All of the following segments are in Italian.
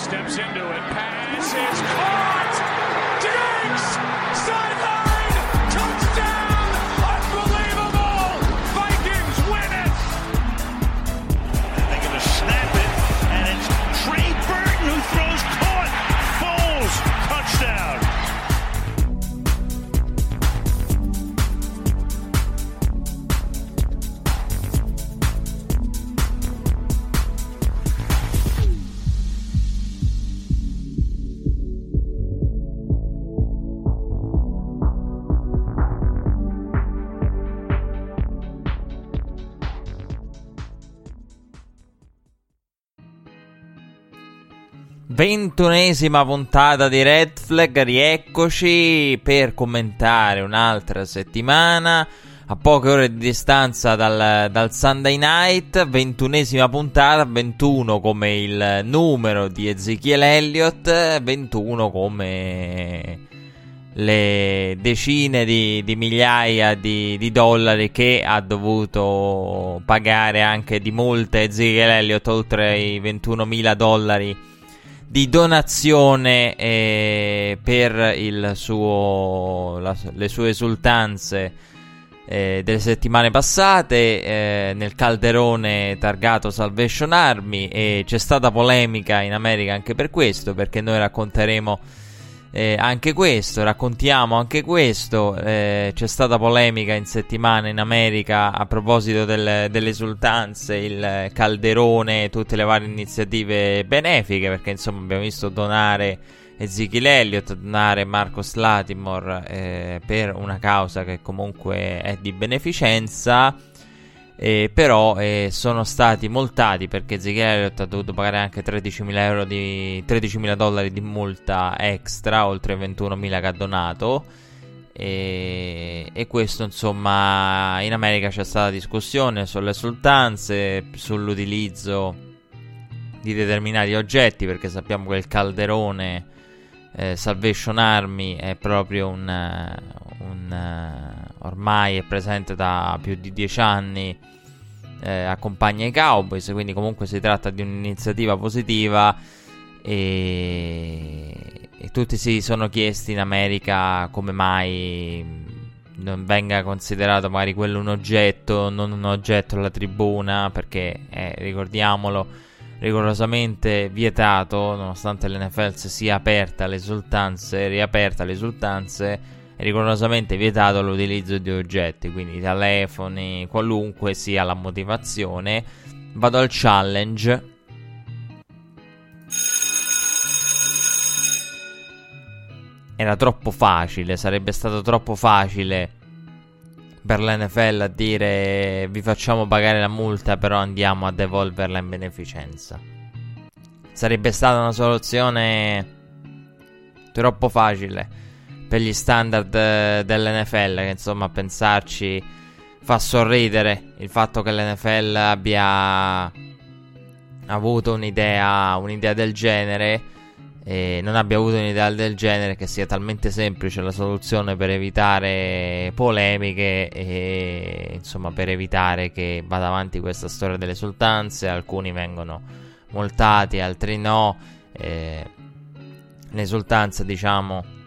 steps into it. Pass is caught. Diggs sideline Ventunesima puntata di Red Flag, rieccoci per commentare un'altra settimana. A poche ore di distanza dal, dal Sunday Night, ventunesima puntata, 21 come il numero di Ezekiel Elliott, 21 come le decine di, di migliaia di, di, dollari che ha dovuto pagare anche di multe Ezekiel Elliott, oltre i 21 mila dollari di donazione eh, per suo, la, le sue esultanze eh, delle settimane passate eh, nel calderone targato Salvation Army e c'è stata polemica in America anche per questo perché noi racconteremo eh, anche questo, raccontiamo anche questo. Eh, c'è stata polemica in settimana in America a proposito del, delle esultanze, il calderone, tutte le varie iniziative benefiche. Perché insomma abbiamo visto donare Ezekiel Elliott, donare Marcos Latimore eh, per una causa che comunque è di beneficenza. Eh, però eh, sono stati multati perché Ezekiel Elliott ha dovuto pagare anche 13.000, euro di, 13.000 dollari di multa extra oltre ai 21.000 che ha donato. E, e, questo insomma in America c'è stata discussione sulle esultanze sull'utilizzo di determinati oggetti perché sappiamo che il calderone eh, Salvation Army è proprio un, un ormai è presente da più di dieci anni, eh, accompagna i Cowboys, quindi comunque si tratta di un'iniziativa positiva e, e tutti si sono chiesti in America come mai non venga considerato magari quello un oggetto, non un oggetto alla tribuna, perché eh, ricordiamolo rigorosamente vietato, nonostante l'NFL sia aperta alle esultanze, riaperta alle esultanze è rigorosamente vietato l'utilizzo di oggetti, quindi telefoni, qualunque sia la motivazione. Vado al challenge. Era troppo facile, sarebbe stato troppo facile per l'NFL a dire vi facciamo pagare la multa, però andiamo a devolverla in beneficenza. Sarebbe stata una soluzione troppo facile per gli standard eh, dell'NFL, che insomma pensarci fa sorridere il fatto che l'NFL abbia avuto un'idea, un'idea del genere e non abbia avuto un'idea del genere che sia talmente semplice la soluzione per evitare polemiche e insomma per evitare che vada avanti questa storia delle esultanze alcuni vengono multati altri no. Eh, l'esultanza diciamo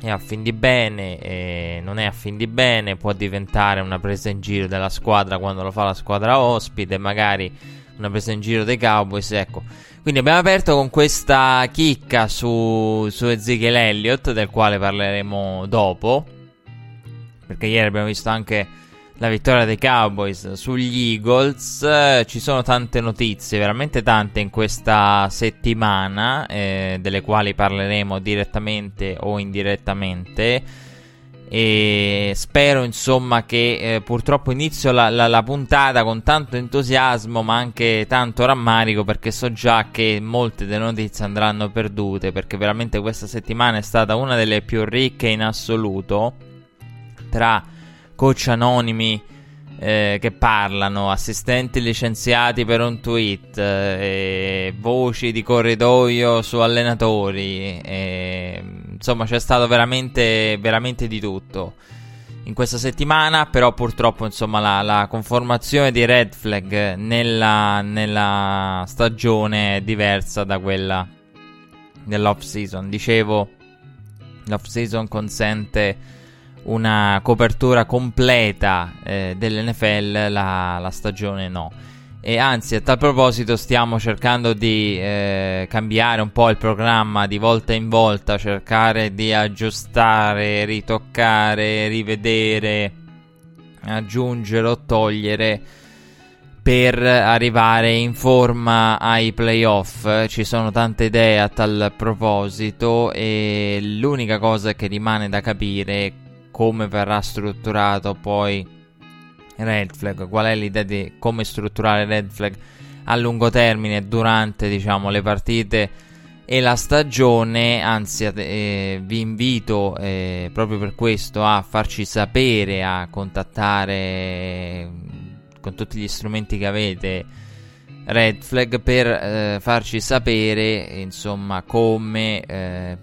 è a fin di bene, e non è a fin di bene, può diventare una presa in giro della squadra quando lo fa la squadra ospite, magari una presa in giro dei Cowboys, ecco. Quindi abbiamo aperto con questa chicca su, su Ezekiel Elliott, del quale parleremo dopo, perché ieri abbiamo visto anche la vittoria dei Cowboys sugli Eagles. Eh, ci sono tante notizie, veramente tante in questa settimana, eh, delle quali parleremo direttamente o indirettamente. E spero insomma che eh, purtroppo inizio la, la, la, puntata con tanto entusiasmo ma anche tanto rammarico perché so già che molte delle notizie andranno perdute perché veramente questa settimana è stata una delle più ricche in assoluto tra coach anonimi eh, che parlano, assistenti licenziati per un tweet, eh, voci di corridoio su allenatori, eh, insomma c'è stato veramente, veramente di tutto. in questa settimana, però purtroppo insomma la, la conformazione di Red Flag nella, nella stagione è diversa da quella dell'off season. Dicevo, l'off season consente una copertura completa eh, dell'NFL, la, la stagione no. E anzi, a tal proposito, stiamo cercando di eh, cambiare un po' il programma di volta in volta, cercare di aggiustare, ritoccare, rivedere, aggiungere o togliere per arrivare in forma ai playoff. Ci sono tante idee a tal proposito e l'unica cosa che rimane da capire è come verrà strutturato poi red flag, qual è l'idea di come strutturare red flag a lungo termine durante diciamo, le partite e la stagione, anzi eh, vi invito eh, proprio per questo a farci sapere, a contattare con tutti gli strumenti che avete Red Flag per eh, farci sapere insomma come eh,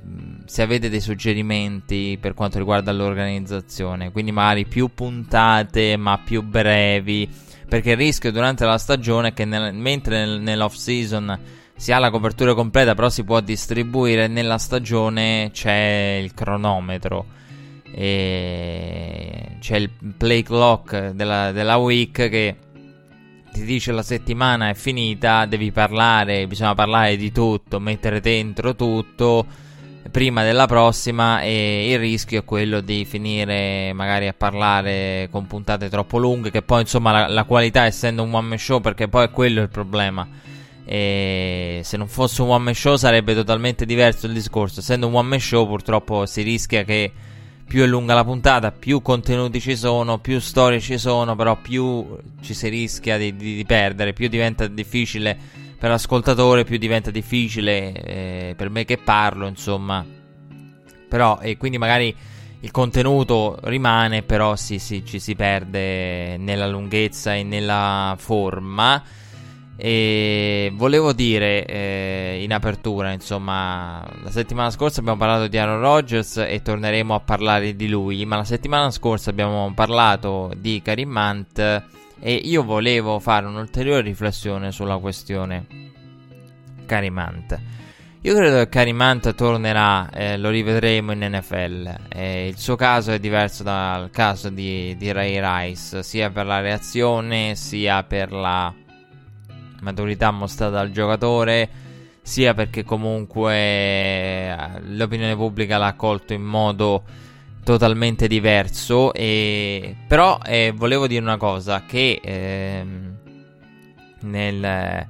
se avete dei suggerimenti per quanto riguarda l'organizzazione quindi magari più puntate ma più brevi perché il rischio durante la stagione è che nel, mentre nel, nell'off season si ha la copertura completa però si può distribuire nella stagione c'è il cronometro e c'è il play clock della, della week che ti dice la settimana è finita, devi parlare, bisogna parlare di tutto, mettere dentro tutto prima della prossima e il rischio è quello di finire magari a parlare con puntate troppo lunghe che poi insomma la, la qualità essendo un one man show perché poi è quello il problema e se non fosse un one man show sarebbe totalmente diverso il discorso. Essendo un one man show purtroppo si rischia che più è lunga la puntata, più contenuti ci sono, più storie ci sono, però più ci si rischia di, di, di perdere, più diventa difficile per l'ascoltatore, più diventa difficile eh, per me che parlo, insomma. Però, e quindi magari il contenuto rimane, però sì, sì, ci si perde nella lunghezza e nella forma. E volevo dire eh, in apertura, insomma, la settimana scorsa abbiamo parlato di Aaron Rodgers e torneremo a parlare di lui, ma la settimana scorsa abbiamo parlato di Karim Hunt e io volevo fare un'ulteriore riflessione sulla questione Karim Hunt. Io credo che Karim Hunt tornerà, eh, lo rivedremo in NFL. Eh, il suo caso è diverso dal caso di, di Ray Rice, sia per la reazione sia per la maturità mostrata dal giocatore, sia perché comunque eh, l'opinione pubblica l'ha accolto in modo totalmente diverso. E... Però eh, volevo dire una cosa, che ehm, nel...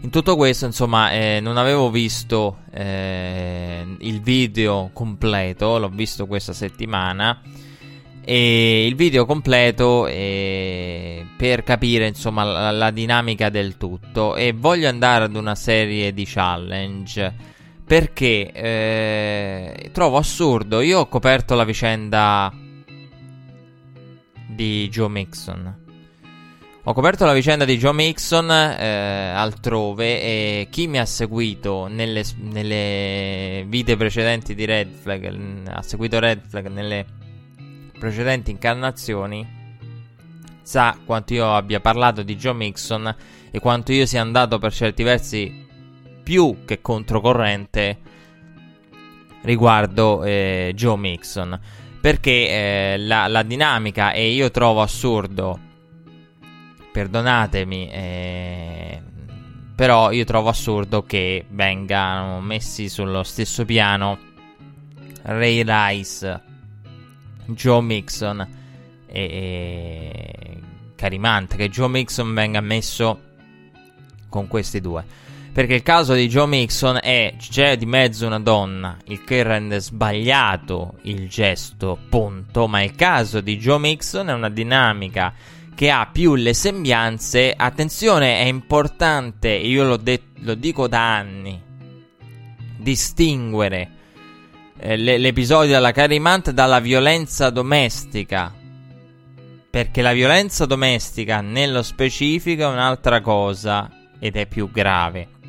In tutto questo, insomma, eh, non avevo visto eh, il video completo, l'ho visto questa settimana. E il video completo eh, per capire insomma la, la, dinamica del tutto e voglio andare ad una serie di challenge perché eh, trovo assurdo. Io ho coperto la vicenda di Joe Mixon. Ho coperto la vicenda di Joe Mixon eh, altrove e chi mi ha seguito nelle, nelle vite precedenti di Red Flag ha seguito Red Flag nelle precedenti incarnazioni sa quanto io abbia parlato di Joe Mixon e quanto io sia andato per certi versi più che controcorrente riguardo eh, Joe Mixon perché eh, la, la, dinamica e io trovo assurdo perdonatemi eh, però io trovo assurdo che vengano messi sullo stesso piano Ray Rice Joe Mixon e, e Carimante, che Joe Mixon venga messo con questi due. Perché il caso di Joe Mixon è c'è di mezzo una donna, il che rende sbagliato il gesto, punto. Ma il caso di Joe Mixon è una dinamica che ha più le sembianze. Attenzione, è importante, io lo, de- lo dico da anni, distinguere eh, l'episodio della Carimant dalla violenza domestica. Perché la violenza domestica, nello specifico, è un'altra cosa ed è più grave.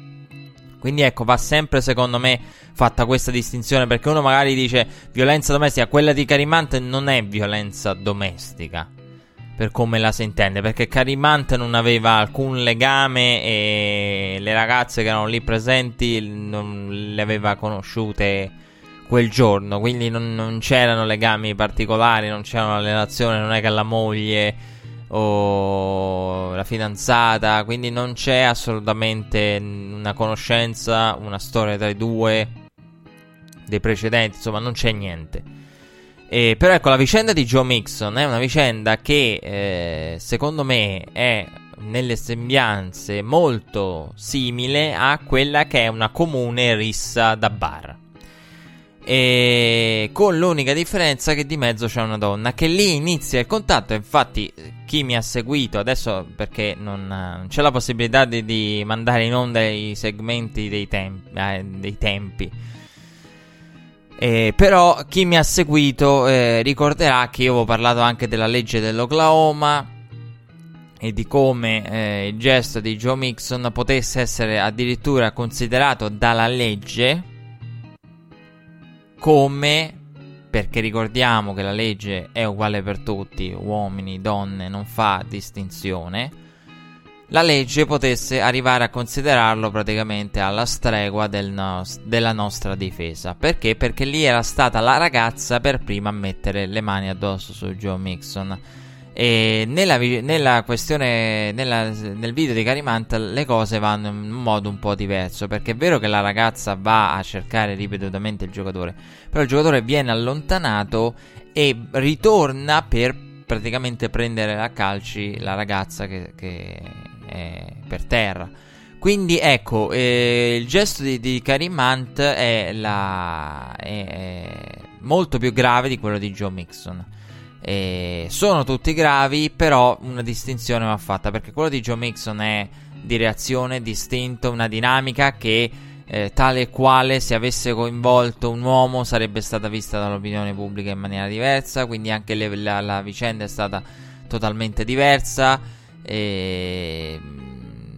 Quindi ecco, va sempre secondo me fatta questa distinzione perché uno magari dice violenza domestica, quella di Carimante non è violenza domestica per come la si intende, perché Carimante non aveva alcun legame e le ragazze che erano lì presenti non le aveva conosciute quel giorno, quindi non, non c'erano legami particolari, non c'erano relazioni, non è che la moglie o la fidanzata, quindi non c'è assolutamente una conoscenza, una storia tra i due dei precedenti, insomma non c'è niente. E, però ecco, la vicenda di Joe Mixon è una vicenda che eh, secondo me è nelle sembianze molto simile a quella che è una comune rissa da bar. E con l'unica differenza che di mezzo c'è una donna che lì inizia il contatto. Infatti, chi mi ha seguito adesso perché non, non c'è la possibilità di, di, mandare in onda i segmenti dei, tempi, eh, dei tempi. Eh, però chi mi ha seguito eh, ricorderà che io avevo parlato anche della legge dell'Oklahoma e di come eh, il gesto di Joe Mixon potesse essere addirittura considerato dalla legge come perché ricordiamo che la legge è uguale per tutti, uomini, donne, non fa distinzione, la legge potesse arrivare a considerarlo praticamente alla stregua del nos- della nostra difesa. Perché? Perché lì era stata la ragazza per prima a mettere le mani addosso su Joe Mixon. E nella, nella questione, nella, nel video di Carimanta le cose vanno in un modo un po' diverso. Perché è vero che la ragazza va a cercare ripetutamente il giocatore, però il giocatore viene allontanato e ritorna per praticamente prendere a calci la ragazza che, che è per terra. Quindi ecco, eh, il gesto di, di Karim è, la, è, è molto più grave di quello di Joe Mixon. E sono tutti gravi, però una distinzione va fatta perché quello di Joe Mixon è di reazione distinto, una dinamica che eh, tale quale se avesse coinvolto un uomo sarebbe stata vista dall'opinione pubblica in maniera diversa, quindi anche le, la, la, vicenda è stata totalmente diversa. E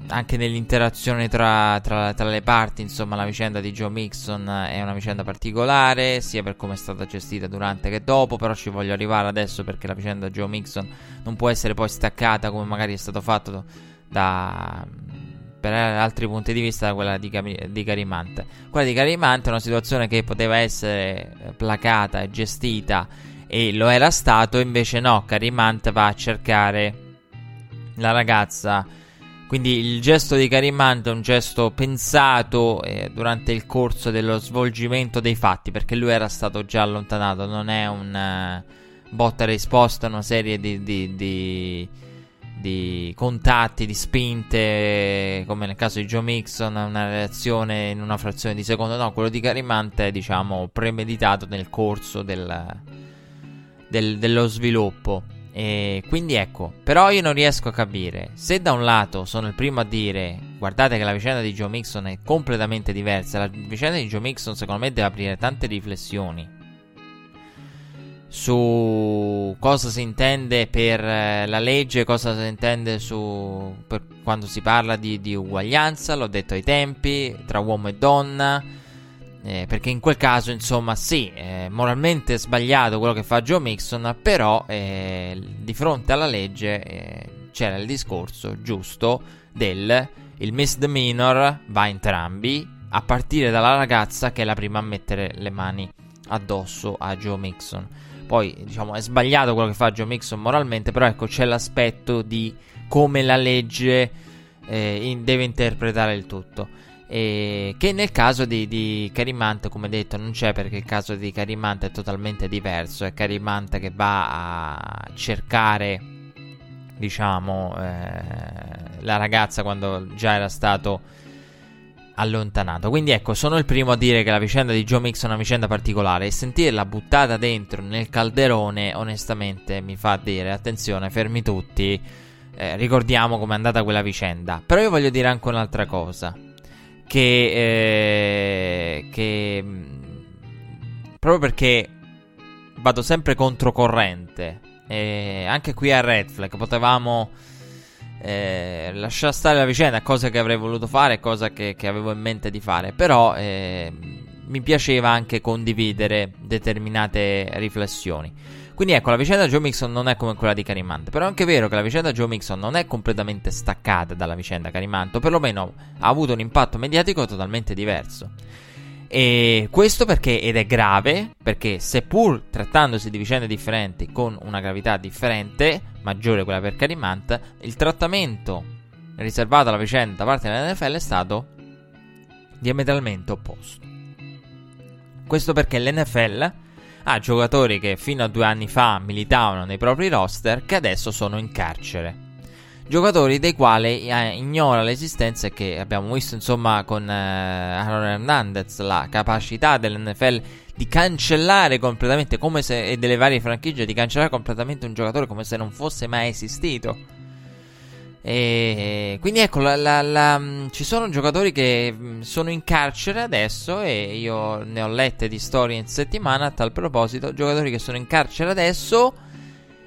anche nell'interazione tra, tra, tra, le parti, insomma, la vicenda di Joe Mixon è una vicenda particolare, sia per come è stata gestita durante che dopo, però ci voglio arrivare adesso perché la vicenda di Joe Mixon non può essere poi staccata come magari è stato fatto da, per altri punti di vista da quella di, di Carimante. Quella di Carimante è una situazione che poteva essere placata e gestita e lo era stato, invece no, Carimante va a cercare la ragazza quindi il gesto di Carimante è un gesto pensato eh, durante il corso dello svolgimento dei fatti, perché lui era stato già allontanato, non è un uh, botta risposta, una serie di, di, di, di, contatti, di spinte, come nel caso di Joe Mixon, una reazione in una frazione di secondo, no, quello di Carimante è diciamo premeditato nel corso del, del, dello sviluppo. E quindi ecco, però io non riesco a capire. Se da un lato sono il primo a dire guardate che la vicenda di Joe Mixon è completamente diversa, la vicenda di Joe Mixon secondo me deve aprire tante riflessioni su cosa si intende per eh, la legge, cosa si intende su per quando si parla di, di uguaglianza, l'ho detto ai tempi, tra uomo e donna eh, perché in quel caso, insomma, sì, è moralmente sbagliato quello che fa Joe Mixon, però eh, di fronte alla legge eh, c'era il discorso giusto del il misdemeanor va a entrambi, a partire dalla ragazza che è la prima a mettere le mani addosso a Joe Mixon. Poi, diciamo, è sbagliato quello che fa Joe Mixon moralmente, però ecco, c'è l'aspetto di come la legge eh, in, deve interpretare il tutto. E che nel caso di, di Carimante, come detto, non c'è perché il caso di Carimante è totalmente diverso. È Carimante che va a cercare, diciamo, eh, la ragazza quando già era stato allontanato. Quindi ecco, sono il primo a dire che la vicenda di Joe Mix è una vicenda particolare e sentirla buttata dentro nel calderone, onestamente, mi fa dire, attenzione, fermi tutti. Eh, ricordiamo com'è andata quella vicenda. Però io voglio dire anche un'altra cosa che, eh, che mm, proprio perché vado sempre controcorrente e anche qui a Red Flag potevamo eh, lasciare stare la vicenda, cosa che avrei voluto fare, cosa che, che avevo in mente di fare, però eh, mi piaceva anche condividere determinate riflessioni. Quindi ecco, la vicenda Joe Mixon non è come quella di Carimante, però è anche vero che la vicenda Joe Mixon non è completamente staccata dalla vicenda Carimante, o perlomeno ha avuto un impatto mediatico totalmente diverso. E questo perché, ed è grave, perché seppur trattandosi di vicende differenti con una gravità differente, maggiore quella per Carimant, il trattamento riservato alla vicenda da parte dell'NFL è stato diametralmente opposto. Questo perché l'NFL ha giocatori che fino a due anni fa militavano nei propri roster che adesso sono in carcere. Giocatori dei quali eh, ignora l'esistenza e che abbiamo visto insomma con eh, Aaron Hernandez la capacità dell'NFL di cancellare completamente come se e delle varie franchigie di cancellare completamente un giocatore come se non fosse mai esistito e quindi ecco la, la, la, mm, ci sono giocatori che mm, sono in carcere adesso e io ne ho lette di storie in settimana a tal proposito giocatori che sono in carcere adesso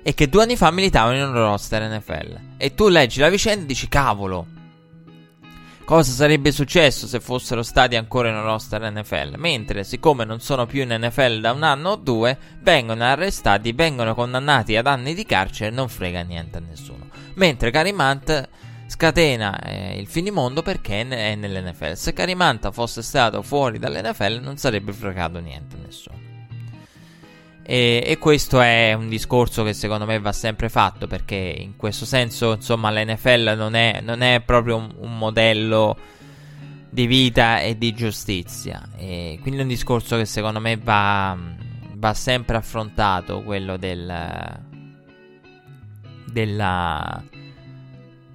e che due anni fa militavano in un roster NFL. E tu leggi la vicenda e dici cavolo. Cosa sarebbe successo se fossero stati ancora in un roster NFL? Mentre, siccome non sono più in NFL da un anno o due, vengono arrestati, vengono condannati ad anni di carcere e non frega niente a nessuno. Mentre Carimant scatena eh, il finimondo perché è nell'NFL. Se Carimanta fosse stato fuori dall'NFL non sarebbe fregato niente a nessuno. E, e, questo è un discorso che secondo me va sempre fatto perché in questo senso, insomma, l'NFL non è, non è proprio un, un, modello di vita e di giustizia. E quindi è un discorso che secondo me va, va sempre affrontato, quello del, della,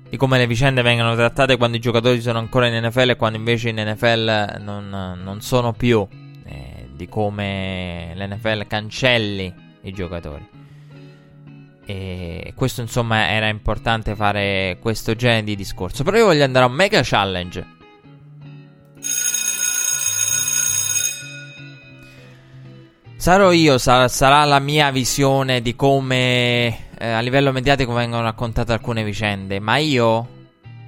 di come le vicende vengono trattate quando i giocatori sono ancora in NFL e quando invece in NFL non, non sono più di come l'NFL cancelli i giocatori. E questo insomma era importante fare questo genere di discorso. Però io voglio andare a un mega challenge. Sarò io, sar- sarà la mia visione di come eh, a livello mediatico vengono raccontate alcune vicende. Ma io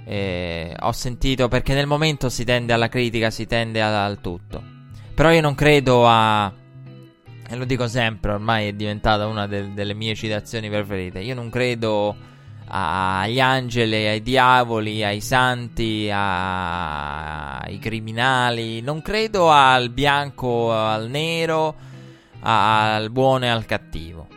eh, ho sentito perché nel momento si tende alla critica, si tende al, al tutto. Però io non credo a... E lo dico sempre, ormai è diventata una de- delle mie citazioni preferite. Io non credo agli angeli, ai diavoli, ai santi, a... ai criminali. Non credo al bianco, al nero, al buono e al cattivo.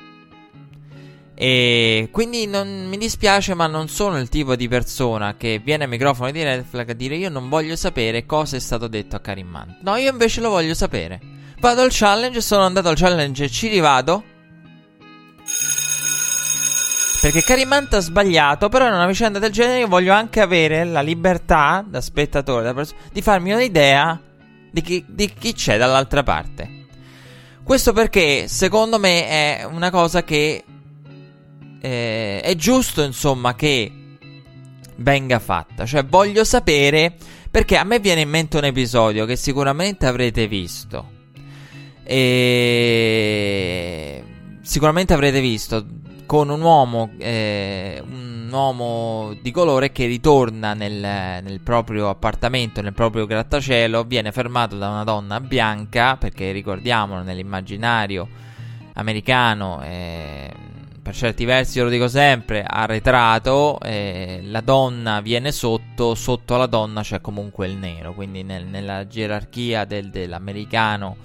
E quindi non, mi dispiace, ma non sono il tipo di persona che viene al microfono di Red Flag a dire io non voglio sapere cosa è stato detto a Karim Hunt. No, io invece lo voglio sapere. Vado al challenge, sono andato al challenge e ci rivado. Perché Karim Hunt ha sbagliato, però in una vicenda del genere io voglio anche avere la libertà, da spettatore, da pers- di farmi un'idea di chi, di chi c'è dall'altra parte. Questo perché secondo me è una cosa che eh, è giusto, insomma, che venga fatta. Cioè, voglio sapere. Perché a me viene in mente un episodio che sicuramente avrete visto. E sicuramente avrete visto con un uomo, eh, un uomo di colore che ritorna nel, nel, proprio appartamento, nel proprio grattacielo, viene fermato da una donna bianca, perché ricordiamolo nell'immaginario americano eh, per certi versi, lo dico sempre, arretrato, eh, la donna viene sotto, sotto alla donna c'è comunque il nero, quindi nel, nella gerarchia del, dell'americano,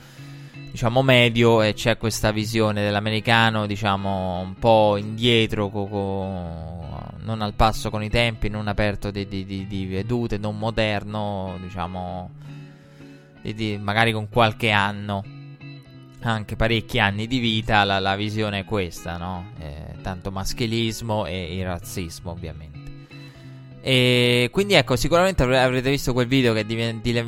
diciamo, medio, e c'è questa visione dell'americano, diciamo, un po' indietro, co, co, non al passo con i tempi, non aperto di, di, di, di vedute, non moderno, diciamo, magari con qualche anno anche parecchi anni di vita, la, la visione è questa, no? Eh, tanto maschilismo e il razzismo, ovviamente. E quindi ecco, sicuramente avrete visto quel video che è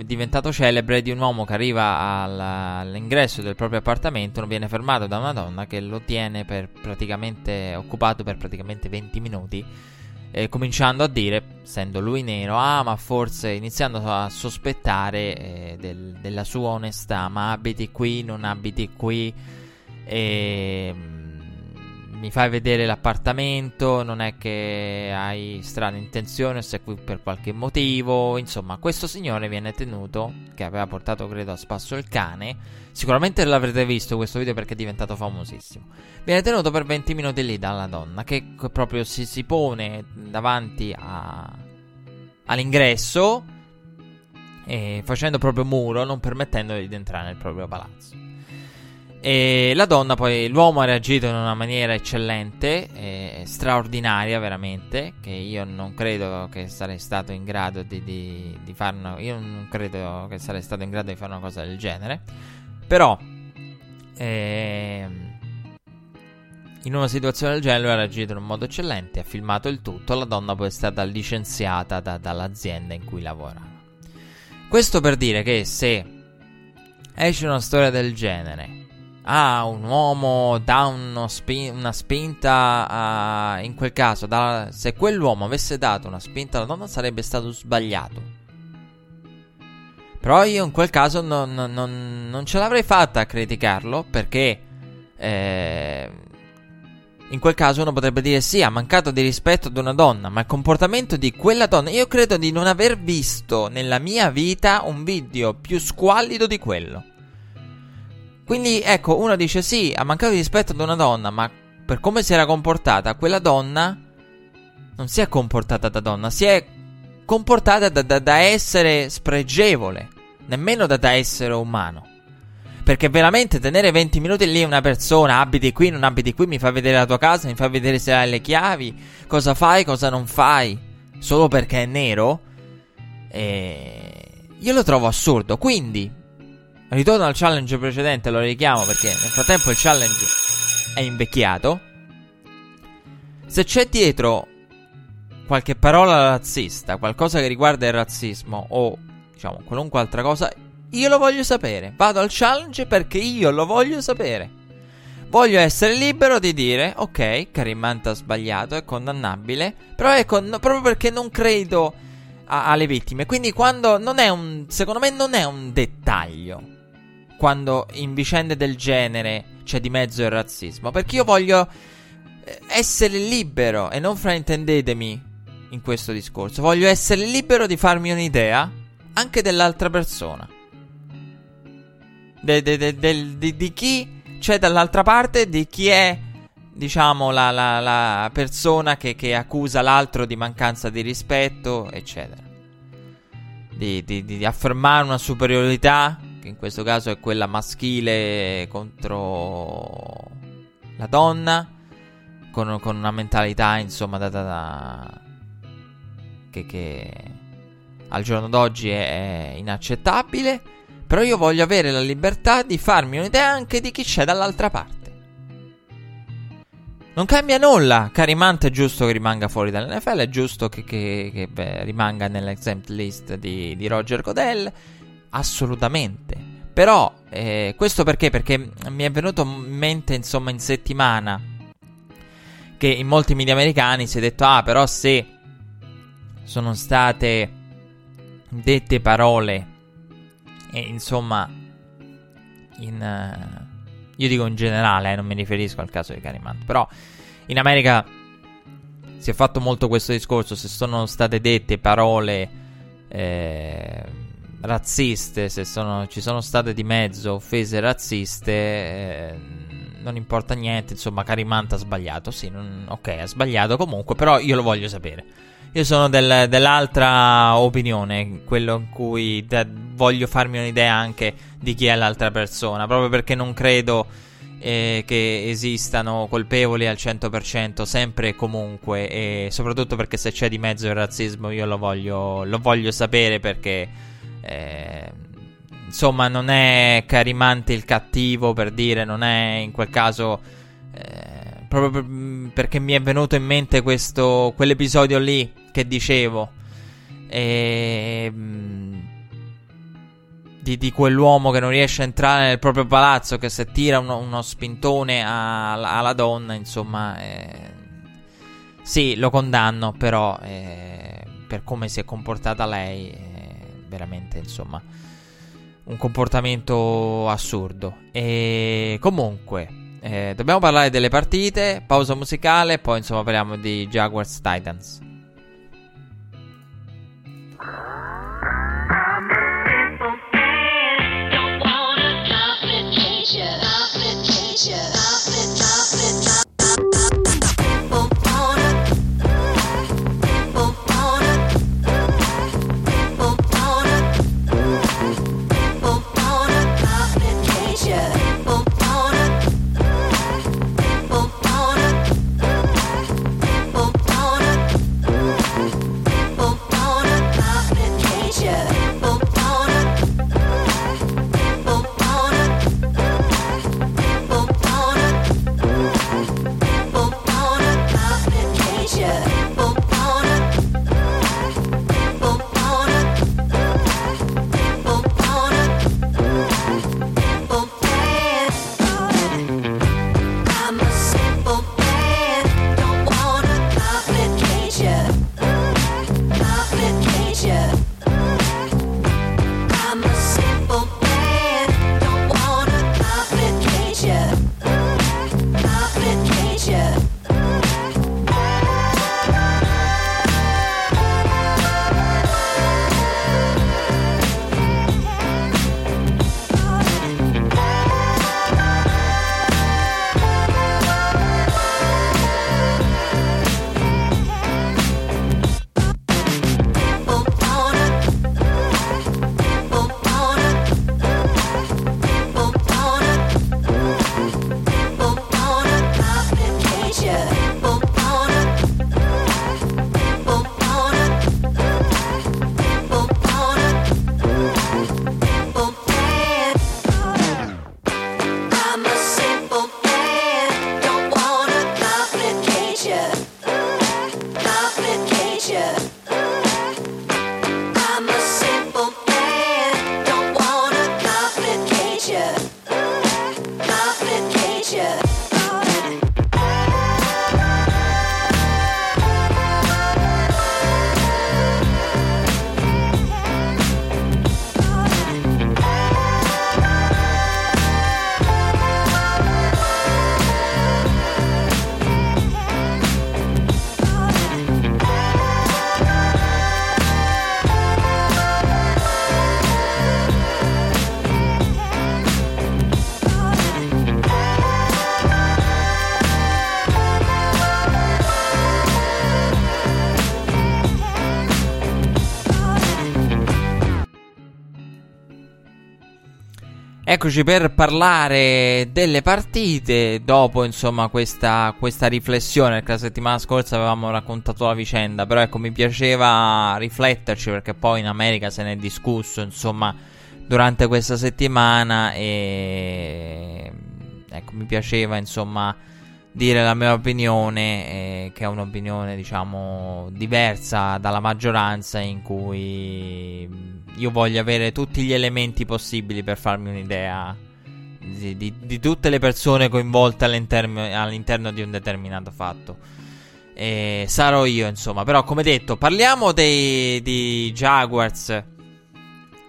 diventato celebre di un uomo che arriva all'ingresso del proprio appartamento, non viene fermato da una donna che lo tiene per praticamente occupato per praticamente 20 minuti eh, cominciando a dire, essendo lui nero, ah ma forse iniziando a sospettare eh, del, della sua onestà, ma abiti qui, non abiti qui, e, mm, mi fai vedere l'appartamento, non è che hai strane intenzioni, sei qui per qualche motivo. Insomma, questo signore viene tenuto, che aveva portato credo a spasso il cane. Sicuramente l'avrete visto questo video perché è diventato famosissimo. Viene tenuto per 20 minuti lì dalla donna che proprio si, si pone davanti a, all'ingresso, e facendo proprio muro, non permettendogli di entrare nel proprio palazzo. E la donna poi, l'uomo ha reagito in una maniera eccellente, eh, straordinaria veramente, che io non credo che sarei stato in grado di, di, di fare una, io non credo che sarei stato in grado di fare una cosa del genere, però eh, in una situazione del genere ha reagito in un modo eccellente, ha filmato il tutto, la donna poi è stata licenziata da, dall'azienda in cui lavorava. Questo per dire che se esce una storia del genere ah, un uomo dà spin- una spinta a... in quel caso, da... se quell'uomo avesse dato una spinta alla donna sarebbe stato sbagliato. Però io in quel caso non, non, non ce l'avrei fatta a criticarlo perché eh, in quel caso uno potrebbe dire sì, ha mancato di rispetto ad una donna, ma il comportamento di quella donna, io credo di non aver visto nella mia vita un video più squallido di quello. Quindi ecco, uno dice sì, ha mancato di rispetto ad una donna, ma per come si era comportata, quella donna non si è comportata da donna, si è comportata da, da, da essere spregevole, nemmeno da, da essere umano. Perché veramente tenere 20 minuti lì una persona, abiti qui, non abiti qui, mi fa vedere la tua casa, mi fa vedere se hai le chiavi, cosa fai, cosa non fai, solo perché è nero, eh, io lo trovo assurdo. Quindi, Ritorno al challenge precedente, lo richiamo perché nel frattempo il challenge è invecchiato. Se c'è dietro qualche parola razzista, qualcosa che riguarda il razzismo o diciamo qualunque altra cosa, io lo voglio sapere. Vado al challenge perché io lo voglio sapere. Voglio essere libero di dire, ok, Karim Manta ha sbagliato, è condannabile, però ecco, no, proprio perché non credo a, alle vittime. Quindi quando non è un, secondo me non è un dettaglio quando in vicende del genere c'è di mezzo il razzismo. Perché io voglio eh, essere libero e non fraintendetemi in questo discorso. Voglio essere libero di farmi un'idea anche dell'altra persona. De, de, de, di chi c'è dall'altra parte, di chi è, diciamo, la, la, la persona che, che, accusa l'altro di mancanza di rispetto, eccetera. Di, di, di affermare una superiorità in questo caso è quella maschile contro la donna, con, con una mentalità insomma data da... Che, che al giorno d'oggi è, è inaccettabile. Però io voglio avere la libertà di farmi un'idea anche di chi c'è dall'altra parte. Non cambia nulla. Carimante è giusto che rimanga fuori dall'NFL. È giusto che, che, che beh, rimanga nell'exempt list di, di Roger Godell assolutamente. Però, eh, questo perché? Perché mi è venuto in mente, insomma, in settimana che in molti media americani si è detto, ah, però se sono state dette parole, e insomma, in... Uh, io dico in generale, eh, non mi riferisco al caso di Carimant, però in America si è fatto molto questo discorso, se sono state dette parole... Eh, razziste, se sono, ci sono state di mezzo offese razziste, eh, non importa niente, insomma, Carimanta ha sbagliato, sì, non, ok, ha sbagliato comunque, però io lo voglio sapere. Io sono del, dell'altra opinione, quello in cui de- voglio farmi un'idea anche di chi è l'altra persona, proprio perché non credo eh, che esistano colpevoli al 100% sempre e comunque, e soprattutto perché se c'è di mezzo il razzismo io lo voglio, lo voglio sapere perché eh, insomma, non è Carimante il cattivo per dire, non è in quel caso. Eh, proprio mm, perché mi è venuto in mente questo, quell'episodio lì che dicevo. E, mm, di, di, quell'uomo che non riesce a entrare nel proprio palazzo, che se tira uno, uno spintone a, alla donna, insomma. Eh, sì, lo condanno, però eh, per come si è comportata lei eh, veramente, insomma, un comportamento assurdo. E comunque, Eh, dobbiamo parlare delle partite, pausa musicale, poi insomma parliamo di Jaguars Titans. Eccoci per parlare delle partite. Dopo insomma questa, questa riflessione perché la settimana scorsa avevamo raccontato la vicenda però ecco mi piaceva rifletterci perché poi in America se ne è discusso insomma durante questa settimana e ecco mi piaceva insomma dire la mia opinione eh, che è un'opinione diciamo diversa dalla maggioranza in cui io voglio avere tutti gli elementi possibili per farmi un'idea di, di, di tutte le persone coinvolte all'interno, all'interno, di un determinato fatto. E sarò io, insomma. Però, come detto, parliamo dei, di Jaguars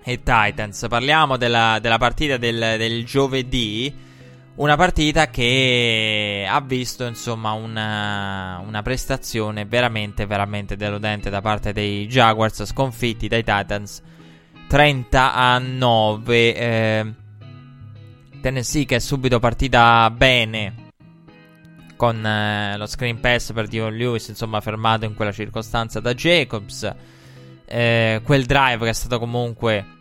e Titans. Parliamo della, della partita del, del, giovedì. Una partita che ha visto, insomma, una, una prestazione veramente, veramente deludente da parte dei Jaguars, sconfitti dai Titans 30 a 9. Eh, Tennessee che è subito partita bene con eh, lo screen pass per Dion Lewis, insomma, fermato in quella circostanza da Jacobs. Eh, quel drive che è stato comunque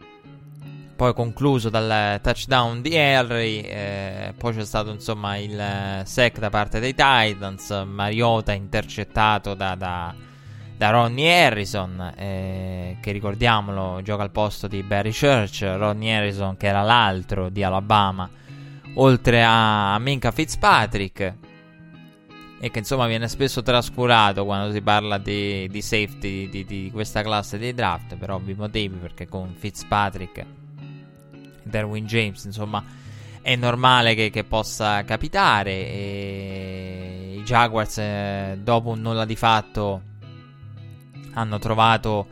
poi concluso dal touchdown di Henry. Eh, poi c'è stato insomma il eh, sec da parte dei Titans. Mariota intercettato da, da da Ronnie Harrison, eh, che ricordiamolo gioca al posto di Barry Church, Ronnie Harrison che era l'altro di Alabama, oltre a Minka Fitzpatrick, e che insomma viene spesso trascurato quando si parla di, di safety di, di, questa classe di draft, per ovvi motivi, perché con Fitzpatrick Derwin James, insomma, è normale che, che possa capitare. E I Jaguars, eh, dopo un nulla di fatto hanno trovato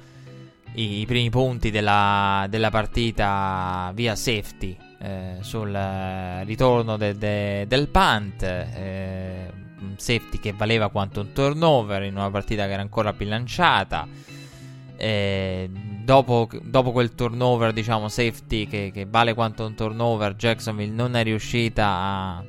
i, i primi punti della, della, partita via safety eh, sul eh, ritorno de- de- del punt. Eh, safety che valeva quanto un turnover in una partita che era ancora bilanciata. Eh, dopo, dopo, quel turnover, diciamo safety che, che, vale quanto un turnover, Jacksonville non è riuscita a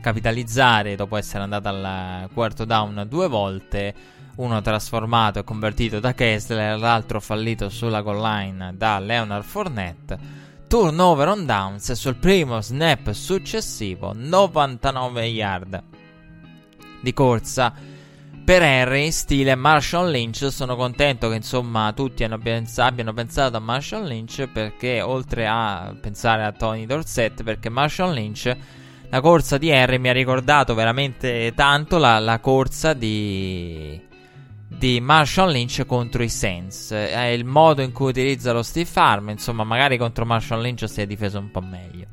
capitalizzare dopo essere andata al quarto down due volte. Uno trasformato e convertito da Kessler, l'altro fallito sulla goal line da Leonard Fournette. Turnover on downs sul primo snap successivo, 99 yard di corsa per Henry, stile Marshall Lynch. Sono contento che insomma tutti pens- abbiano pensato a Marshall Lynch perché oltre a pensare a Tony Dorsett, perché Marshall Lynch, la corsa di Henry mi ha ricordato veramente tanto la, la corsa di di Marshall Lynch contro i Saints. È il modo in cui utilizza lo Steve Farm. Insomma, magari contro Marshall Lynch si è difeso un po' meglio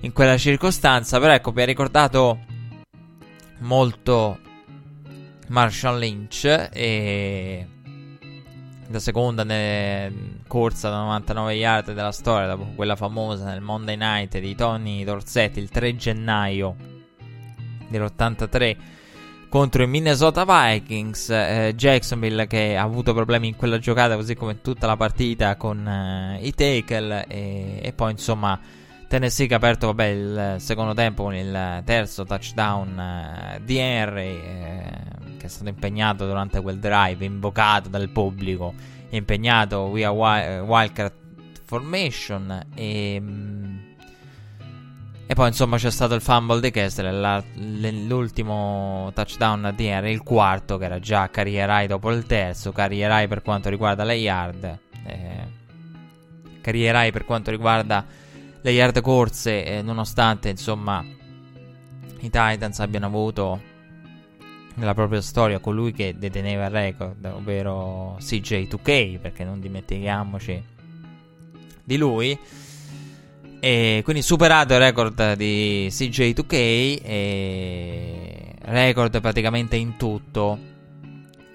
in quella circostanza. Però ecco, mi ha ricordato molto Marshall Lynch e la seconda corsa da 99 yard della storia dopo quella famosa nel Monday Night di Tony Dorsetti il 3 gennaio dell'83 contro i Minnesota Vikings eh, Jacksonville che ha avuto problemi in quella giocata così come tutta la partita con eh, i tackle e, e poi insomma Tennessee che ha aperto vabbè, il secondo tempo con il terzo touchdown eh, di Henry, eh, che è stato impegnato durante quel drive, invocato dal pubblico, impegnato via Wildcat Formation. E, mm, e poi insomma c'è stato il fumble di Kessler, l'ultimo touchdown di Henry, il quarto che era già career high dopo il terzo, career high per quanto riguarda le yard, eh, career high per quanto riguarda le yard corse, eh, nonostante insomma i Titans abbiano avuto nella propria storia colui che deteneva il record, ovvero CJ2K, perché non dimentichiamoci di lui. E quindi superato il record di CJ2K, e record praticamente in tutto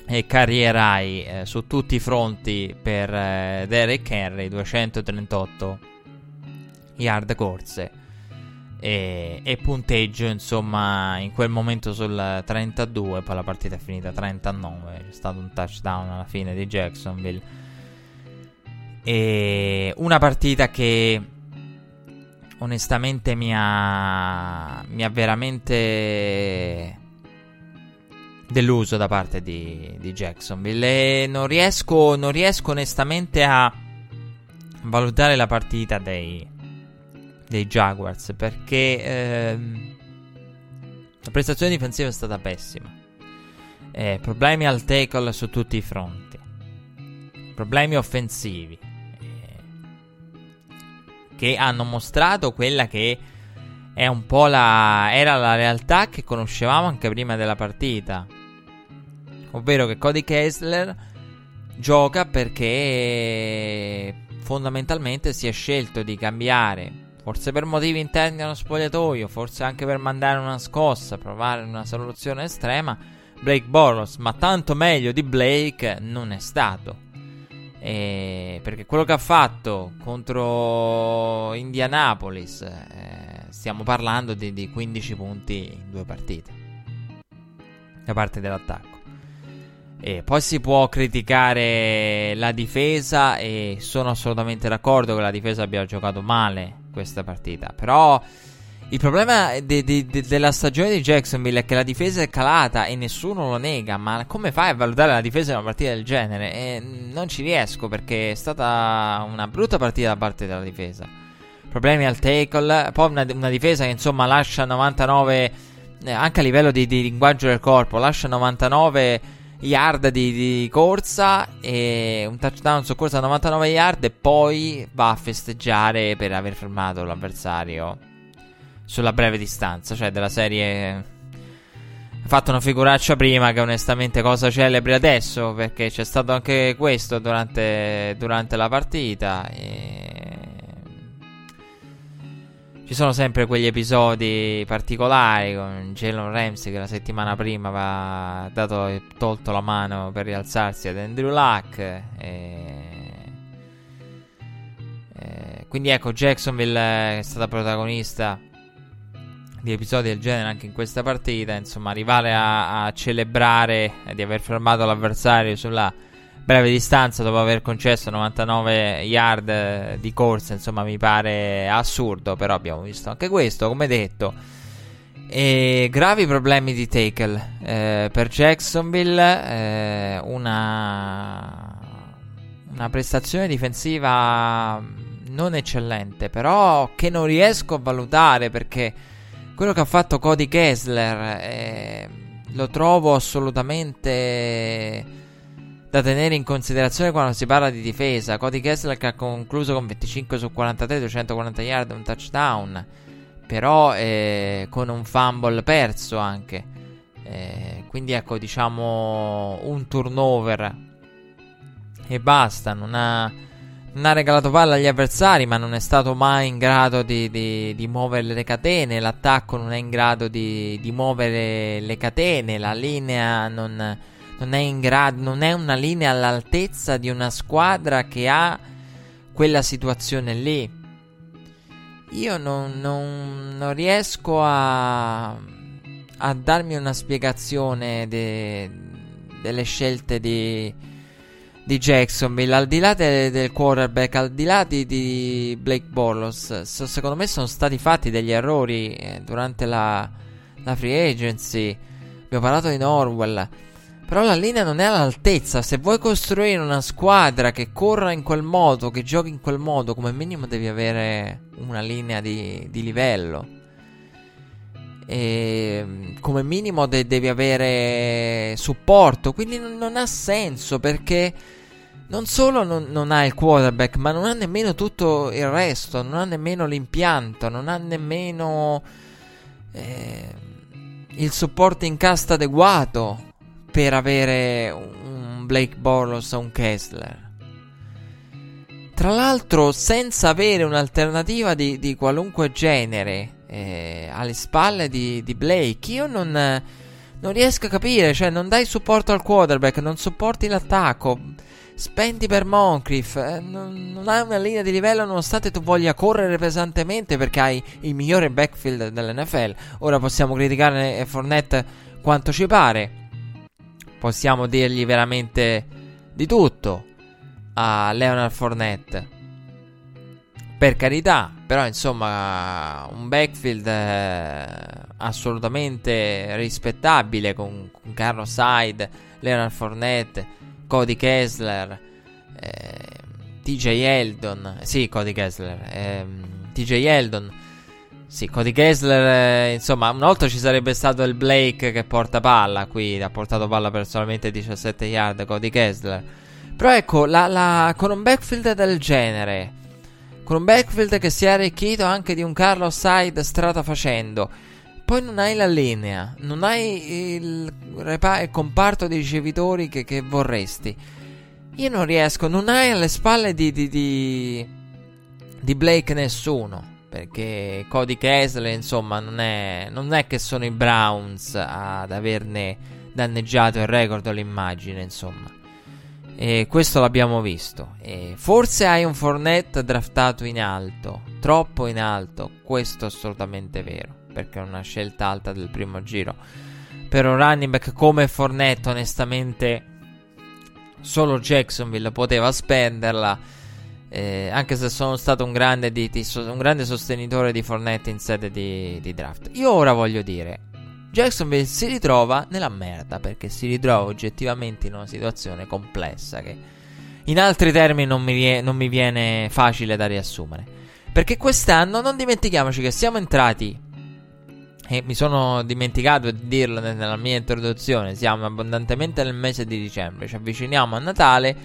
e carrierai eh, su tutti i fronti per eh, Derek Henry 238 yard corse e, e, punteggio insomma in quel momento sul 32 poi la partita è finita 39 c'è stato un touchdown alla fine di Jacksonville. E una partita che onestamente mi ha mi ha veramente deluso da parte di, di Jacksonville. E non riesco, non riesco onestamente a valutare la partita dei dei Jaguars perché ehm, la prestazione difensiva è stata pessima. Eh, problemi al tackle su tutti i fronti. Problemi offensivi. Eh, che hanno mostrato quella che è un po' la. era la realtà che conoscevamo anche prima della partita. Ovvero che Cody Kessler gioca perché fondamentalmente si è scelto di cambiare Forse per motivi interni allo spogliatoio, forse anche per mandare una scossa, provare una soluzione estrema. Blake Boros, ma tanto meglio di Blake non è stato. E perché quello che ha fatto contro Indianapolis, eh, stiamo parlando di, di 15 punti in due partite da parte dell'attacco. E poi si può criticare la difesa e sono assolutamente d'accordo che la difesa abbia giocato male questa partita. Però il problema de- de- de- della stagione di Jacksonville è che la difesa è calata e nessuno lo nega. Ma come fai a valutare la difesa in una partita del genere? E non ci riesco perché è stata una brutta partita da parte della difesa. Problemi al tackle, poi una, una difesa che insomma lascia 99, eh, anche a livello di, di linguaggio del corpo, lascia 99 yard di, di, corsa e un touchdown su corsa a 99 yard e poi va a festeggiare per aver fermato l'avversario sulla breve distanza, cioè della serie ha fatto una figuraccia prima che onestamente cosa celebri adesso perché c'è stato anche questo durante, durante la partita e ci sono sempre quegli episodi particolari con Jalen Ramsey che la settimana prima aveva dato, tolto la mano per rialzarsi ad Andrew Luck. E, e, quindi ecco, Jacksonville è stata protagonista di episodi del genere anche in questa partita. Insomma, arrivare a, a celebrare di aver fermato l'avversario sulla breve distanza dopo aver concesso 99 yard di corsa, insomma, mi pare assurdo. Però abbiamo visto anche questo, come detto. E gravi problemi di tackle eh, per Jacksonville. Eh, una, una prestazione difensiva non eccellente, però che non riesco a valutare perché quello che ha fatto Cody Kessler eh, lo trovo assolutamente da tenere in considerazione quando si parla di difesa. Cody Kessler che ha concluso con 25 su 43, 240 yard, un touchdown, però eh, con un fumble perso anche. Eh, quindi ecco, diciamo un turnover e basta, non ha non ha regalato palla agli avversari, ma non è stato mai in grado di, di, di muovere le catene. L'attacco non è in grado di, di muovere le catene. La linea non, non, è in grado, non è una linea all'altezza di una squadra che ha quella situazione lì. Io non, non, non riesco a, a, darmi una spiegazione de, delle scelte di di Jacksonville, al di là de- del quarterback, al di là di, di Blake Borlos, so, secondo me sono stati fatti degli errori eh, durante la, la, free agency. Abbiamo parlato di Norwell. Però la linea non è all'altezza. Se vuoi costruire una squadra che corra in quel modo, che giochi in quel modo, come minimo devi avere una linea di, di livello. E come minimo de- devi avere supporto. Quindi non, non ha senso perché non solo non, non, ha il quarterback, ma non ha nemmeno tutto il resto, non ha nemmeno l'impianto, non ha nemmeno eh, il supporto in casta adeguato per avere un Blake Borlos o un Kessler. Tra l'altro, senza avere un'alternativa di, di qualunque genere eh, alle spalle di, di Blake, io non, non riesco a capire, cioè non dai supporto al quarterback, non supporti l'attacco Spendi per Moncrief, eh, non, non, hai una linea di livello nonostante tu voglia correre pesantemente perché hai il migliore backfield dell'NFL. Ora possiamo criticare Fournette quanto ci pare. Possiamo dirgli veramente di tutto a Leonard Fournette. Per carità, però insomma un backfield eh, assolutamente rispettabile con, con Carlos Hyde, Leonard Fournette Cody Kessler, eh, TJ Eldon, sì, Cody Kessler, eh, TJ Eldon, sì, Cody Kessler, eh, insomma, una volta ci sarebbe stato il Blake che porta palla, qui ha portato palla per solamente 17 yard, Cody Kessler. Però ecco, la, la, con un backfield del genere, con un backfield che si è arricchito anche di un Carlos Hyde strada facendo, poi non hai la linea, non hai il, repa- il comparto dei ricevitori che, che, vorresti. Io non riesco, non hai alle spalle di, di, di, di Blake nessuno. Perché Cody Kessler, insomma, non è, non è che sono i Browns ad averne danneggiato il record o l'immagine, insomma. E questo l'abbiamo visto. E forse hai un Fornet draftato in alto, troppo in alto, questo è assolutamente vero perché è una scelta alta del primo giro. Per un running back come Fornetto, onestamente, solo Jacksonville poteva spenderla. Eh, anche se sono stato un grande, di, di, un grande sostenitore di Fornette in sede di, di draft. Io ora voglio dire, Jacksonville si ritrova nella merda perché si ritrova oggettivamente in una situazione complessa che in altri termini non mi, non mi viene facile da riassumere. Perché quest'anno non dimentichiamoci che siamo entrati e mi sono dimenticato di dirlo nella mia introduzione. Siamo abbondantemente nel mese di dicembre. Ci avviciniamo a Natale.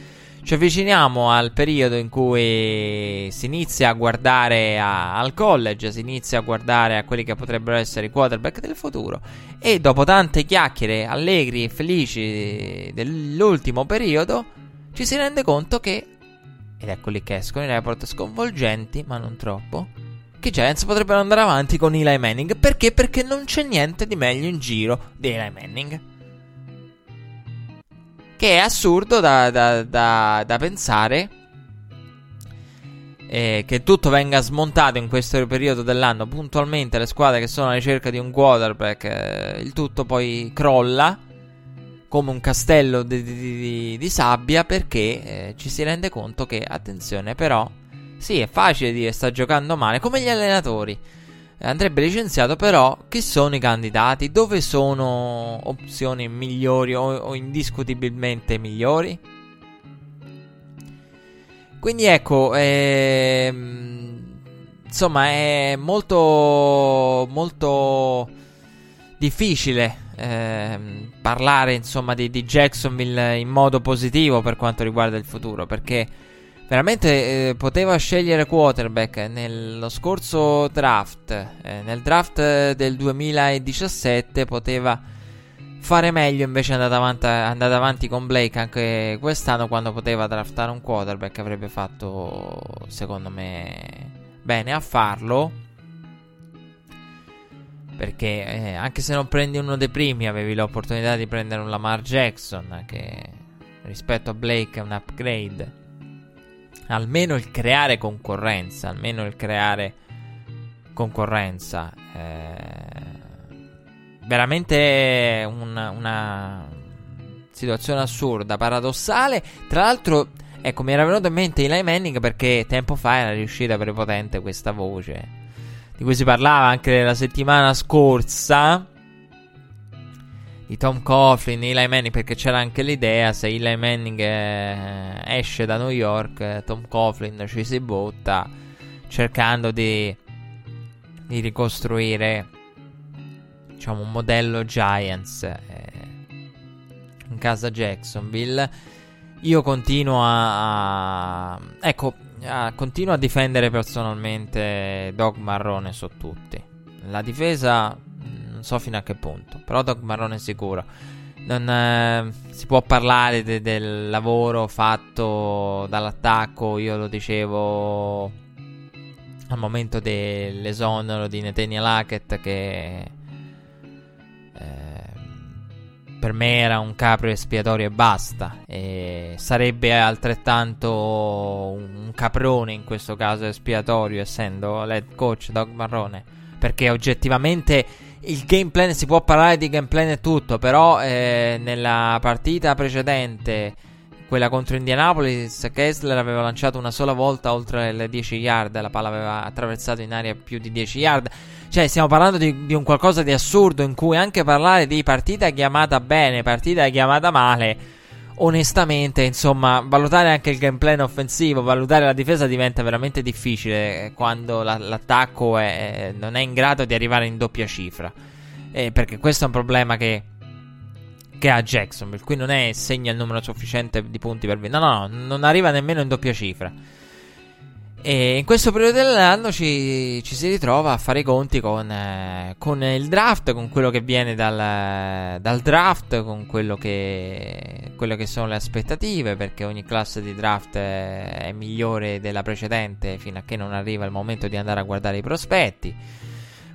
Ci avviciniamo al periodo in cui si inizia a guardare a, al college, si inizia a guardare a quelli che potrebbero essere i quarterback del futuro. E dopo tante chiacchiere allegri e felici dell'ultimo periodo, ci si rende conto che, ed ecco lì che escono i report sconvolgenti, ma non troppo, che i Giants potrebbero andare avanti con Eli Manning. Perché? Perché non c'è niente di meglio in giro di Eli Manning. Che è assurdo da, da, da, da pensare. eh, che tutto venga smontato in questo periodo dell'anno puntualmente le squadre che sono alla ricerca di un quarterback, eh, il tutto poi crolla come un castello di, di, di, di sabbia perché eh, ci si rende conto che, attenzione però, sì è facile dire sta giocando male, come gli allenatori. Andrebbe licenziato però chi sono i candidati, dove sono opzioni migliori o, o indiscutibilmente migliori? Quindi ecco, ehm, insomma è molto molto difficile ehm, parlare insomma di, di, Jacksonville in modo positivo per quanto riguarda il futuro perché veramente eh, poteva scegliere quarterback nello scorso draft eh, nel draft del 2017 poteva fare meglio invece è andato avanti, andato avanti con Blake anche quest'anno quando poteva draftare un quarterback avrebbe fatto secondo me bene a farlo perché eh, anche se non prendi uno dei primi, avevi l'opportunità di prendere un Lamar Jackson, che rispetto a Blake è un upgrade. Almeno il creare concorrenza, almeno il creare concorrenza. Eh, veramente una, una situazione assurda, paradossale. Tra l'altro, ecco, mi era venuto in mente Eli Manning perché tempo fa era riuscita prepotente questa voce di cui si parlava anche la settimana scorsa di Tom Coughlin, Eli Manning, perché c'era anche l'idea se Eli Manning eh, esce da New York, eh, Tom Coughlin ci si butta cercando di, di ricostruire diciamo un modello Giants eh, in casa Jacksonville. Io continuo a, a ecco, ah, continuo a difendere personalmente Dog Marrone su tutti. La difesa non so fino a che punto, però Dog Marrone è sicuro. Non eh, si può parlare de- del lavoro fatto dall'attacco, io lo dicevo al momento dell'esonero di Netenia Lackett che per me era un capro espiatorio e basta. E sarebbe altrettanto un caprone in questo caso espiatorio, essendo l'head coach Doug Marrone. Perché oggettivamente il game plan si può parlare di game plan e tutto, però eh, nella partita precedente, quella contro Indianapolis, Kessler aveva lanciato una sola volta oltre le 10 yard, la palla aveva attraversato in aria più di 10 yard. Cioè, stiamo parlando di, di, un qualcosa di assurdo in cui anche parlare di partita chiamata bene, partita chiamata male. Onestamente, insomma, valutare anche il gameplay offensivo, valutare la difesa diventa veramente difficile quando la, l'attacco è, non è in grado di arrivare in doppia cifra. Eh, perché questo è un problema che, che ha Jacksonville. Qui non è segna il numero sufficiente di punti per vincere. No, no, no, non arriva nemmeno in doppia cifra. E in questo periodo dell'anno ci, ci, si ritrova a fare i conti con, eh, con il draft, con quello che viene dal, dal draft, con quello che, quello che, sono le aspettative, perché ogni classe di draft è, migliore della precedente fino a che non arriva il momento di andare a guardare i prospetti.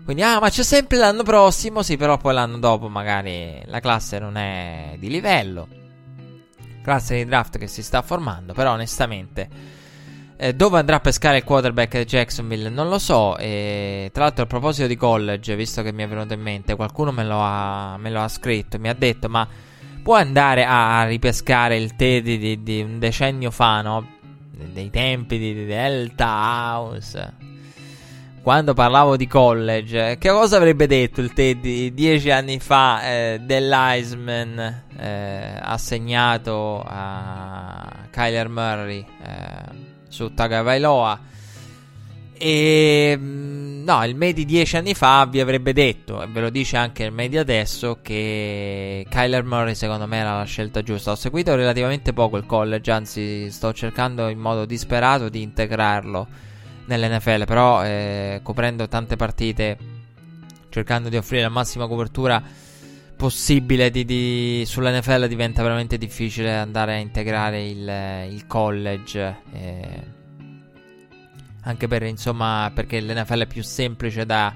Quindi, ah, ma c'è sempre l'anno prossimo, sì, però poi l'anno dopo magari la classe non è di livello. Classe di draft che si sta formando, però onestamente eh, dove andrà a pescare il quarterback Jacksonville? Non lo so. E, tra l'altro, a proposito di college, visto che mi è venuto in mente, qualcuno me lo ha, me lo ha scritto. Mi ha detto: Ma puoi andare a, a ripescare il Teddy di, di, un decennio fa, no? Dei tempi di, di Delta House. Quando parlavo di college, che cosa avrebbe detto il Teddy dieci anni fa eh, dell'Iceman eh, assegnato a Kyler Murray? Eh, su Tagovailoa. E mm, no, il Medi dieci anni fa vi avrebbe detto, e ve lo dice anche il Medi adesso, che Kyler Murray secondo me era la scelta giusta. Ho seguito relativamente poco il college, anzi sto cercando in modo disperato di integrarlo nell'NFL, però eh, coprendo tante partite, cercando di offrire la massima copertura possibile di, di, sull'NFL diventa veramente difficile andare a integrare il, il college. Eh, anche per insomma perché l'NFL è più semplice da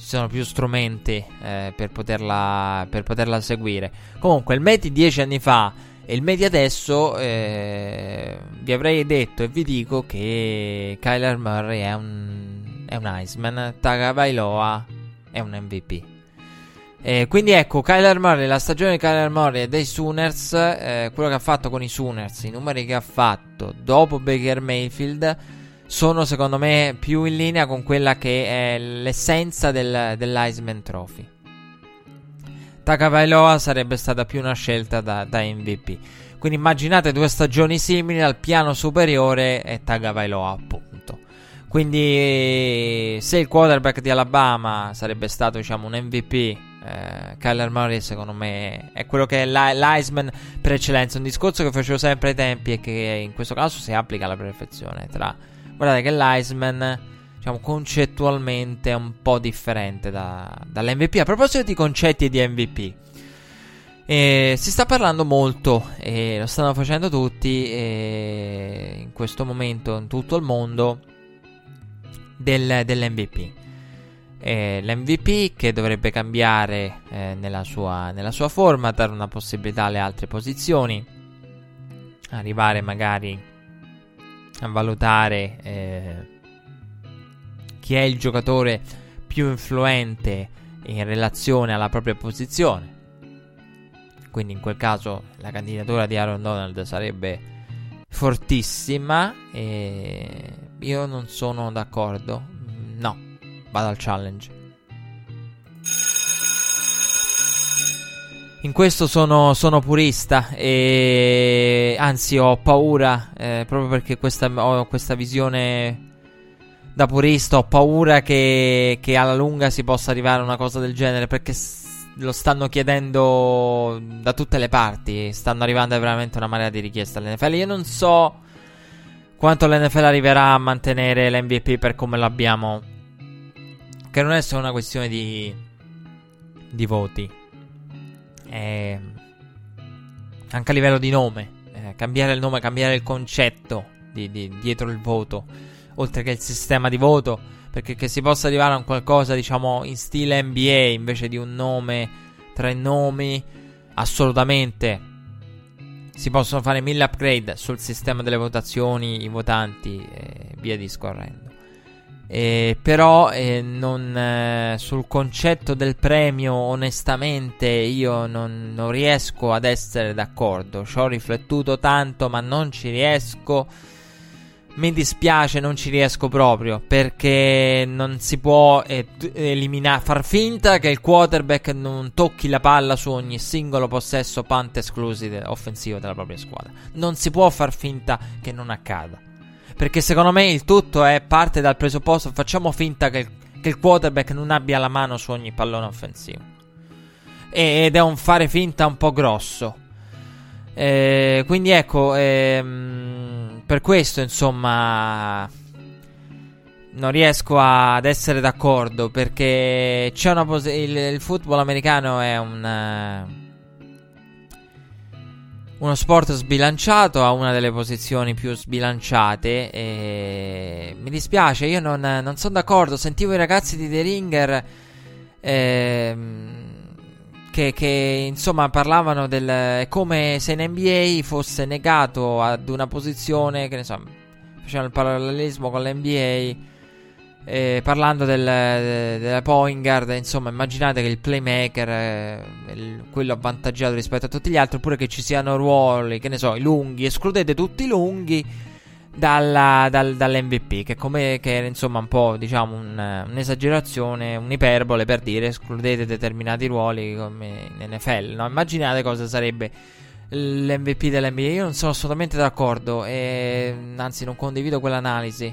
ci sono più strumenti eh, per, poterla, per poterla seguire. Comunque, il Meti dieci anni fa E il media adesso eh, vi avrei detto e vi dico che Kyler Murray è un, è un Iceman, Tagovailoa è un MVP. Eh, quindi ecco, Kyler Murray, la stagione di Kyler Murray e dei Sooners, eh, quello che ha fatto con i Sooners, i numeri che ha fatto dopo Baker Mayfield, sono secondo me più in linea con quella che è l'essenza del, dell'Iceman Trophy. Tagovailoa sarebbe stata più una scelta da, da, MVP. Quindi immaginate due stagioni simili al piano superiore e Tagovailoa appunto. Quindi se il quarterback di Alabama sarebbe stato diciamo un MVP, eh, Kyler Murray secondo me è quello che è l'Iceman per eccellenza. Un discorso che facevo sempre ai tempi e che in questo caso si applica alla perfezione. Tra, guardate che l'Iceman diciamo, concettualmente è un po' differente da, dall'MVP. A proposito di concetti di MVP, eh, si sta parlando molto e lo stanno facendo tutti eh, in questo momento in tutto il mondo del, dell'MVP. Eh, L'MVP che dovrebbe cambiare eh, nella, sua, nella sua forma, dare una possibilità alle altre posizioni, arrivare magari a valutare eh, chi è il giocatore più influente in relazione alla propria posizione. Quindi in quel caso la candidatura di Aaron Donald sarebbe fortissima e io non sono d'accordo. No, vado al challenge. In questo sono, sono purista e anzi ho paura eh, proprio perché questa, ho questa visione da purista ho paura che, che, alla lunga si possa arrivare a una cosa del genere perché lo stanno chiedendo da tutte le parti. Stanno arrivando veramente una marea di richieste all'NFL. Io non so quanto l'NFL arriverà a mantenere l'MVP per come l'abbiamo. Che non è solo una questione di, di voti. È anche a livello di nome. Eh, cambiare il nome, cambiare il concetto di, di, dietro il voto oltre che il sistema di voto, perché che si possa arrivare a un qualcosa, diciamo, in stile NBA invece di un nome, tre nomi, assolutamente. Si possono fare mille upgrade sul sistema delle votazioni, i votanti e via discorrendo. Eh, però eh, non, eh, sul concetto del premio, onestamente, io non, non riesco ad essere d'accordo. Ci ho riflettuto tanto, ma non ci riesco mi dispiace, non ci riesco proprio. Perché non si può eh, eliminare, far finta che il quarterback non tocchi la palla su ogni singolo possesso punt esclusi offensivo della propria squadra. Non si può far finta che non accada. Perché secondo me il tutto è parte dal presupposto: facciamo finta che che il quarterback non abbia la mano su ogni pallone offensivo. E- ed è un fare finta un po' grosso. Eh, quindi ecco. Ehm per questo, insomma, non riesco ad essere d'accordo perché c'è una pos- il, il, football americano è un uh, uno sport sbilanciato, ha una delle posizioni più sbilanciate e mi dispiace, io non, non sono d'accordo, sentivo i ragazzi di The Ringer eh, che, che, insomma parlavano del come se in NBA fosse negato ad una posizione che ne so facevano il parallelismo con l'NBA eh, parlando del, de, della point guard insomma immaginate che il playmaker è il, quello avvantaggiato rispetto a tutti gli altri oppure che ci siano ruoli che ne so i lunghi escludete tutti i lunghi dalla, dal, dall'MVP, che, come, che era insomma un po' diciamo un, un'esagerazione, un'iperbole per dire escludete determinati ruoli come in NFL. No? Immaginate cosa sarebbe l'MVP dell'NBA. Io non sono assolutamente d'accordo, e, anzi non condivido quell'analisi,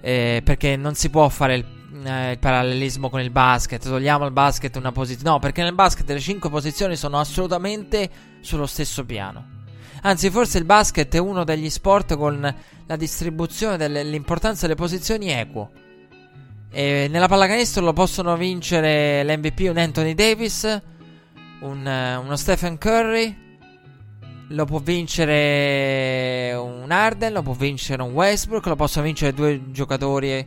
eh, perché non si può fare il, eh, il parallelismo con il basket. Togliamo il basket una posizione. No, perché nel basket le 5 posizioni sono assolutamente sullo stesso piano. Anzi, forse il basket è uno degli sport con la distribuzione dell'importanza delle posizioni equo. E nella pallacanestro lo possono vincere l'MVP un Anthony Davis, un, uno Stephen Curry, lo può vincere un Arden, lo può vincere un Westbrook, lo possono vincere due giocatori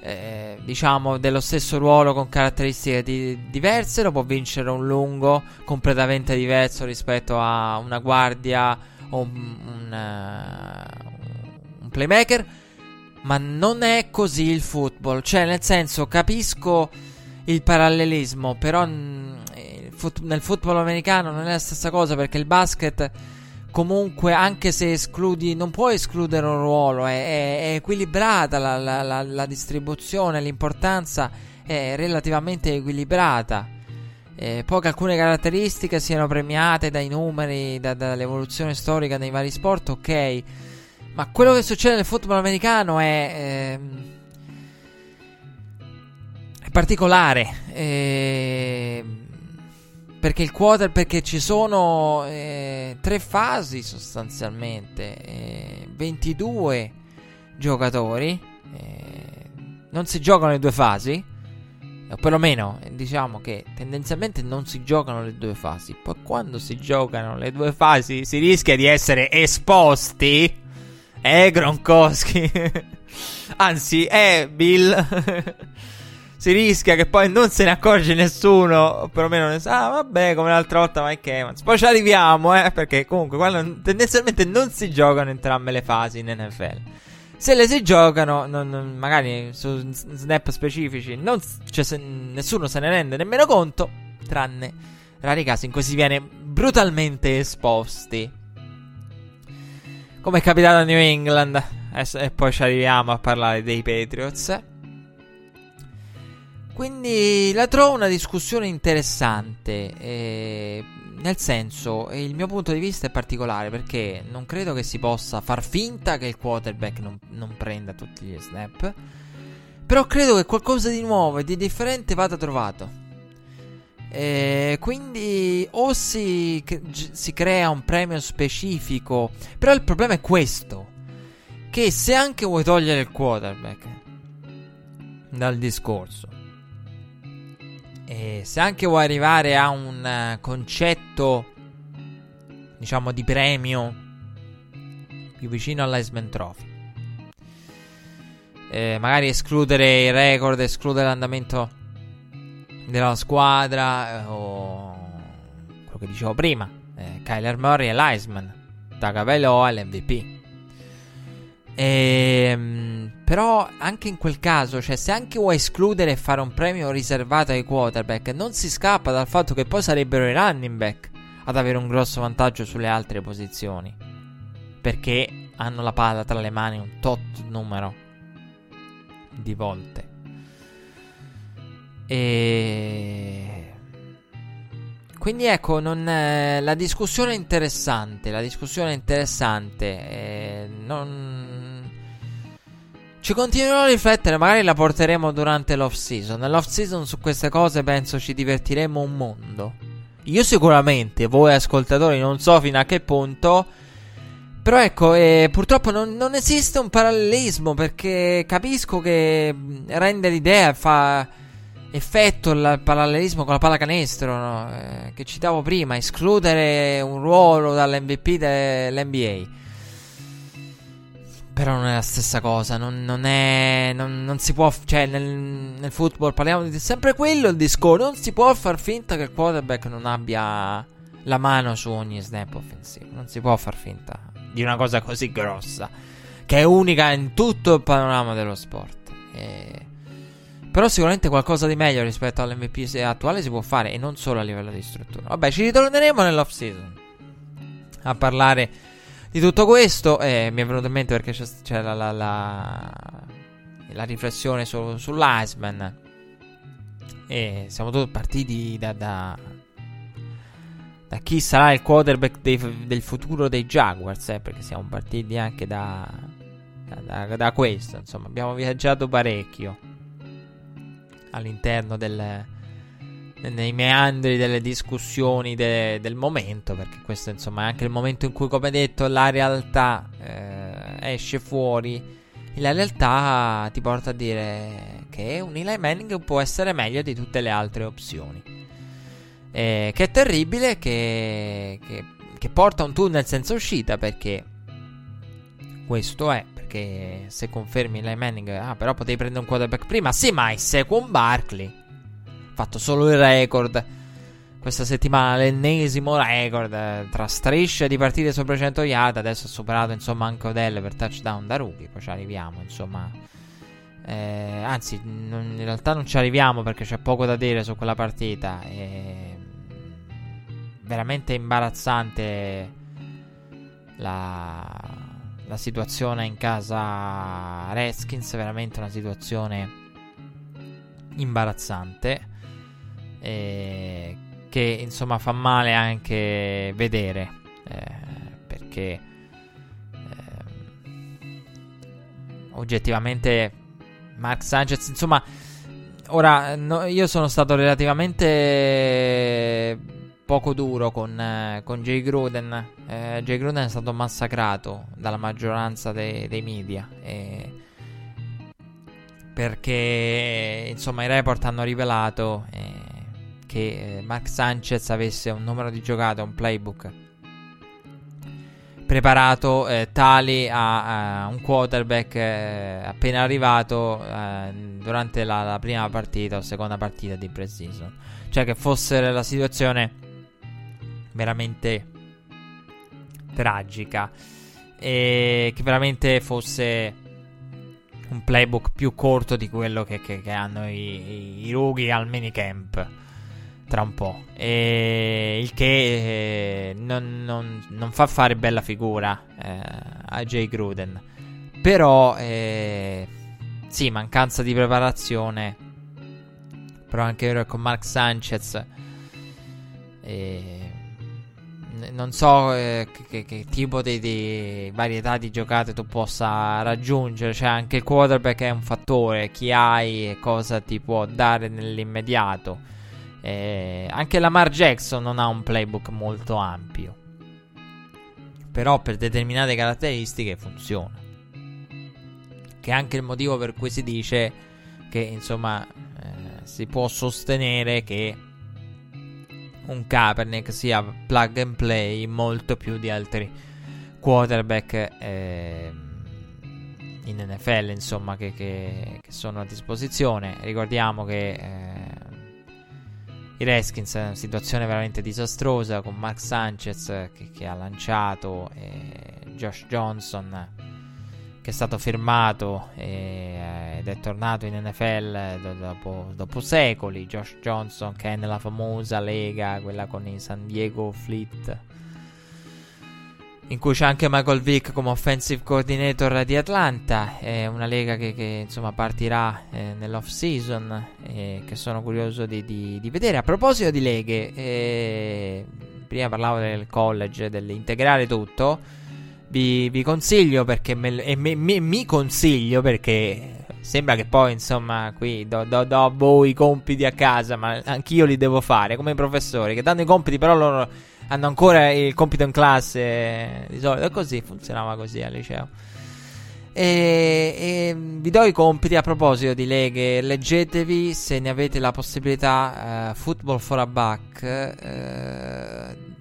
eh, diciamo dello stesso ruolo con caratteristiche di- diverse, lo può vincere un lungo completamente diverso rispetto a una guardia o un, un, uh, un playmaker. Ma non è così il football. Cioè, nel senso, capisco il parallelismo, però mh, fut- nel football americano non è la stessa cosa perché il basket comunque anche se escludi non puoi escludere un ruolo è, è, è equilibrata la, la, la, la, distribuzione l'importanza è relativamente equilibrata. Eh, poi che alcune caratteristiche siano premiate dai numeri da, dall'evoluzione storica dei vari sport ok. Ma quello che succede nel football americano è eh, particolare. Eh, perché il quarter, perché ci sono eh, tre fasi sostanzialmente, eh, 22 giocatori, eh, non si giocano le due fasi, o perlomeno eh, diciamo che tendenzialmente non si giocano le due fasi, poi quando si giocano le due fasi si rischia di essere esposti, eh Gronkowski, anzi è Bill. si rischia che poi non se ne accorge nessuno, perlomeno ne sa, ah, vabbè, come l'altra volta Mike Evans. Poi ci arriviamo, eh, perché comunque quando tendenzialmente non si giocano entrambe le fasi in NFL. Se le si giocano, non, non, magari su snap specifici, non, cioè se, nessuno se ne rende nemmeno conto, tranne rari casi in cui si viene brutalmente esposti. Come è capitato a New England. E poi ci arriviamo a parlare dei Patriots. Quindi la trovo una discussione interessante, eh, nel senso, il mio punto di vista è particolare perché non credo che si possa far finta che il quarterback non, non prenda tutti gli snap, però credo che qualcosa di nuovo e di differente vada trovato. Eh, quindi o si, si crea un premio specifico, però il problema è questo, che se anche vuoi togliere il quarterback dal discorso, e se anche vuoi arrivare a un uh, concetto, diciamo, di premio più vicino all'Iceman Trophy, eh, magari escludere il record, escludere l'andamento della squadra, eh, o quello che dicevo prima, eh, Kyler Murray e l'Iceman, Tagavello è l'MVP. Ehm, però anche in quel caso, cioè se anche vuoi escludere e fare un premio riservato ai quarterback, non si scappa dal fatto che poi sarebbero i running back ad avere un grosso vantaggio sulle altre posizioni. Perché hanno la palla tra le mani un tot numero di volte. E quindi ecco, non, eh, la discussione è interessante, la discussione è interessante. Eh, non... Ci continuerò a riflettere, magari la porteremo durante l'off season. Nell'off season su queste cose penso ci divertiremo un mondo. Io sicuramente, voi ascoltatori non so fino a che punto. Però ecco, eh, purtroppo non, non esiste un parallelismo perché capisco che rende l'idea fa effetto il parallelismo con la pallacanestro no? eh, che citavo prima, escludere un ruolo dall'MVP dell'NBA. Però non è la stessa cosa, non, non è. Non, non, si può. Cioè, nel, nel, football parliamo di sempre quello il discorso. Non si può far finta che il quarterback non abbia la mano su ogni snap offensivo. Non si può far finta di una cosa così grossa, che è unica in tutto il panorama dello sport. E però sicuramente qualcosa di meglio rispetto all'MVP attuale si può fare e non solo a livello di struttura. Vabbè, ci ritorneremo nell'off season a parlare di tutto questo. E mi è venuto in mente perché c'è, c'è la, la, la, la, riflessione su, sull'Iceman. E siamo tutti partiti da, da, da chi sarà il quarterback dei, del futuro dei Jaguars. Eh, perché siamo partiti anche da, da, da questo. Insomma, abbiamo viaggiato parecchio all'interno del, nei meandri delle discussioni de, del momento, perché questo insomma è anche il momento in cui, come detto, la realtà eh, esce fuori. E la realtà ti porta a dire che un Eli Manning può essere meglio di tutte le altre opzioni. Eh, che è terribile, che, che, che porta un tunnel senza uscita, perché questo è, perché se confermi Eli Manning, ah, però potevi prendere un quarterback prima. Sì, ma è Sequon Barkley. Fatto solo il record. Questa settimana l'ennesimo record eh, tra strisce di partite sopra 100 yard. Adesso ha superato insomma anche Odell per touchdown da rookie. Poi ci arriviamo, insomma. Eh, anzi, non, in realtà non ci arriviamo perché c'è poco da dire su quella partita. È veramente imbarazzante la, la situazione in casa Redskins. Veramente una situazione imbarazzante. Eh, che insomma fa male anche vedere. Eh, perché eh, oggettivamente Mark Sanchez, insomma, ora no, io sono stato relativamente poco duro con, eh, con Jay Gruden. Eh, Jay Gruden è stato massacrato dalla maggioranza dei, dei media. Eh, perché insomma i report hanno rivelato eh, che eh, Mark Sanchez avesse un numero di giocate, un playbook preparato eh, tali a, a, un quarterback eh, appena arrivato eh, durante la, la, prima partita o seconda partita di pre-season. Cioè che fosse la situazione veramente tragica e che veramente fosse un playbook più corto di quello che, che, che hanno i, i, i rookie al minicamp tra un po'. E il che eh, non, non, non, fa fare bella figura eh, a Jay Gruden. Però, eh, sì, mancanza di preparazione. Però anche con Mark Sanchez. Eh, non so eh, che, che, tipo di, di, varietà di giocate tu possa raggiungere. Cioè, anche il quarterback è un fattore. Chi hai e cosa ti può dare nell'immediato. Eh, anche Lamar Jackson non ha un playbook molto ampio. Però per determinate caratteristiche funziona. Che è anche il motivo per cui si dice che insomma eh, si può sostenere che un Kaepernick sia plug and play molto più di altri quarterback eh, in NFL insomma che, che, che, sono a disposizione. Ricordiamo che eh, i Redskins una situazione veramente disastrosa con Mark Sanchez che, che ha lanciato e Josh Johnson che è stato firmato e, ed è tornato in NFL do, dopo, dopo, secoli. Josh Johnson che è nella famosa lega, quella con i San Diego Fleet in cui c'è anche Michael Vick come offensive coordinator di Atlanta. È una lega che, che insomma partirà eh, nell'off season. E che sono curioso di, di, di, vedere. A proposito di leghe, eh, prima parlavo del college, dell'integrare tutto. Vi, vi consiglio perché me, me, me, mi consiglio perché sembra che poi insomma qui do, do, do a voi i compiti a casa, ma anch'io li devo fare come i professori che danno i compiti, però loro hanno ancora il compito in classe di solito. Così funzionava così al liceo. E, e, vi do i compiti a proposito di leghe. Leggetevi se ne avete la possibilità. Uh, Football for a Buck. Uh,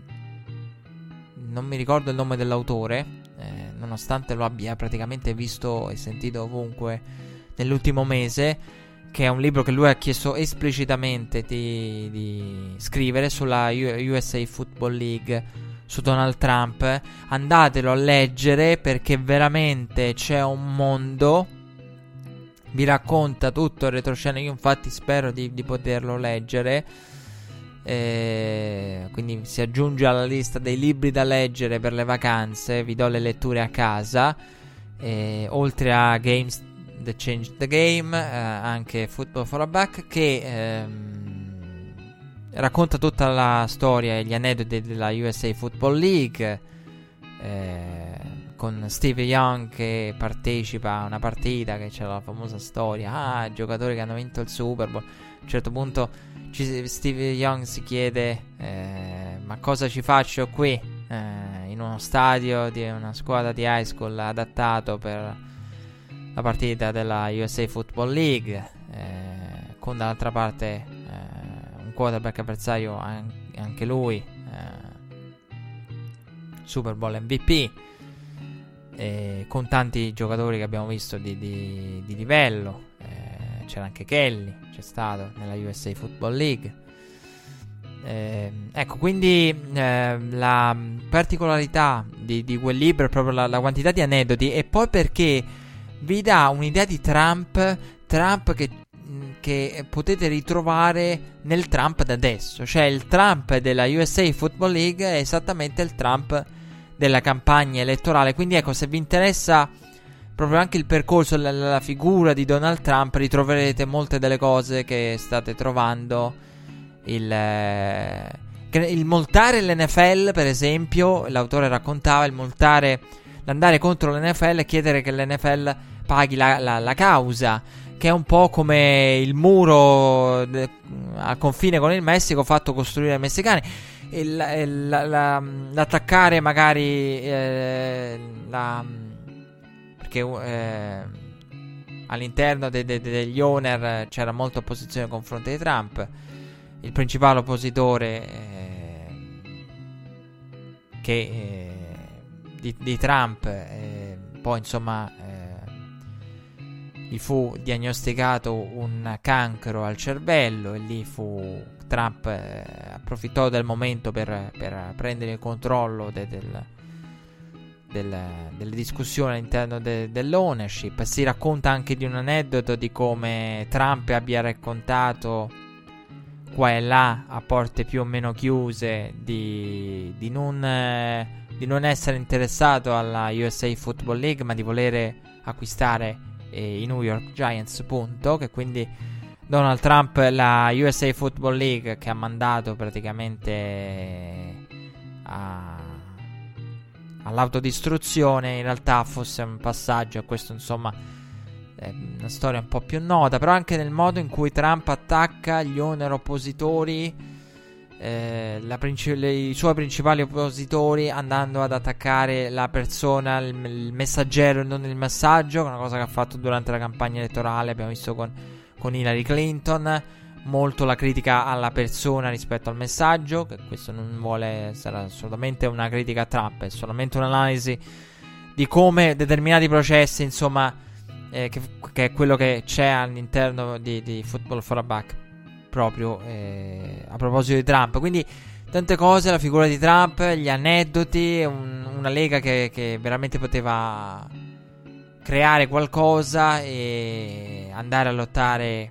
non mi ricordo il nome dell'autore. Eh, nonostante lo abbia praticamente visto e sentito ovunque nell'ultimo mese che è un libro che lui ha chiesto esplicitamente di, di scrivere sulla USA Football League su Donald Trump. Andatelo a leggere perché veramente c'è un mondo. Vi racconta tutto il retroscena. Io, infatti, spero di, di poterlo leggere. Eh, quindi si aggiunge alla lista dei libri da leggere per le vacanze. Vi do le letture a casa. Eh, oltre a Games The Change the Game, eh, anche Football for a Buck, che ehm, racconta tutta la storia e gli aneddoti della USA Football League. Eh, con Steve Young che partecipa a una partita che c'è la famosa storia ah giocatori che hanno vinto il Super Bowl a un certo punto ci, Steve Young si chiede eh, ma cosa ci faccio qui eh, in uno stadio di una squadra di high school adattato per la partita della USA Football League eh, con dall'altra parte eh, un quarterback avversario an- anche lui eh, Super Bowl MVP eh, con tanti giocatori che abbiamo visto di, di, di livello. Eh, c'era anche Kelly, c'è stato nella USA Football League. Eh, ecco, quindi eh, la particolarità di, di, quel libro è proprio la, la, quantità di aneddoti e poi perché vi dà un'idea di Trump, Trump che, che potete ritrovare nel Trump da adesso, cioè il Trump della USA Football League è esattamente il Trump della campagna elettorale, quindi ecco, se vi interessa proprio anche il percorso, la, la figura di Donald Trump, ritroverete molte delle cose che state trovando. Il, eh, il moltare l'NFL, per esempio, l'autore raccontava il moltare, l'andare contro l'NFL e chiedere che l'NFL paghi la, la, la causa, che è un po' come il muro de, al confine con il Messico fatto costruire dai messicani. Il, il, la, la, l'attaccare magari eh, la, perché eh, all'interno de, de, degli owner c'era molta opposizione nei confronti di Trump il principale oppositore eh, che, eh, di, di, Trump, eh, poi insomma gli fu diagnosticato un cancro al cervello e lì fu Trump eh, approfittò del momento per, per, prendere il controllo de, del, del, delle discussioni all'interno de, dell'ownership. Si racconta anche di un aneddoto di come Trump abbia raccontato qua e là a porte più o meno chiuse di, di, non, eh, di non, essere interessato alla USA Football League ma di volere acquistare eh, i New York Giants punto che quindi Donald Trump la USA Football League che ha mandato praticamente a, all'autodistruzione in realtà fosse un passaggio e questo insomma è una storia un po' più nota, però anche nel modo in cui Trump attacca gli owner oppositori, eh, princi- le, i suoi principali oppositori, andando ad attaccare la persona, il, il messaggero e non il messaggio, una cosa che ha fatto durante la campagna elettorale, abbiamo visto con, con Hillary Clinton. Molto la critica alla persona rispetto al messaggio, che questo non vuole essere assolutamente una critica a Trump, è solamente un'analisi di come determinati processi, insomma, eh, che, che, è quello che c'è all'interno di, di Football for a Buck, proprio eh, a proposito di Trump. Quindi tante cose, la figura di Trump, gli aneddoti, un, una lega che, che, veramente poteva creare qualcosa e andare a lottare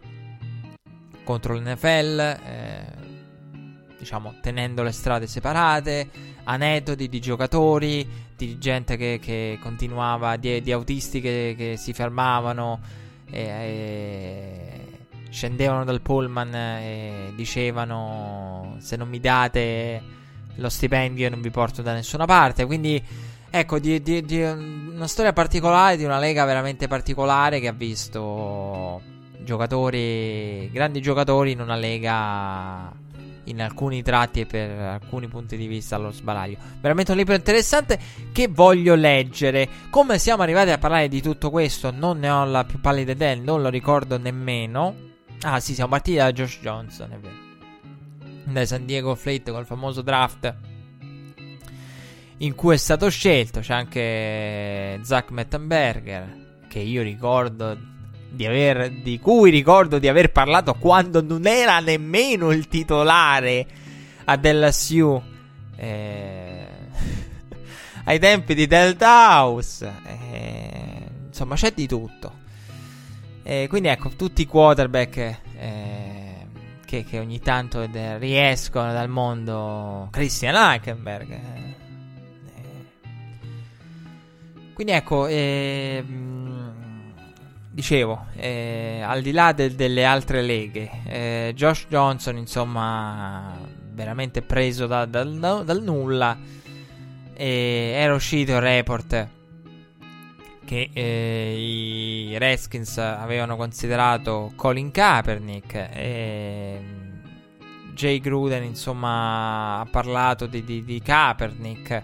contro l'NFL, eh, diciamo tenendo le strade separate, aneddoti di giocatori, di gente che, che continuava, di, di autisti che, che, si fermavano e, e, scendevano dal pullman e dicevano se non mi date lo stipendio non vi porto da nessuna parte. Quindi ecco, di, di, di una storia particolare, di una lega veramente particolare che ha visto giocatori, grandi giocatori in una lega in alcuni tratti e per alcuni punti di vista allo sbaraglio. Veramente un libro interessante che voglio leggere. Come siamo arrivati a parlare di tutto questo, non ne ho la più pallida idea, non lo ricordo nemmeno. Ah, sì, siamo partiti da Josh Johnson, è vero. Dai San Diego Fleet col famoso draft in cui è stato scelto. C'è anche Zach Mettenberger, che io ricordo di, aver, di cui ricordo di aver parlato quando non era nemmeno il titolare a LSU. Eh, ai tempi di Delta House. Eh, insomma, c'è di tutto. Eh, quindi ecco, tutti i quarterback eh, che, che, ogni tanto riescono dal mondo. Christian Hackenberg. Eh, quindi ecco, eh, dicevo, eh, al di là de- delle altre leghe, eh, Josh Johnson, insomma, veramente preso da, dal, dal, nulla. Era uscito il report che eh, i Redskins avevano considerato Colin Kaepernick e Jay Gruden, insomma, ha parlato di, di, di Kaepernick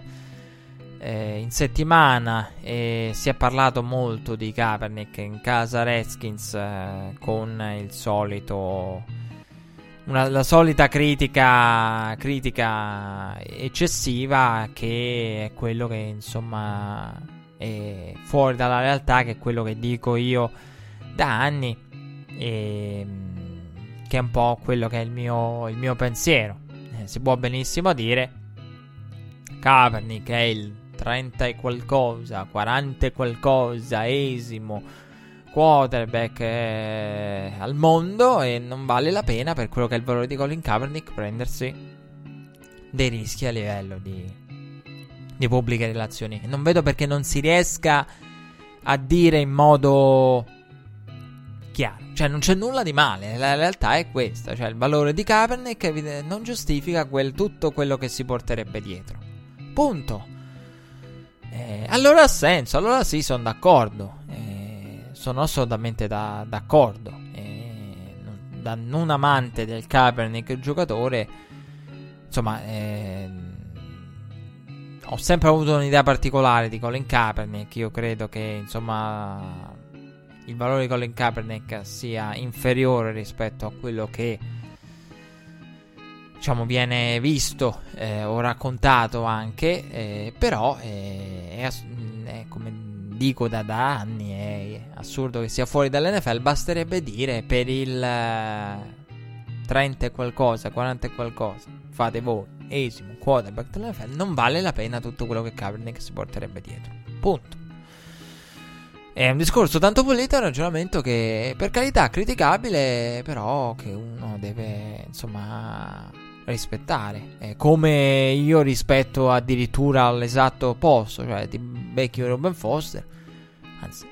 eh, in settimana eh, si è parlato molto di Kaepernick in casa Redskins eh, con il solito una, la solita critica, critica eccessiva che è quello che insomma e fuori dalla realtà che è quello che dico io da anni e che è un po' quello che è il mio, il mio pensiero. Eh, si può benissimo dire Kaepernick è il 30 e qualcosa, 40 e qualcosa, esimo quarterback eh, al mondo e non vale la pena per quello che è il valore di Colin Kaepernick prendersi dei rischi a livello di, di pubbliche relazioni. Non vedo perché non si riesca a dire in modo chiaro. Cioè, non c'è nulla di male. La realtà è questa. Cioè, il valore di Kaepernick non giustifica quel, tutto quello che si porterebbe dietro. Punto. Eh, allora ha senso. Allora sì, sono d'accordo. Eh, sono assolutamente da, d'accordo. Eh, da non amante del Kaepernick giocatore, insomma, eh, ho sempre avuto un'idea particolare di Colin Kaepernick. Io credo che, insomma, il valore di Colin Kaepernick sia inferiore rispetto a quello che diciamo viene visto eh, o raccontato anche eh, però eh, è, è, come dico da, da, anni è assurdo che sia fuori dall'NFL basterebbe dire per il 30 e qualcosa 40 e qualcosa fate voi esimo quarterback dell'NFL non vale la pena tutto quello che Kaepernick si porterebbe dietro punto è un discorso tanto pulito, è un ragionamento che per carità criticabile, però che uno deve insomma rispettare. È come io rispetto addirittura all'esatto opposto, cioè di Becky Ruben Foster. Anzi,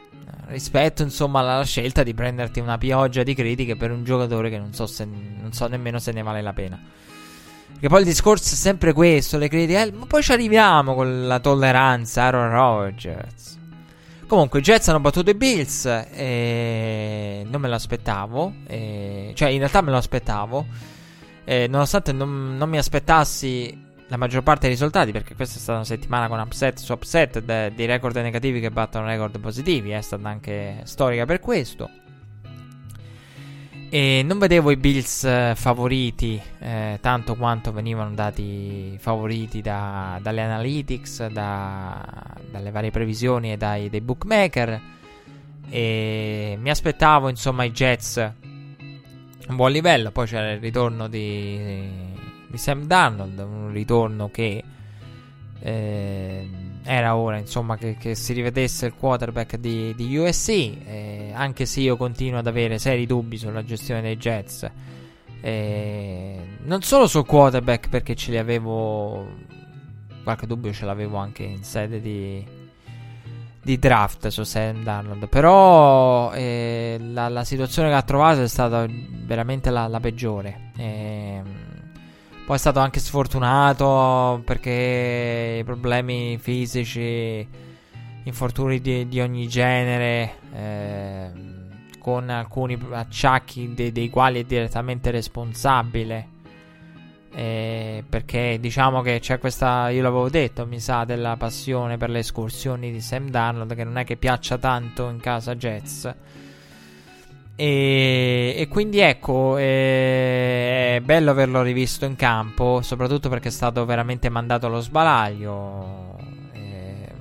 rispetto insomma alla scelta di prenderti una pioggia di critiche per un giocatore che non so, se, non so nemmeno se ne vale la pena. Perché poi il discorso è sempre questo, le critiche, eh, ma poi ci arriviamo con la tolleranza, Aaron Rodgers. Comunque, i Jets hanno battuto i Bills. E non me lo aspettavo. E... Cioè, in realtà me lo aspettavo. E nonostante non, non, mi aspettassi la maggior parte dei risultati, perché questa è stata una settimana con upset su upset de- di record negativi che battono record positivi. È stata anche storica per questo. E non vedevo i Bills eh, favoriti eh, tanto quanto venivano dati favoriti da, dalle analytics, da, dalle varie previsioni e dai, dai bookmaker. E mi aspettavo insomma i Jets un buon livello. Poi c'era il ritorno di, di Sam Darnold, un ritorno che eh, era ora insomma che, che, si rivedesse il quarterback di, di USC eh, anche se io continuo ad avere seri dubbi sulla gestione dei Jets. Eh, non solo sul quarterback perché ce li avevo qualche dubbio ce l'avevo anche in sede di, di draft su Sam Darnold però eh, la, la, situazione che ha trovato è stata veramente la, la peggiore. Ehm poi è stato anche sfortunato perché problemi fisici, infortuni di, di ogni genere, eh, con alcuni acciacchi de, dei quali è direttamente responsabile. Eh, perché diciamo che c'è questa, io l'avevo detto, mi sa, della passione per le escursioni di Sam Darnold che non è che piaccia tanto in casa Jets. E, e, quindi ecco, eh, è bello averlo rivisto in campo, soprattutto perché è stato veramente mandato allo sbaraglio, eh,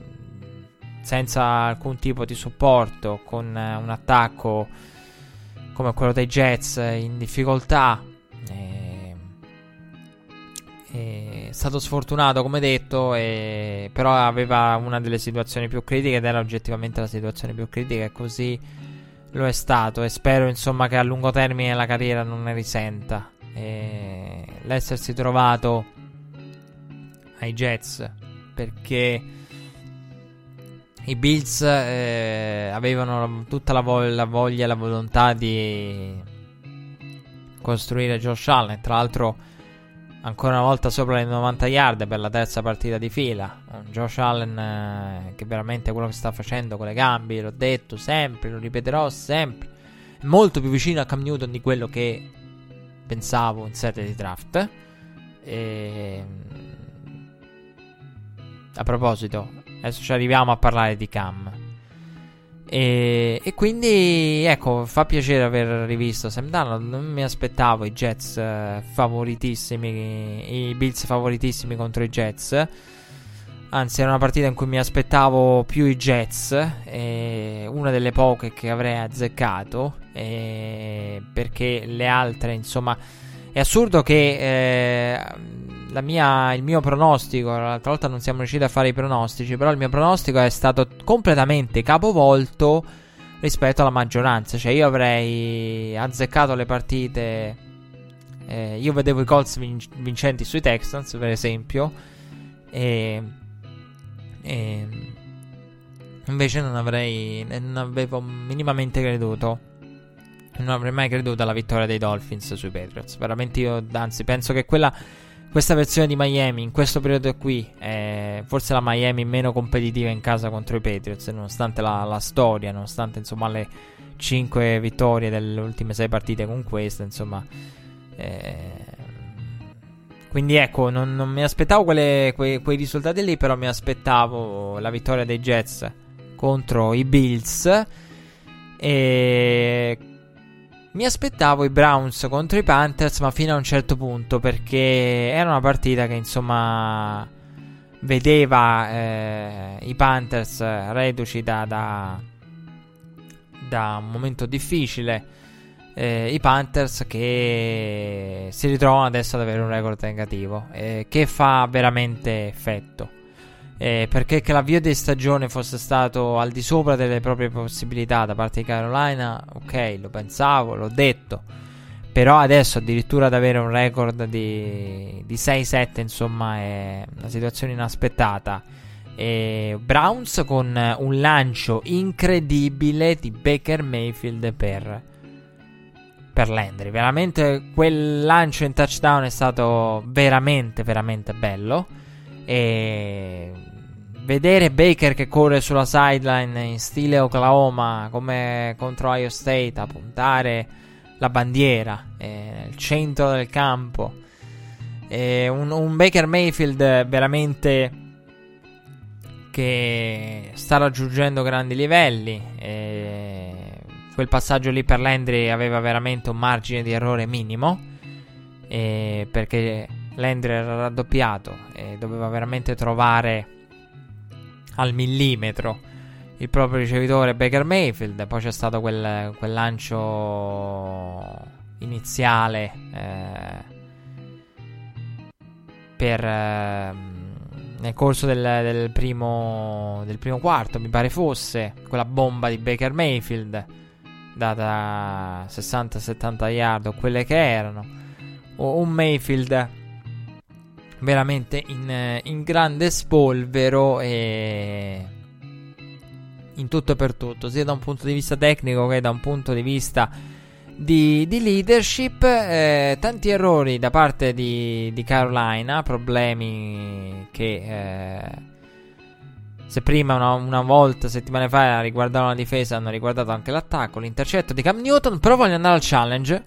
senza alcun tipo di supporto, con un attacco come quello dei Jets in difficoltà. Eh, è stato sfortunato, come detto, però aveva una delle situazioni più critiche ed era oggettivamente la situazione più critica e così lo è stato e spero insomma che a lungo termine la carriera non ne risenta. E l'essersi trovato ai Jets perché i Bills eh, avevano tutta la, vo- la voglia e la volontà di costruire Josh Allen. Tra l'altro ancora una volta sopra le 90 yard per la terza partita di fila. Josh Allen eh, che veramente quello che sta facendo con le gambe, l'ho detto sempre, lo ripeterò sempre, è molto più vicino a Cam Newton di quello che pensavo in sede di draft. E... A proposito, adesso ci arriviamo a parlare di Cam. E, e, quindi ecco, fa piacere aver rivisto Sam Darnold. Non mi aspettavo i Jets eh, favoritissimi, i Bills favoritissimi contro i Jets. Anzi, era una partita in cui mi aspettavo più i Jets. una delle poche che avrei azzeccato. perché le altre, insomma. È assurdo che eh, mia, il mio pronostico. L'altra volta non siamo riusciti a fare i pronostici. Però il mio pronostico è stato completamente capovolto rispetto alla maggioranza. Cioè, io avrei azzeccato le partite. Eh, io vedevo i Colts vin- vincenti sui Texans, per esempio. E e invece non avrei. Non avevo minimamente creduto. Non avrei mai creduto alla vittoria dei Dolphins sui Patriots. Veramente io, anzi, penso che quella. Questa versione di Miami in questo periodo qui è forse la Miami meno competitiva in casa contro i Patriots, nonostante la, la storia, nonostante insomma le 5 vittorie delle ultime 6 partite con questa, insomma, eh, quindi ecco, non, non mi aspettavo quelle, quei, quei, risultati lì, però mi aspettavo la vittoria dei Jets contro i Bills. E mi aspettavo i Browns contro i Panthers, ma fino a un certo punto, perché era una partita che insomma vedeva eh, i Panthers reduci da, da, da un momento difficile eh, i Panthers che si ritrovano adesso ad avere un record negativo, eh, che fa veramente effetto. Eh, perché che l'avvio di stagione fosse stato al di sopra delle proprie possibilità da parte di Carolina, ok, lo pensavo, l'ho detto. Però adesso addirittura ad avere un record di, di 6-7, insomma, è una situazione inaspettata. E Browns con un lancio incredibile di Baker Mayfield per per Landry. Veramente quel lancio in touchdown è stato veramente, veramente bello. E vedere Baker che corre sulla sideline in stile Oklahoma come contro Ohio State a puntare la bandiera nel centro del campo. Un, un, Baker Mayfield veramente che sta raggiungendo grandi livelli. E quel passaggio lì per Landry aveva veramente un margine di errore minimo. Eh, perché Landry era raddoppiato e doveva veramente trovare al millimetro il proprio ricevitore Baker Mayfield. Poi c'è stato quel, quel lancio iniziale eh, per, eh, nel corso del, del, primo, del primo quarto, mi pare fosse quella bomba di Baker Mayfield data 60-70 yard o quelle che erano, un Mayfield veramente in, in grande spolvero e in tutto e per tutto, sia da un punto di vista tecnico che da un punto di vista di, di leadership. Eh, tanti errori da parte di, di Carolina, problemi che eh, se prima una, una, volta, settimane fa, riguardavano la difesa, hanno riguardato anche l'attacco, l'intercetto di Cam Newton. Però voglio andare al challenge.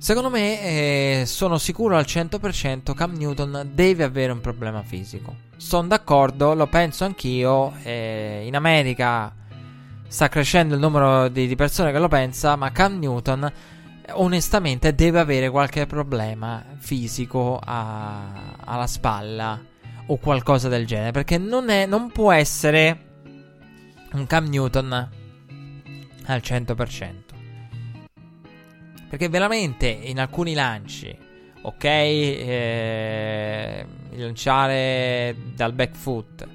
Secondo me, eh, sono sicuro al 100% Cam Newton deve avere un problema fisico. Sono d'accordo, lo penso anch'io. Eh, in America sta crescendo il numero di, di persone che lo pensa, ma Cam Newton onestamente deve avere qualche problema fisico a, alla spalla o qualcosa del genere. Perché non, è, non può essere un Cam Newton al 100%. Perché veramente in alcuni lanci, ok, eh, lanciare dal back foot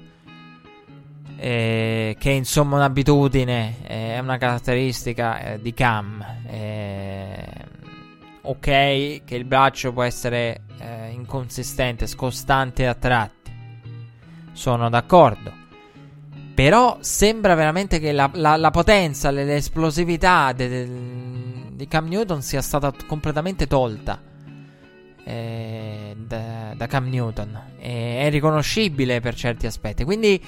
eh, che è insomma un'abitudine, eh, è una caratteristica eh, di Cam. Eh, ok, che il braccio può essere eh, inconsistente, scostante a tratti. Sono d'accordo. Però sembra veramente che la, la, la potenza, l'esplosività de, de, di Cam Newton sia stata completamente tolta eh, da, da, Cam Newton. è riconoscibile per certi aspetti. Quindi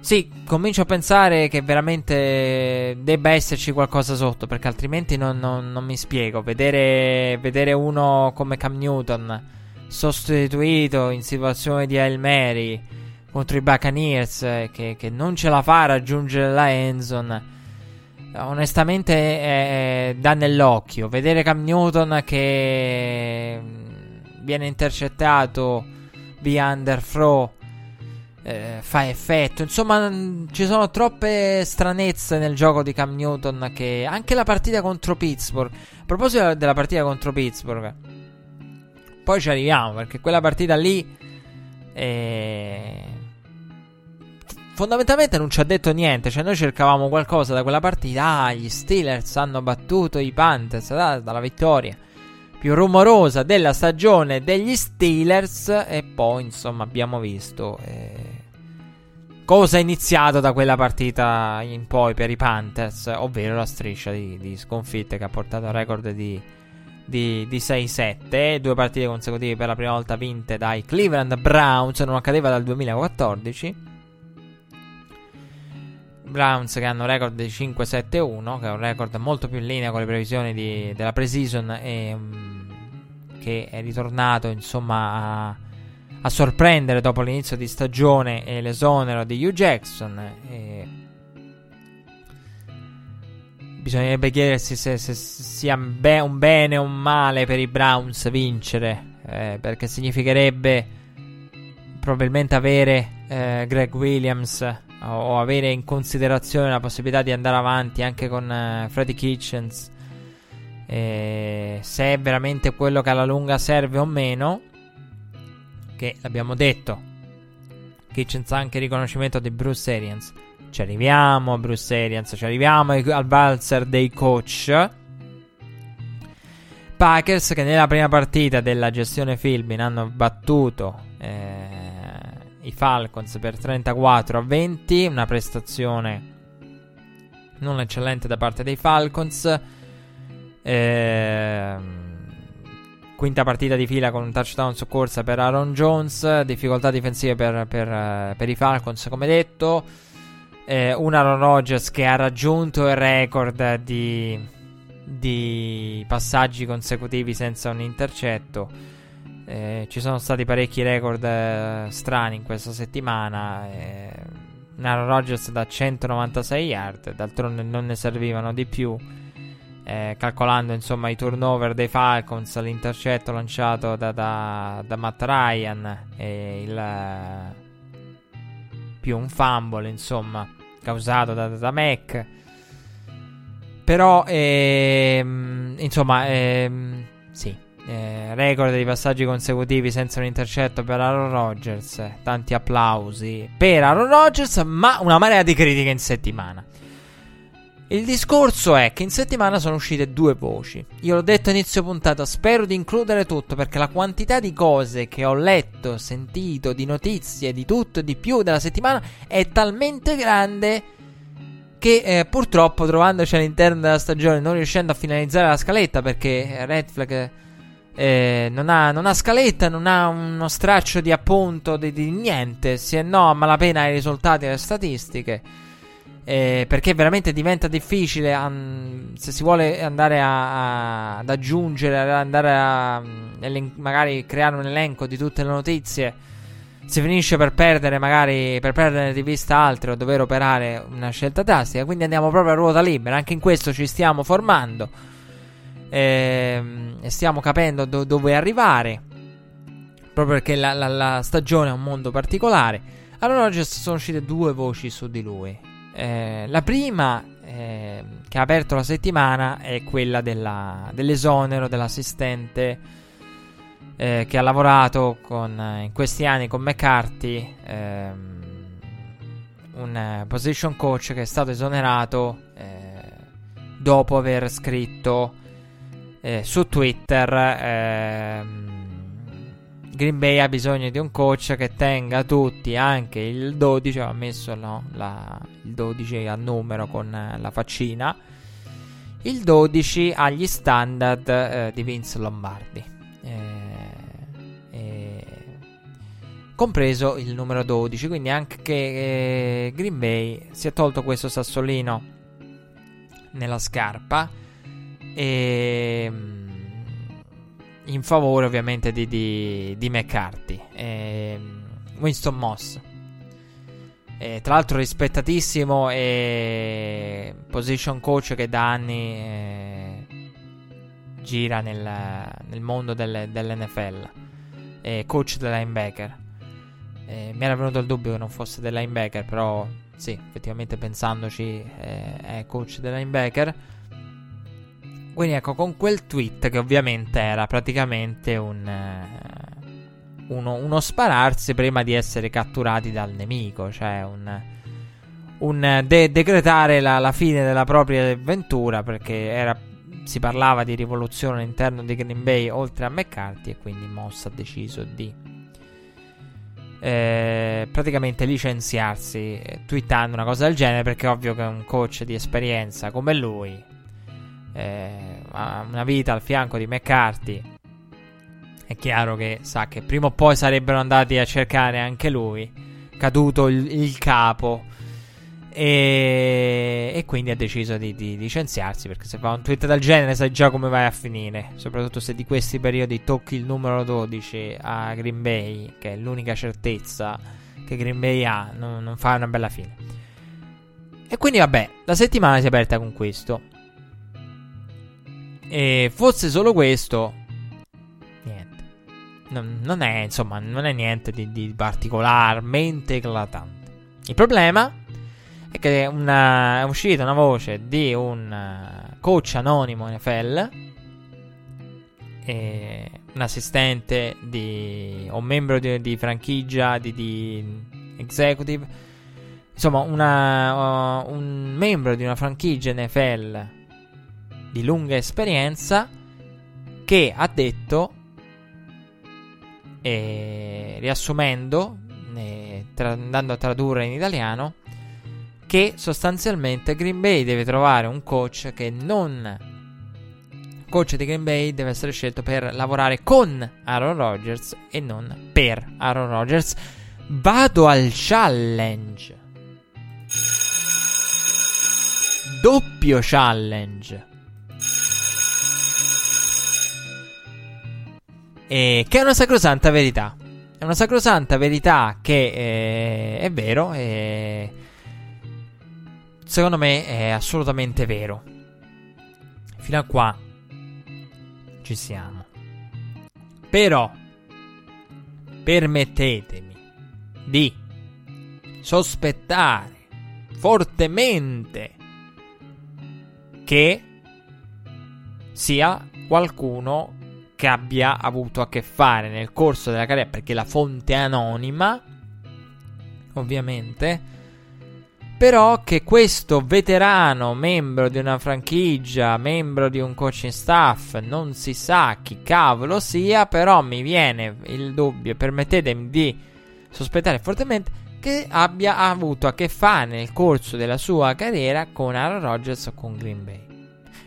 sì, comincio a pensare che veramente debba esserci qualcosa sotto, perché altrimenti non, non, non mi spiego. Vedere, vedere, uno come Cam Newton sostituito in situazione di Hail Mary contro i Buccaneers, che, che non ce la fa a raggiungere la endzone. Onestamente eh, dà nell'occhio. Vedere Cam Newton che mm, viene intercettato via underthrow eh, fa effetto. Insomma, mm, ci sono troppe stranezze nel gioco di Cam Newton che anche la partita contro Pittsburgh. A proposito della partita contro Pittsburgh, poi ci arriviamo perché quella partita lì eh, fondamentalmente non ci ha detto niente. Cioè, noi cercavamo qualcosa da quella partita. Ah, gli Steelers hanno battuto i Panthers da, dalla vittoria più rumorosa della stagione degli Steelers. E poi, insomma, abbiamo visto eh, cosa è iniziato da quella partita in poi per i Panthers, ovvero la striscia di, di sconfitte che ha portato al record di, di, di 6-7. Due partite consecutive per la prima volta vinte dai Cleveland Browns. Non accadeva dal 2014. Browns che hanno un record di 5-7-1, che è un record molto più in linea con le previsioni di, della pre-season e um, che è ritornato insomma a, a, sorprendere dopo l'inizio di stagione e l'esonero di Hugh Jackson. E bisognerebbe chiedersi se, se sia be- un bene o un male per i Browns vincere, eh, perché significherebbe probabilmente avere eh, Greg Williams o avere in considerazione la possibilità di andare avanti anche con uh, Freddy Kitchens eh, se è veramente quello che alla lunga serve o meno che l'abbiamo detto Kitchens ha anche il riconoscimento di Bruce Arians. Ci arriviamo a Bruce Arians ci arriviamo al valzer dei coach. Packers che nella prima partita della gestione Philbin hanno battuto eh, i Falcons per 34 a 20, una prestazione non eccellente da parte dei Falcons. Eh, quinta partita di fila con un touchdown su corsa per Aaron Jones, difficoltà difensive per, per, per i Falcons come detto. Eh, un Aaron Rodgers che ha raggiunto il record di, di passaggi consecutivi senza un intercetto. Eh, ci sono stati parecchi record eh, strani in questa settimana. Eh, Aaron Rodgers da 196 yard, d'altronde non ne servivano di più. Eh, calcolando insomma i turnover dei Falcons, l'intercetto lanciato da, da, da Matt Ryan e il più un fumble insomma causato da, da Mac. Però ehm, insomma ehm, sì eh, record di passaggi consecutivi senza un intercetto per Aaron Rodgers. Tanti applausi per Aaron Rodgers, ma una marea di critiche in settimana. Il discorso è che in settimana sono uscite due voci. Io l'ho detto inizio puntata, spero di includere tutto perché la quantità di cose che ho letto, sentito, di notizie, di tutto e di più della settimana è talmente grande che eh, purtroppo trovandoci all'interno della stagione non riuscendo a finalizzare la scaletta perché Red Flag eh, non, ha, non, ha, scaletta, non ha uno straccio di appunto di, di niente. È no a malapena ai risultati e alle statistiche. Eh, perché veramente diventa difficile um, se si vuole andare a, a, ad aggiungere, andare a um, magari creare un elenco di tutte le notizie. Si finisce per perdere, magari per perdere di vista altre o dover operare una scelta drastica. Quindi andiamo proprio a ruota libera. Anche in questo ci stiamo formando ehm, stiamo capendo do- dove arrivare. Proprio perché la, la, la, stagione è un mondo particolare. Allora oggi sono uscite due voci su di lui. Eh, la prima, eh, che ha aperto la settimana, è quella della, dell'esonero dell'assistente eh, che ha lavorato con, in questi anni con McCarthy, ehm, un position coach che è stato esonerato eh, dopo aver scritto eh, su Twitter ehm, Green Bay ha bisogno di un coach che tenga tutti, anche il 12, ha messo no, la, il 12 a numero con eh, la faccina, il 12 agli standard eh, di Vince Lombardi. Eh, compreso il numero 12, quindi anche eh, Green Bay si è tolto questo sassolino nella scarpa e, ehm, in favore ovviamente di, di, di McCarthy. E, ehm, Winston Moss. eh, tra l'altro rispettatissimo e position coach che da anni eh, gira nel, nel mondo delle, dell'NFL, eh, coach del linebacker. Eh, mi era venuto il dubbio che non fosse del linebacker, però sì, effettivamente pensandoci eh, è coach del linebacker. Quindi ecco, con quel tweet che ovviamente era praticamente un, eh, uno, uno, spararsi prima di essere catturati dal nemico, cioè un, un de- decretare la, la, fine della propria avventura perché era, si parlava di rivoluzione all'interno di Green Bay oltre a McCarthy e quindi Moss ha deciso di eh, praticamente licenziarsi eh, twittando una cosa del genere perché è ovvio che un coach di esperienza come lui eh, una vita al fianco di McCarthy è chiaro che sa che prima o poi sarebbero andati a cercare anche lui caduto il, il capo e, e, quindi ha deciso di, di, licenziarsi perché se fa un tweet del genere sai già come vai a finire. Soprattutto se di questi periodi tocchi il numero 12 a Green Bay, che è l'unica certezza che Green Bay ha, non, non fa una bella fine. E quindi vabbè, la settimana si è aperta con questo. E fosse solo questo, niente. Non, non è, insomma, non è niente di, di particolarmente eclatante. Il problema è che una, è uscita una voce di un eh, coach anonimo NFL, un assistente di, un membro di, di franchigia, di, di, executive, insomma una, uh, un membro di una franchigia NFL di lunga esperienza che ha detto, eh, riassumendo, eh, tra, andando a tradurre in italiano, che sostanzialmente Green Bay deve trovare un coach che non coach di Green Bay deve essere scelto per lavorare con Aaron Rodgers e non per Aaron Rodgers. Vado al challenge. Doppio challenge. E che è una sacrosanta verità. È una sacrosanta verità che eh, è vero e secondo me è assolutamente vero. Fino a qua ci siamo. Però permettetemi di sospettare fortemente che sia qualcuno che abbia avuto a che fare nel corso della carriera, perché la fonte è anonima, ovviamente, però che questo veterano, membro di una franchigia, membro di un coaching staff, non si sa chi cavolo sia, però mi viene il dubbio, permettetemi di sospettare fortemente, che abbia avuto a che fare nel corso della sua carriera con Aaron Rodgers o con Green Bay.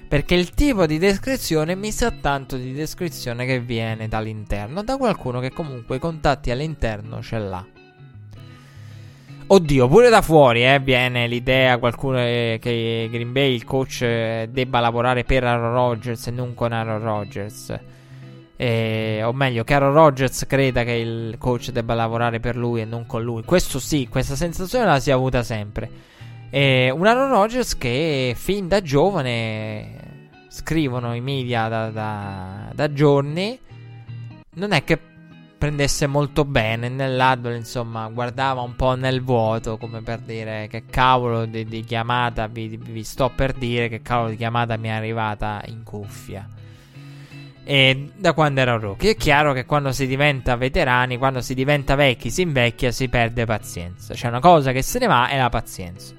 Perché il tipo di descrizione mi sa tanto di descrizione che viene dall'interno, da qualcuno che comunque i contatti all'interno ce l'ha. Oddio, pure da fuori eh, viene l'idea qualcuno eh, che Green Bay, il coach, eh, debba lavorare per Aaron Rodgers e non con Aaron Rodgers. Eh, o meglio, che Aaron Rodgers creda che il coach debba lavorare per lui e non con lui. Questo sì, questa sensazione la si è avuta sempre. Eh, un Aaron Rodgers che fin da giovane scrivono i media da, da, da giorni. Non è che prendesse molto bene nell'Adwell, insomma, guardava un po' nel vuoto, come per dire che cavolo di, di chiamata vi, vi, sto per dire che cavolo di chiamata mi è arrivata in cuffia. E da quando ero rookie. È chiaro che quando si diventa veterani, quando si diventa vecchi, si invecchia, si perde pazienza. C'è una cosa che se ne va è la pazienza.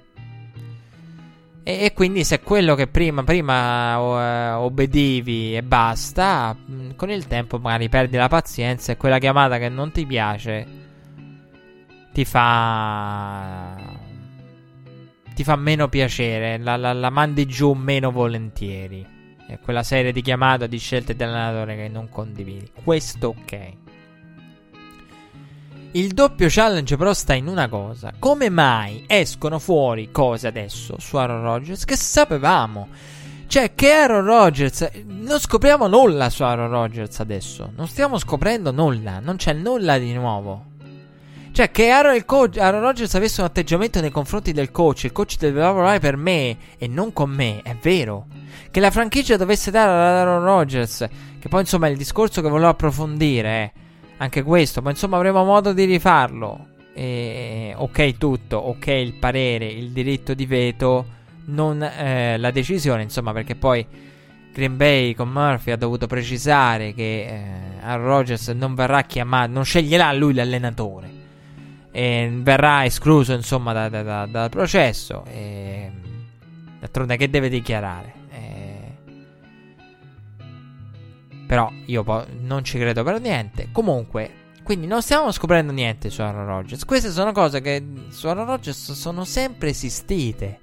E, e, quindi se quello che prima, prima uh, obbedivi e basta, mh, con il tempo magari perdi la pazienza e quella chiamata che non ti piace ti fa... ti fa meno piacere, la, la, la mandi giù meno volentieri. È quella serie di chiamate di scelte dell'allenatore che non condividi. Questo ok. Il doppio challenge però sta in una cosa. Come mai escono fuori cose adesso su Aaron Rodgers che sapevamo? Cioè che Aaron Rodgers... Non scopriamo nulla su Aaron Rodgers adesso. Non stiamo scoprendo nulla. Non c'è nulla di nuovo. Cioè, che Aaron, coach, Aaron Rodgers avesse un atteggiamento nei confronti del coach, il coach deve lavorare per me e non con me, è vero. Che la franchigia dovesse dare ad Aaron Rodgers, che poi insomma è il discorso che volevo approfondire, eh, anche questo, ma insomma avremo modo di rifarlo. E, ok tutto, ok il parere, il diritto di veto, non eh, la decisione, insomma, perché poi Green Bay con Murphy ha dovuto precisare che eh, Aaron Rodgers non verrà chiamato, non sceglierà lui l'allenatore. E verrà escluso insomma da, da, da, dal processo. E d'altronde che deve dichiarare però io po- non ci credo per niente. Comunque quindi non stiamo scoprendo niente su Aaron Rodgers. Queste sono cose che su Aaron Rodgers sono sempre esistite.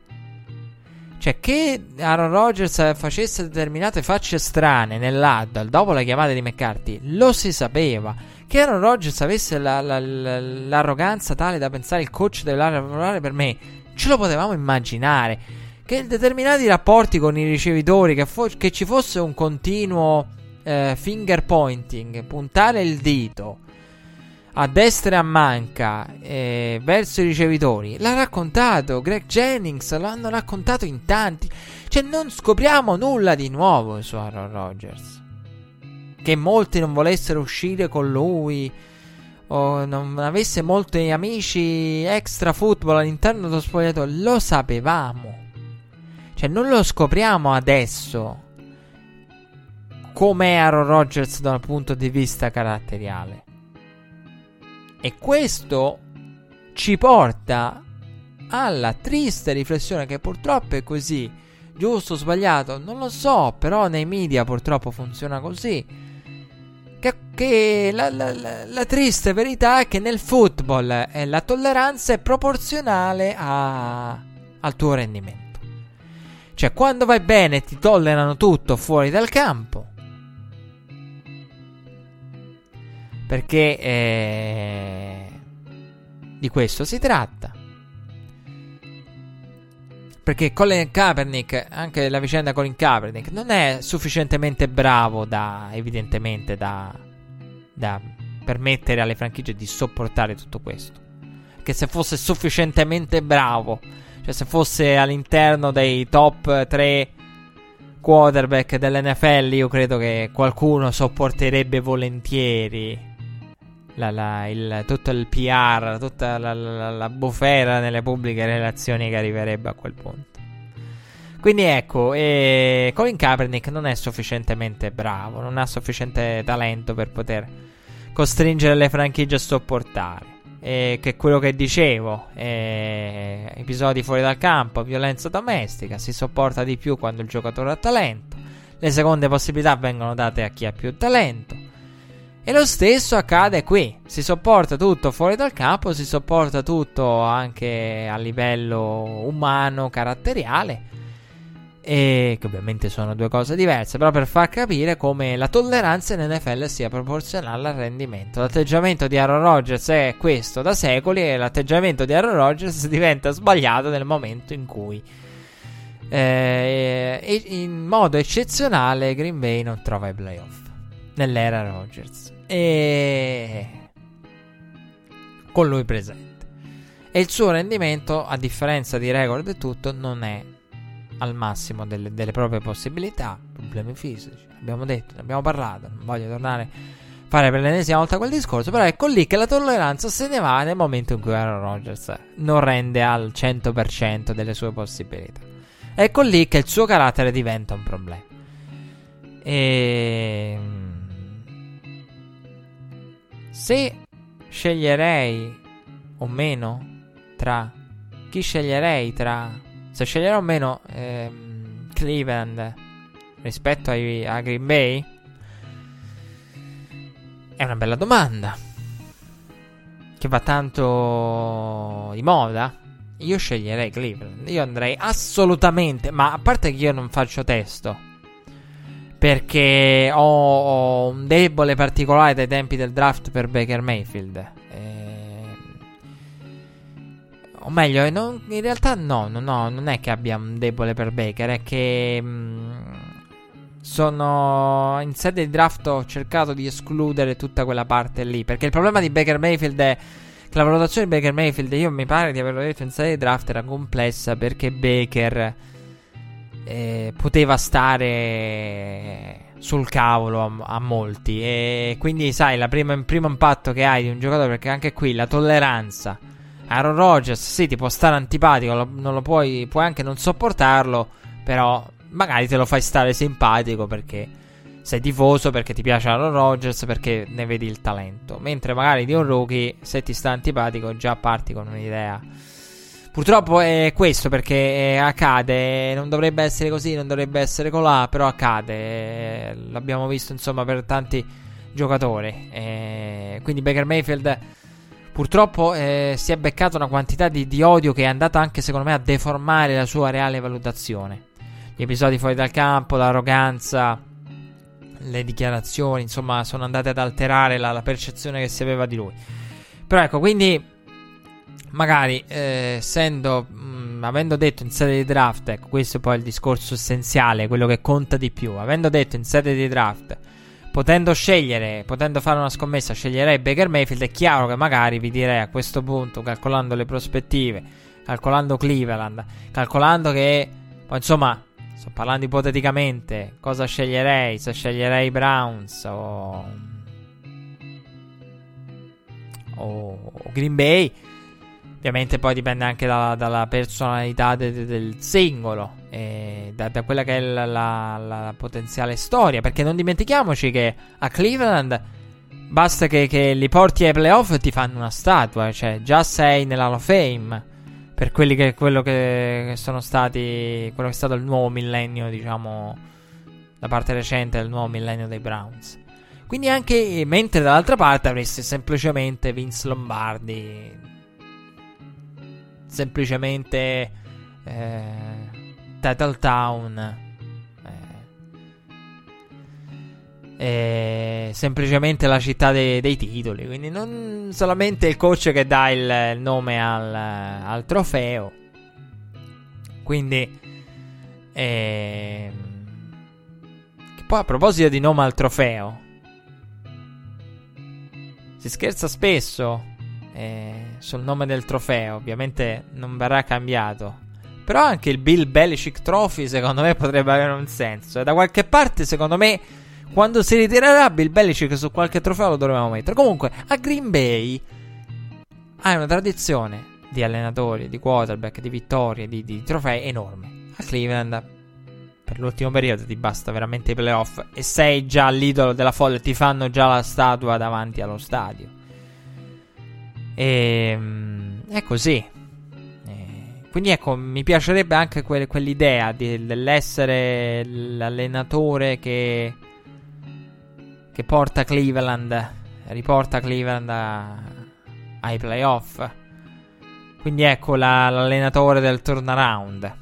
Cioè che Aaron Rodgers facesse determinate facce strane nell'Addal dopo la chiamata di McCarthy lo si sapeva. Che Aaron Rodgers avesse la, la, la, l'arroganza tale da pensare il coach deve lavorare per me, ce lo potevamo immaginare. Che determinati rapporti con i ricevitori, che, fo- che ci fosse un continuo eh, finger pointing, puntare il dito a destra e a manca eh, verso i ricevitori. L'ha raccontato Greg Jennings, lo hanno raccontato in tanti. Cioè, non scopriamo nulla di nuovo su Aaron Rodgers che molti non volessero uscire con lui o non avesse molti amici extra football all'interno dello spogliatoio, lo sapevamo. Cioè, non lo scopriamo adesso come Aaron Rodgers dal punto di vista caratteriale. E questo ci porta alla triste riflessione che purtroppo è così. Giusto o sbagliato? Non lo so, però nei media purtroppo funziona così che, che la, la, la, la, triste verità è che nel football eh, la tolleranza è proporzionale a, al tuo rendimento. Cioè, quando vai bene ti tollerano tutto fuori dal campo. Perché eh, di questo si tratta. Perché Colin Kaepernick, anche la vicenda Colin Kaepernick, non è sufficientemente bravo da, evidentemente, da, da permettere alle franchigie di sopportare tutto questo. Che se fosse sufficientemente bravo, cioè se fosse all'interno dei top 3 quarterback dell'NFL, io credo che qualcuno sopporterebbe volentieri la, la, il, tutto il PR, tutta la, la, bufera nelle pubbliche relazioni che arriverebbe a quel punto. Quindi ecco, eh, Colin Kaepernick non è sufficientemente bravo, non ha sufficiente talento per poter costringere le franchigie a sopportare. E che quello che dicevo, eh, episodi fuori dal campo, violenza domestica, si sopporta di più quando il giocatore ha talento. Le seconde possibilità vengono date a chi ha più talento. E lo stesso accade qui. Si sopporta tutto fuori dal campo, si sopporta tutto anche a livello umano, caratteriale. E che ovviamente sono due cose diverse, però per far capire come la tolleranza in NFL sia proporzionale al rendimento. L'atteggiamento di Aaron Rodgers è questo da secoli e l'atteggiamento di Aaron Rodgers diventa sbagliato nel momento in cui eh, in modo eccezionale Green Bay non trova i playoff nell'era Rodgers e con lui presente. E il suo rendimento, a differenza di record e tutto, non è al massimo delle, delle proprie possibilità. Problemi fisici, abbiamo detto, ne abbiamo parlato. Non voglio tornare a fare per l'ennesima volta quel discorso. Però ecco lì che la tolleranza se ne va nel momento in cui Aaron Rodgers non rende al 100% delle sue possibilità. Ecco lì che il suo carattere diventa un problema. E se sceglierei o meno tra chi sceglierei tra se sceglierò o meno ehm, Cleveland rispetto ai, a Green Bay è una bella domanda che va tanto di moda. Io sceglierei Cleveland. Io andrei assolutamente, ma a parte che io non faccio testo perché ho, ho, un debole particolare dai tempi del draft per Baker Mayfield. Eh, o meglio, non, in realtà no, no, no, non è che abbia un debole per Baker, è che mh, mm, sono in sede di draft ho cercato di escludere tutta quella parte lì, perché il problema di Baker Mayfield è che la valutazione di Baker Mayfield, io mi pare di averlo detto in serie di draft, era complessa perché Baker eh, poteva stare sul cavolo a, a, molti. E quindi, sai, la prima, primo impatto che hai di un giocatore, perché anche qui la tolleranza. Aaron Rodgers, sì, ti può stare antipatico, lo, non lo puoi, puoi anche non sopportarlo, però magari te lo fai stare simpatico perché sei tifoso, perché ti piace Aaron Rodgers, perché ne vedi il talento. Mentre magari di un rookie, se ti sta antipatico, già parti con un'idea. Purtroppo è questo perché accade, non dovrebbe essere così, non dovrebbe essere colà, però accade. L'abbiamo visto insomma per tanti giocatori. E quindi Baker Mayfield purtroppo eh, si è beccato una quantità di, di odio che è andata anche secondo me a deformare la sua reale valutazione. Gli episodi fuori dal campo, l'arroganza, le dichiarazioni, insomma, sono andate ad alterare la, la percezione che si aveva di lui. Però ecco, quindi magari eh, essendo mh, mm, avendo detto in sede di draft, ecco, questo è poi il discorso essenziale, quello che conta di più. Avendo detto in sede di draft, potendo scegliere, potendo fare una scommessa, sceglierei Baker Mayfield. È chiaro che magari vi direi a questo punto, calcolando le prospettive, calcolando Cleveland, calcolando che, insomma, sto parlando ipoteticamente, cosa sceglierei? Se sceglierei Browns o, o Green Bay. Ovviamente poi dipende anche da, dalla personalità de, de, del singolo da, da, quella che è la, la, la, potenziale storia. Perché non dimentichiamoci che a Cleveland basta che, che li porti ai playoff e ti fanno una statua. Cioè, già sei nella of Fame per quelli che, quello che, sono stati. quello che è stato il nuovo millennio, diciamo, la parte recente del nuovo millennio dei Browns. Quindi anche mentre dall'altra parte avresti semplicemente Vince Lombardi, semplicemente eh, Town è semplicemente la città dei, dei, titoli. Quindi non solamente il coach che dà il, nome al, al, trofeo. Quindi, eh, poi a proposito di nome al trofeo, si scherza spesso eh, sul nome del trofeo. Ovviamente non verrà cambiato. Però anche il Bill Belichick Trophy, secondo me, potrebbe avere un senso. E da qualche parte, secondo me quando si ritirerà Bill Belichick su qualche trofeo lo dovremo mettere. Comunque, a Green Bay hai una tradizione di allenatori, di quarterback, di vittorie, di, di trofei enorme. A Cleveland, per l'ultimo periodo, ti basta veramente i playoff e sei già l'idolo della folla. Ti fanno già la statua davanti allo stadio. E ehm, è così. E quindi ecco, mi piacerebbe anche que- quell'idea di, dell'essere l'allenatore che che porta Cleveland, riporta Cleveland a, ai playoff. Quindi ecco la, l'allenatore del turnaround.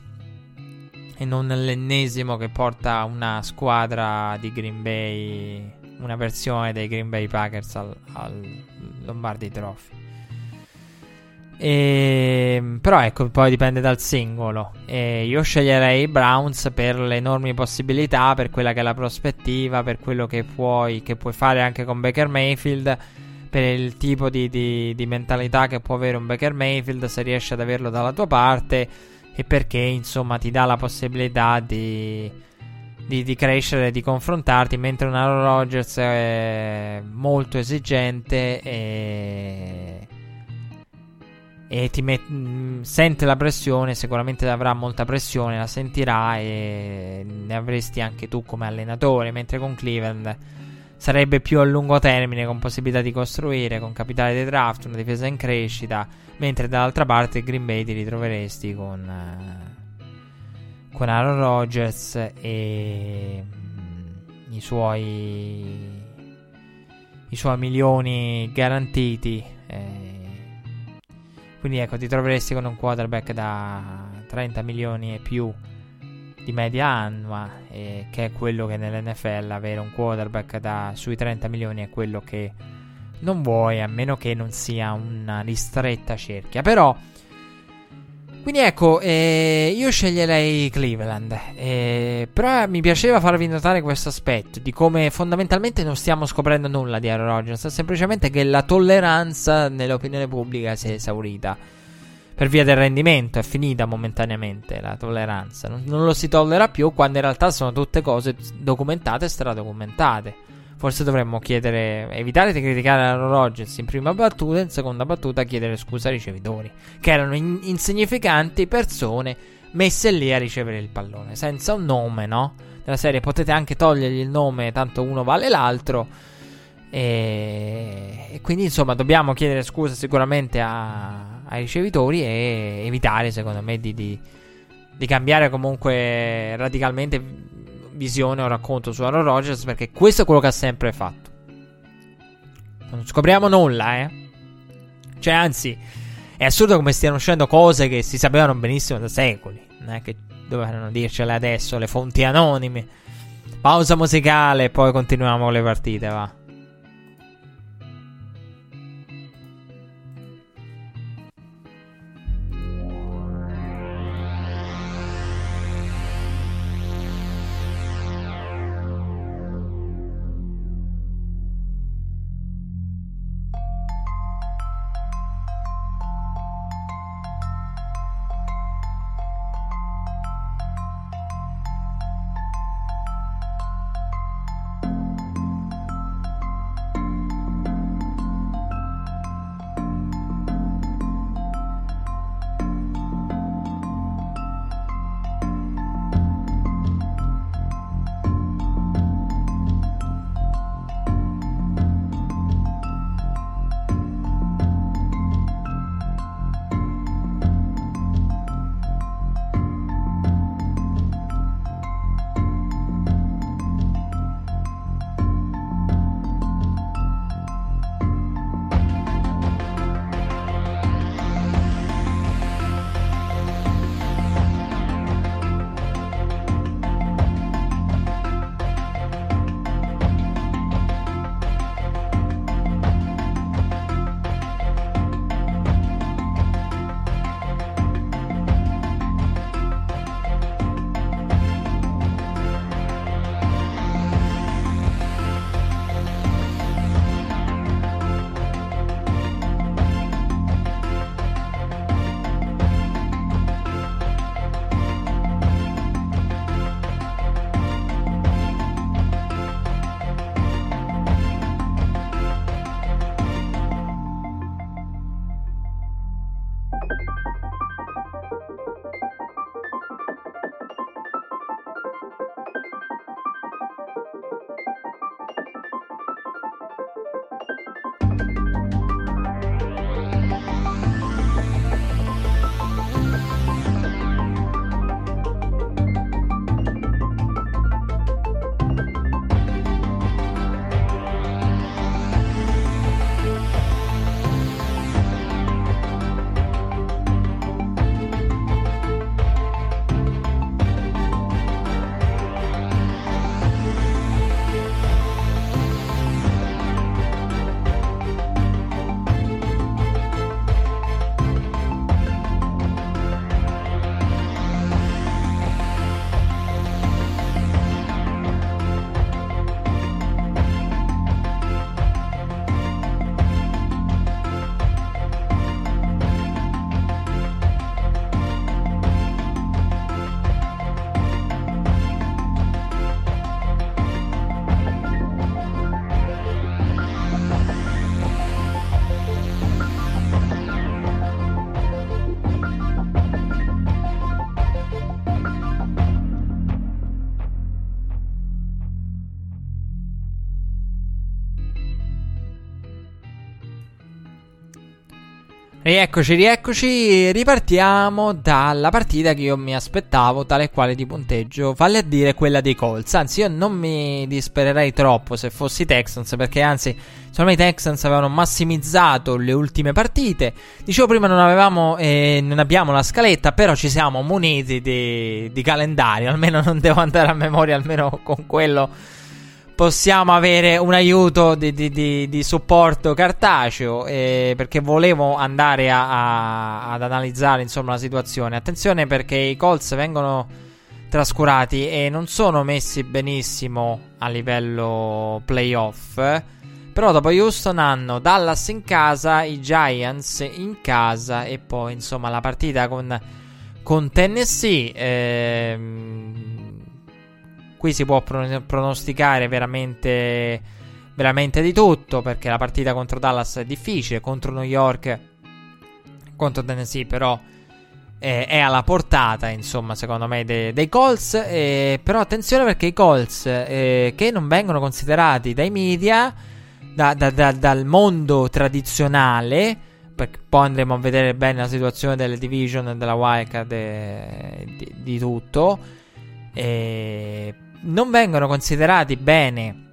E non l'ennesimo che porta una squadra di Green Bay, una versione dei Green Bay Packers al, al Lombardi Trophy. E, ehm, però ecco, poi dipende dal singolo. E io sceglierei i Browns per le enormi possibilità, per quella che è la prospettiva, per quello che puoi, che puoi fare anche con Baker Mayfield, per il tipo di, di, di mentalità che può avere un Baker Mayfield se riesci ad averlo dalla tua parte e perché insomma ti dà la possibilità di, di, di crescere, di confrontarti, mentre un Aaron Rodgers è molto esigente e e ti met- mm, sente la pressione, sicuramente avrà molta pressione, la sentirà e ne avresti anche tu come allenatore, mentre con Cleveland sarebbe più a lungo termine con possibilità di costruire, con capitale di draft, una difesa in crescita, mentre dall'altra parte Green Bay ti ritroveresti con, uh, con Aaron Rodgers e um, i suoi i suoi milioni garantiti. Eh, quindi ecco, ti troveresti con un quarterback da 30 milioni e più di media annua, eh, che è quello che nell'NFL avere un quarterback da sui 30 milioni è quello che non vuoi, a meno che non sia una ristretta cerchia. Però Quindi ecco, eh, io sceglierei Cleveland, eh, però mi piaceva farvi notare questo aspetto di come fondamentalmente non stiamo scoprendo nulla di Aaron Rodgers, semplicemente che la tolleranza nell'opinione pubblica si è esaurita. Per via del rendimento è finita momentaneamente la tolleranza, non, non lo si tollera più quando in realtà sono tutte cose documentate e stradocumentate. Forse dovremmo chiedere, evitare di criticare Aaron Rodgers in prima battuta, in seconda battuta chiedere scusa ai ricevitori, che erano in- insignificanti persone messe lì a ricevere il pallone, senza un nome, no? Della serie potete anche togliergli il nome, tanto uno vale l'altro. E, e quindi insomma dobbiamo chiedere scusa sicuramente a... ai ricevitori e evitare secondo me di, di, di cambiare comunque radicalmente visione o racconto su Aaron Rodgers perché questo è quello che ha sempre fatto. Non scopriamo nulla, eh. Cioè, anzi, è assurdo come stiano uscendo cose che si sapevano benissimo da secoli. Non è che dovevano dircele adesso le fonti anonime. Pausa musicale e poi continuiamo con le partite, va. Rieccoci, rieccoci, ripartiamo dalla partita che io mi aspettavo, tale quale di punteggio, vale a dire quella dei Colts. Anzi, io non mi dispererei troppo se fossi i Texans, perché anzi, secondo me i Texans avevano massimizzato le ultime partite. Dicevo prima, non avevamo, eh, non abbiamo la scaletta, però ci siamo muniti di, di calendario, almeno non devo andare a memoria, almeno con quello possiamo avere un aiuto di, di, di, di supporto cartaceo eh, perché volevo andare a, a, ad analizzare insomma la situazione. Attenzione perché i Colts vengono trascurati e non sono messi benissimo a livello playoff. Però dopo Houston hanno Dallas in casa, i Giants in casa e poi insomma la partita con, con Tennessee. Ehm, qui si può pronosticare veramente, veramente di tutto perché la partita contro Dallas è difficile, contro New York, contro Tennessee però eh, è alla portata, insomma, secondo me, dei, dei Colts. Eh, però attenzione perché i Colts, eh, che non vengono considerati dai media, da, da, da, dal mondo tradizionale, perché poi andremo a vedere bene la situazione delle division, della wildcard e di, di tutto. Eh, non vengono considerati bene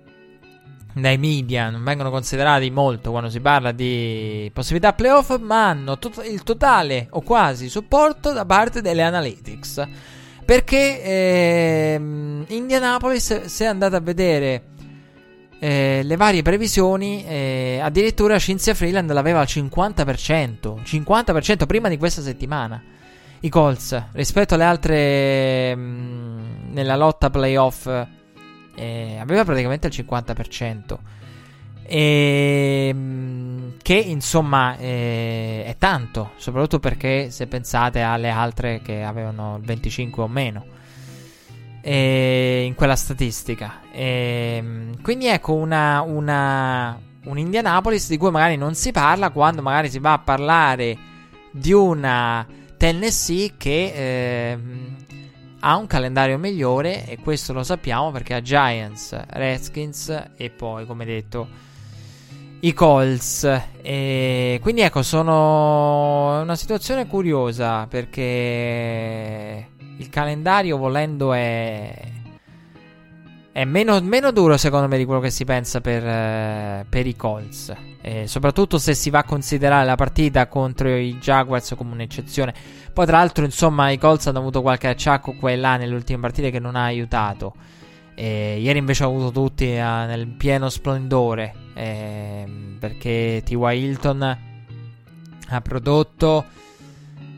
dai media, non vengono considerati molto quando si parla di possibilità playoff, ma hanno to- il totale o quasi supporto da parte delle analytics. Perché ehm, Indianapolis, se andate a vedere eh, le varie previsioni, eh, addirittura Cinzia Freeland l'aveva al 50%, 50% prima di questa settimana. I Colts rispetto alle altre mh, mm, nella lotta playoff eh, aveva praticamente il 50%. E, mm, che insomma eh, è tanto, soprattutto perché se pensate alle altre che avevano il 25 o meno eh, in quella statistica. E, mm, quindi ecco una, una, un Indianapolis di cui magari non si parla quando magari si va a parlare di una Tennessee che eh, ha un calendario migliore e questo lo sappiamo perché ha Giants, Redskins e poi come detto i Colts. E quindi ecco, sono una situazione curiosa perché il calendario volendo è è meno, meno, duro secondo me di quello che si pensa per, eh, per i Colts. Eh, soprattutto se si va a considerare la partita contro i Jaguars come un'eccezione. Poi tra l'altro insomma i Colts hanno avuto qualche acciacco qua e là nelle ultime partite che non ha aiutato. Eh, ieri invece ho avuto tutti eh, nel pieno splendore. Ehm, perché T.Y. Hilton ha prodotto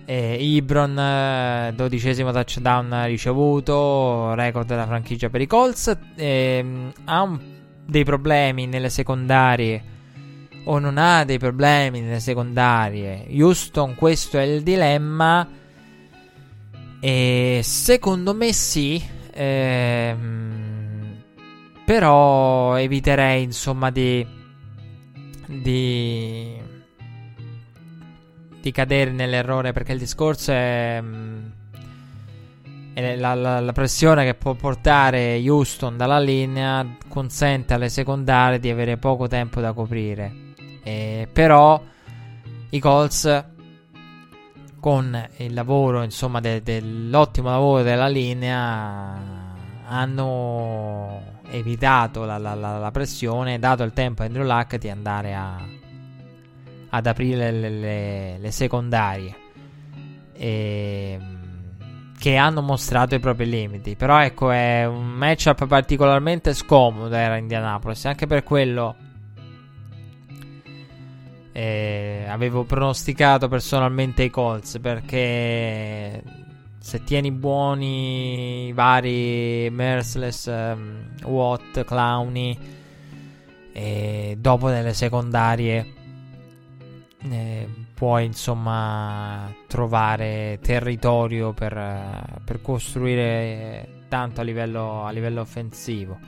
eh, Ibron, eh, dodicesimo touchdown ricevuto, record della franchigia per i Colts. Eh, ha un, dei problemi nelle secondarie o non ha dei problemi nelle secondarie. Houston, questo è il dilemma. E secondo me sì. Ehm, però eviterei insomma di, di di cadere nell'errore perché il discorso è, mm, è la, la, la, pressione che può portare Houston dalla linea consente alle secondarie di avere poco tempo da coprire. E, però i Colts con il lavoro, insomma, de, dell'ottimo lavoro della linea hanno evitato la, la, pressione, dato il tempo a Andrew Luck di andare a ad aprire le, le, le secondarie e, che hanno mostrato i propri limiti. Però ecco, è un matchup particolarmente scomodo era Indianapolis, anche per quello eh, avevo pronosticato personalmente i Colts perché se tieni buoni i vari Merciless, um, Watt, Clowny e dopo nelle secondarie eh, puoi insomma trovare territorio per, per costruire tanto a livello, a livello offensivo.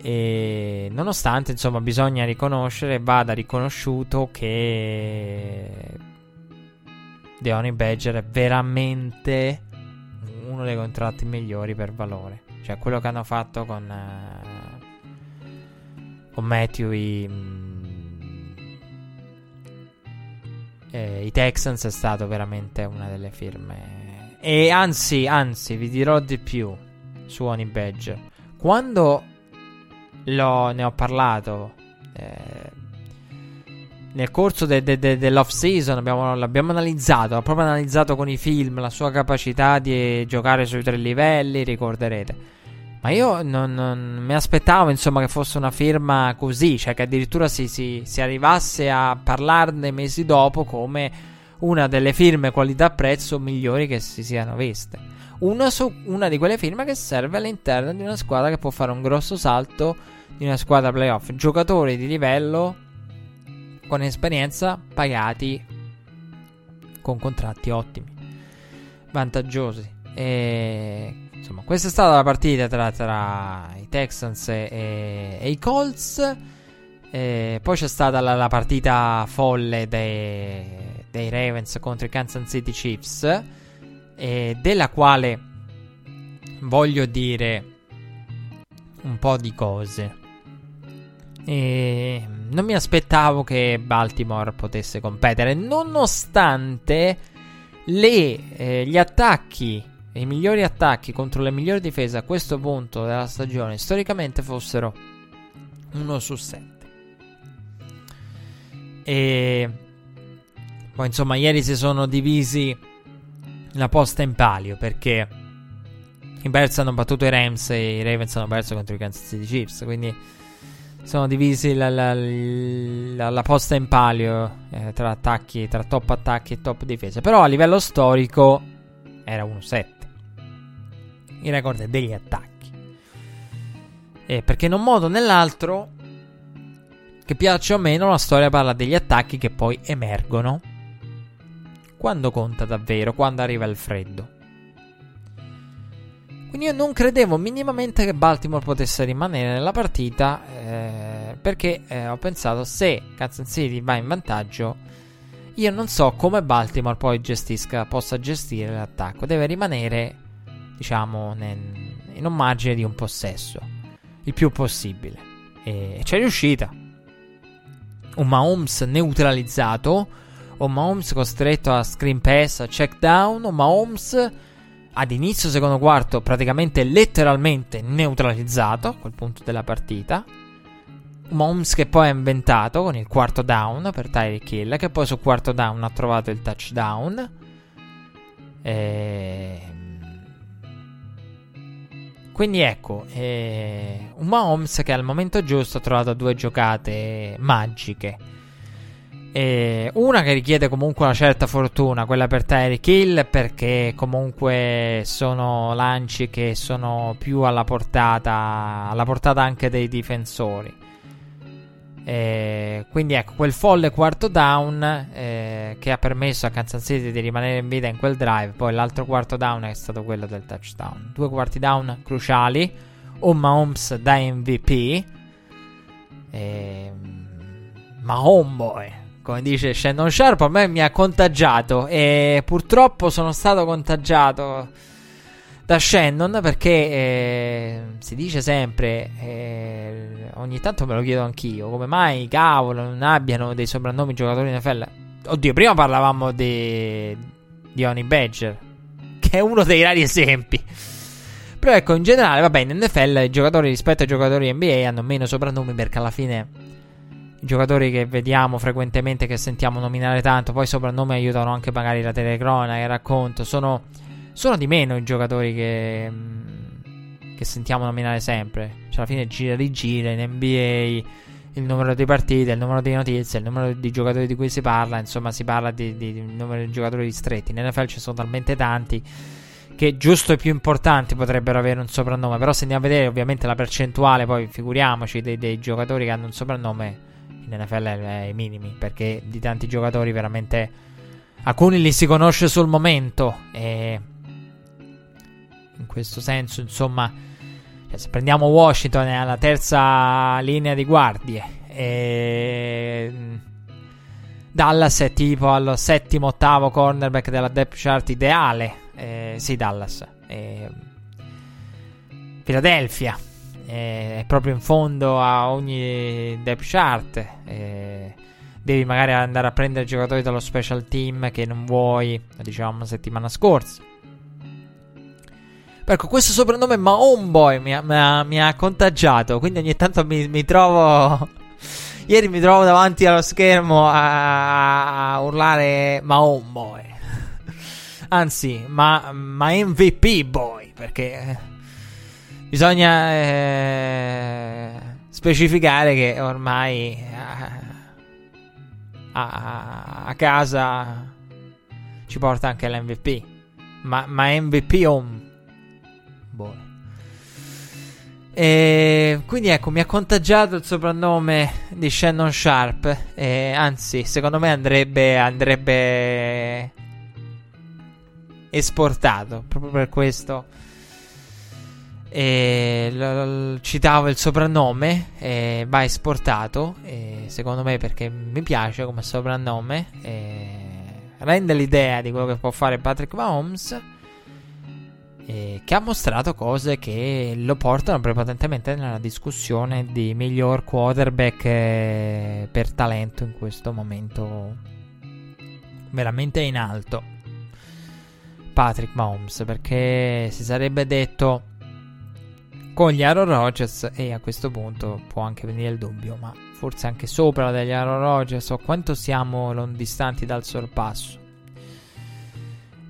E nonostante insomma bisogna riconoscere, vada riconosciuto che Deoni Badger è veramente uno dei contratti migliori per valore. Cioè quello che hanno fatto con, uh, con Matthew i, eh, i Texans è stato veramente una delle firme. E anzi, anzi, vi dirò di più su Honey Badger. Quando ne ho parlato eh, nel corso de- de- de- dell'off season, abbiamo, l'abbiamo analizzato, l'ho proprio analizzato con i film, la sua capacità di giocare sui tre livelli, ricorderete. Ma io non, non, mi aspettavo, insomma, che fosse una firma così, cioè che addirittura si, si, si arrivasse a parlarne mesi dopo come una delle firme qualità-prezzo migliori che si siano viste. Una, su, una di quelle firme che serve all'interno di una squadra che può fare un grosso salto di una squadra playoff. Giocatori di livello con esperienza pagati con contratti ottimi, vantaggiosi. E Insomma, questa è stata la partita tra, tra i Texans e, e i Colts. E poi c'è stata la, la partita folle dei, dei, Ravens contro i Kansas City Chiefs, della quale voglio dire un po' di cose. E non mi aspettavo che Baltimore potesse competere, nonostante le, eh, gli attacchi i migliori attacchi contro le migliori difese a questo punto della stagione storicamente fossero 1 su 7. E poi insomma ieri si sono divisi la posta in palio perché i Bears hanno battuto i Rams e i Ravens hanno perso contro i Kansas City Chiefs, quindi sono divisi la, la, la, la posta in palio eh, tra attacchi, tra top attacchi e top difese. Però a livello storico era 1-7 il record degli attacchi. E perché in un modo o nell'altro, che piaccia o meno, la storia parla degli attacchi che poi emergono quando conta davvero, quando arriva il freddo. Quindi io non credevo minimamente che Baltimore potesse rimanere nella partita eh, perché eh, ho pensato se Kansas City va in vantaggio io non so come Baltimore poi gestisca, possa gestire l'attacco, deve rimanere diciamo, nel, in margine di un possesso, il più possibile. E c'è riuscita. Un Mahomes neutralizzato, un Mahomes costretto a screen pass, a check down, un Mahomes ad inizio secondo quarto praticamente letteralmente neutralizzato a quel punto della partita. Mahomes che poi ha inventato con il quarto down per Tyreek Hill, che poi sul quarto down ha trovato il touchdown. E quindi ecco, eh, un Mahomes che al momento giusto ha trovato due giocate magiche. Eh, una che richiede comunque una certa fortuna, quella per Tyreek Hill, perché comunque sono lanci che sono più alla portata, alla portata anche dei difensori. Eh, quindi ecco, quel folle quarto down eh, che ha permesso a Kansas City di rimanere in vita in quel drive. Poi l'altro quarto down è stato quello del touchdown. Due quarti down cruciali. Un Mahomes da MVP. Eh, ma homeboy, come dice Shannon Sharp, a me mi ha contagiato. E purtroppo sono stato contagiato da Shannon perché eh, si dice sempre, eh, ogni tanto me lo chiedo anch'io, come mai cavolo non abbiano dei soprannomi giocatori in NFL? Oddio, prima parlavamo di, di Honey Badger, che è uno dei rari esempi. Però ecco, in generale, vabbè, in NFL i giocatori rispetto ai giocatori NBA hanno meno soprannomi perché alla fine i giocatori che vediamo frequentemente, che sentiamo nominare tanto, poi i soprannomi aiutano anche magari la telecronaca, il racconto, sono sono di meno i giocatori che, mm, che sentiamo nominare sempre. Cioè, alla fine gira di gira in NBA. Il numero di partite, il numero di notizie, il numero di giocatori di cui si parla. Insomma, si parla di, di, di numero di giocatori ristretti. In NFL ci sono talmente tanti che giusto i più importanti potrebbero avere un soprannome. Però se andiamo a vedere ovviamente la percentuale, poi figuriamoci dei, dei giocatori che hanno un soprannome in NFL è ai minimi. Perché di tanti giocatori veramente alcuni li si conosce sul momento. E questo senso, insomma, cioè, se prendiamo Washington è alla terza linea di guardie. E... Dallas è tipo al settimo, ottavo cornerback della depth chart ideale. Eh, sì, Dallas. Eh, Philadelphia è proprio in fondo a ogni depth chart. Eh, devi magari andare a prendere giocatori dallo special team che non vuoi, lo dicevamo settimana scorsa. Ecco, questo soprannome Mahomeboy mi ha, mi, ha, mi ha contagiato. Quindi ogni tanto mi, mi, trovo. Ieri mi trovo davanti allo schermo a, a urlare Mahomeboy. Anzi, ma, ma MVP boy. Perché bisogna eh, specificare che ormai eh, a, a, casa ci porta anche l'MVP. Ma, ma MVP home. E quindi ecco, mi ha contagiato il soprannome di Shannon Sharp. E anzi, secondo me andrebbe, andrebbe esportato proprio per questo. E l- l- citavo il soprannome, e va esportato. E secondo me, perché mi piace come soprannome, rende l'idea di quello che può fare Patrick Mahomes eh, che ha mostrato cose che lo portano prepotentemente nella discussione di miglior quarterback eh, per talento in questo momento veramente in alto. Patrick Mahomes, perché si sarebbe detto con gli Aaron Rodgers e a questo punto può anche venire il dubbio, ma forse anche sopra degli Aaron Rodgers o quanto siamo distanti dal sorpasso.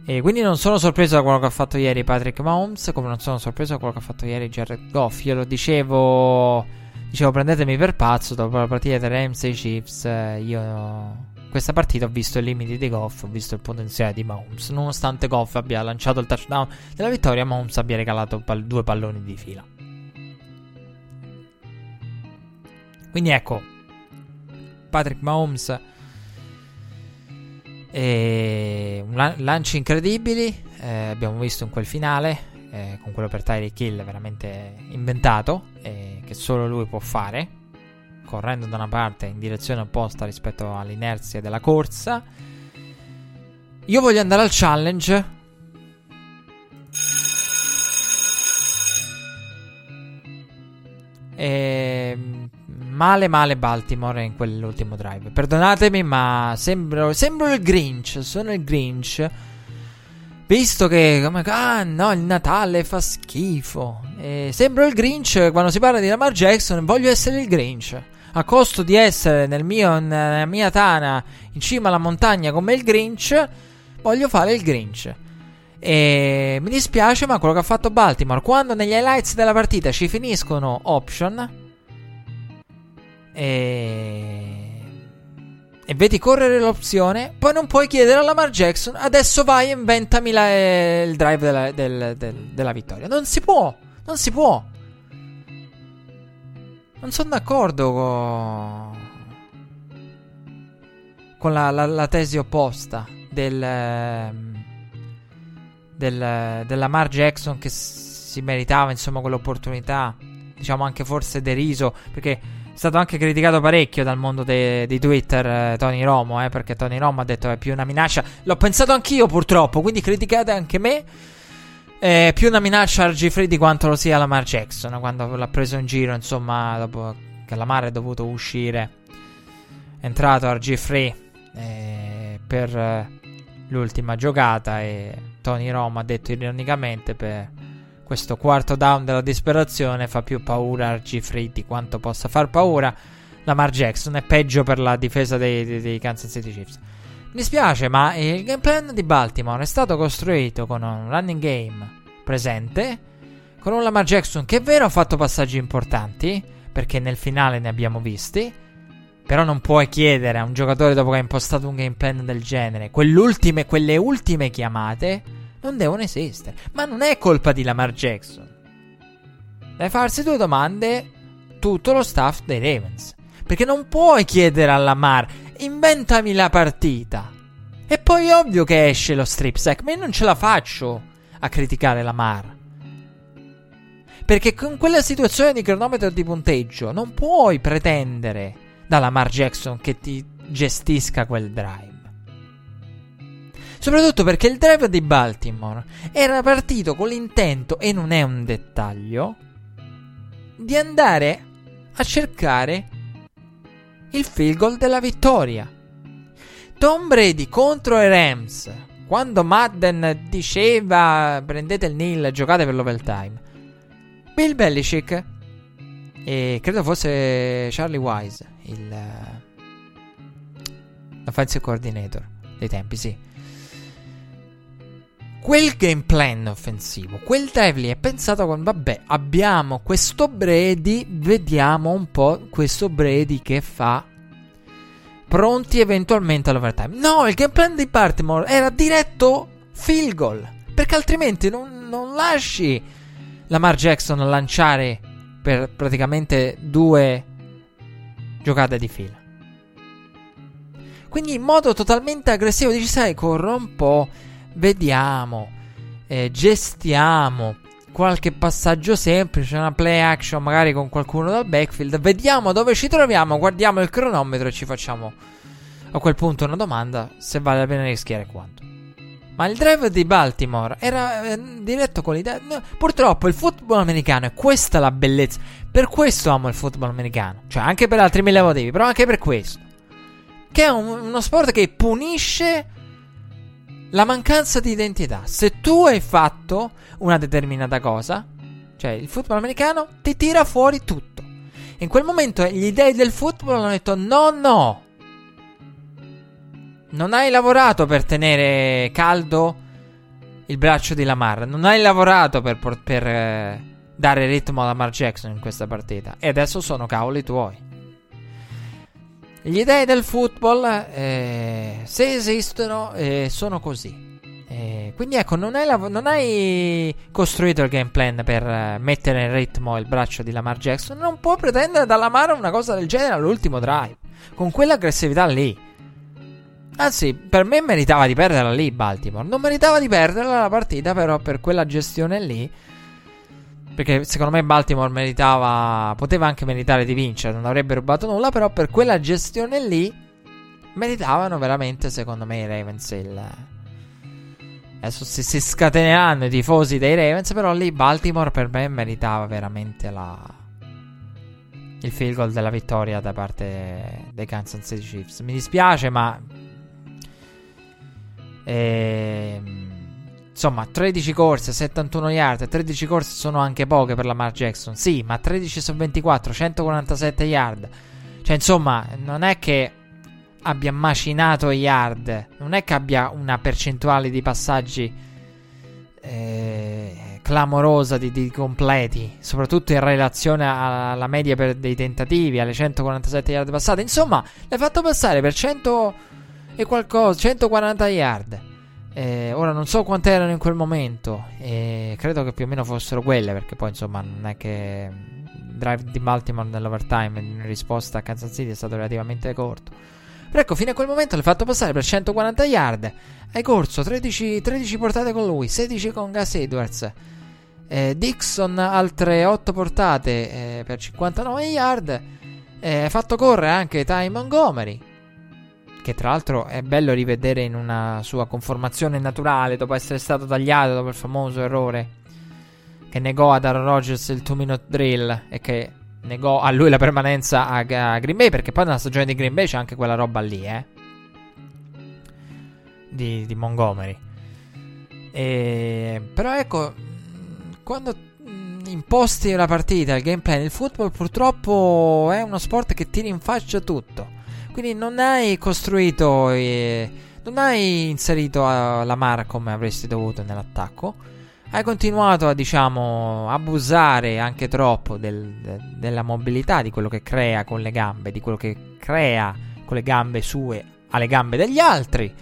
E quindi non sono sorpreso da quello che ha fatto ieri Patrick Mahomes, come non sono sorpreso da quello che ha fatto ieri Jared Goff. Io lo dicevo, dicevo prendetemi per pazzo dopo la partita tra Rams e Chiefs. Eh, io questa partita ho visto i limiti di Goff, ho visto il potenziale di Mahomes. Nonostante Goff abbia lanciato il touchdown della vittoria, Mahomes abbia regalato pal- due palloni di fila. Quindi ecco, Patrick Mahomes e lan- lanci incredibili, eh, abbiamo visto in quel finale, eh, con quello per Tyreek Hill veramente inventato, eh, che solo lui può fare, correndo da una parte in direzione opposta rispetto all'inerzia della corsa. Io voglio andare al challenge. E male male Baltimore in quell'ultimo drive. Perdonatemi, ma sembro, sembro il Grinch. Sono il Grinch. Visto che, come, ah no, il Natale fa schifo. E sembro il Grinch quando si parla di Lamar Jackson. Voglio essere il Grinch. A costo di essere nel mio, nella mia tana in cima alla montagna come il Grinch, voglio fare il Grinch. E mi dispiace, ma quello che ha fatto Baltimore, quando negli highlights della partita ci finiscono option, e... e vedi correre l'opzione. Poi non puoi chiedere a Lamar Jackson. Adesso vai e inventami la, eh, il drive della, del, del, della vittoria. Non si può. Non si può. Non sono d'accordo con, con la, la, la, tesi opposta del, ehm, del, della Lamar Jackson che si meritava insomma quell'opportunità. Diciamo anche forse deriso perché stato anche criticato parecchio dal mondo de- di Twitter eh, Tony Romo, eh, perché Tony Romo ha detto che è più una minaccia. L'ho pensato anch'io purtroppo, quindi criticate anche me. È più una minaccia a RG3 di quanto lo sia Lamar Jackson, quando l'ha preso in giro, insomma, dopo che Lamar è dovuto uscire. È entrato RG3 eh, per eh, l'ultima giocata e Tony Romo ha detto ironicamente per questo quarto down della disperazione fa più paura a RG3 di quanto possa far paura Lamar Jackson. È peggio per la difesa dei, dei, dei Kansas City Chiefs. Mi dispiace, ma il game plan di Baltimore è stato costruito con un running game presente, con un Lamar Jackson che è vero ha fatto passaggi importanti, perché nel finale ne abbiamo visti, però non puoi chiedere a un giocatore dopo che ha impostato un game plan del genere, quelle ultime chiamate, non devono esistere. Ma non è colpa di Lamar Jackson. Deve farsi due domande tutto lo staff dei Ravens. Perché non puoi chiedere a Lamar, inventami la partita. E poi è ovvio che esce lo strip sack, ma io non ce la faccio a criticare Lamar. Perché con quella situazione di cronometro di punteggio non puoi pretendere da Lamar Jackson che ti gestisca quel drive. Soprattutto perché il drive di Baltimore era partito con l'intento, e non è un dettaglio, di andare a cercare il field goal della vittoria. Tom Brady contro i Rams, quando Madden diceva prendete il nil, giocate per l'overtime. Bill Belichick e credo fosse Charlie Wise, il offensive coordinator dei tempi, sì quel game plan offensivo, quel lì è pensato con vabbè, abbiamo questo Brady, vediamo un po' questo Brady che fa pronti eventualmente all'overtime. No, il game plan di Baltimore era diretto field goal, perché altrimenti non, non lasci Lamar Jackson lanciare per praticamente due giocate di fila. Quindi in modo totalmente aggressivo dici sai, corro un po', vediamo, eh, gestiamo qualche passaggio semplice, una play action magari con qualcuno dal backfield, vediamo dove ci troviamo, guardiamo il cronometro e ci facciamo a quel punto una domanda se vale la pena rischiare quanto. Ma il drive di Baltimore era eh, diretto con l'idea. No, purtroppo il football americano è questa la bellezza. Per questo amo il football americano. Cioè, anche per altri mille motivi, però anche per questo. Che è un, uno sport che punisce la mancanza di identità. Se tu hai fatto una determinata cosa, cioè il football americano ti tira fuori tutto. In quel momento gli dei del football hanno detto no, no. Non hai lavorato per tenere caldo il braccio di Lamar. Non hai lavorato per, per eh, dare ritmo a Lamar Jackson in questa partita. E adesso sono cavoli tuoi. Gli dei del football, eh, se esistono, eh, sono così. Eh, quindi ecco, non hai, lav- non hai, costruito il game plan per uh, mettere in ritmo il braccio di Lamar Jackson. Non puoi pretendere da Lamar una cosa del genere all'ultimo drive. Con quell'aggressività lì. Anzi, per me meritava di perderla lì Baltimore. Non meritava di perderla la partita, però per quella gestione lì perché secondo me Baltimore meritava. Poteva anche meritare di vincere, non avrebbe rubato nulla. Però per quella gestione lì meritavano veramente, secondo me, i Ravens. Il... Adesso si, si scateneranno i tifosi dei Ravens. Però lì Baltimore per me meritava veramente la... il field goal della vittoria da parte dei Kansas City Chiefs. Mi dispiace, ma. Ehm Insomma, 13 corse, 71 yard, 13 corse sono anche poche per la Lamar Jackson. Sì, ma 13 su 24, 147 yard. Cioè, insomma, non è che abbia macinato yard, non è che abbia una percentuale di passaggi eh, clamorosa di, di, completi, soprattutto in relazione alla media dei tentativi, alle 147 yard passate. Insomma, l'hai fatto passare per 100 e qualcosa, 140 yard. Eh, ora non so quante erano in quel momento, eh, credo che più o meno fossero quelle, perché poi insomma non è che il drive di Baltimore nell'overtime in risposta a Kansas City è stato relativamente corto. Però ecco, fino a quel momento l'hai fatto passare per 140 yard, hai corso 13, 13 portate con lui, 16 con Gus Edwards, eh, Dixon altre 8 portate eh, per 59 yard, eh, hai fatto correre anche Ty Montgomery che tra l'altro è bello rivedere in una sua conformazione naturale dopo essere stato tagliato dopo il famoso errore che negò ad Aaron Rodgers il 2 minute drill e che negò a lui la permanenza a, a, Green Bay perché poi nella stagione di Green Bay c'è anche quella roba lì eh di, di Montgomery. E, però ecco quando imposti una partita il gameplay il football purtroppo è uno sport che tira in faccia tutto quindi non hai costruito, eh, non hai inserito uh, la Mara come avresti dovuto nell'attacco. Hai continuato a, diciamo, abusare anche troppo del, de, della mobilità, di quello che crea con le gambe, di quello che crea con le gambe sue alle gambe degli altri.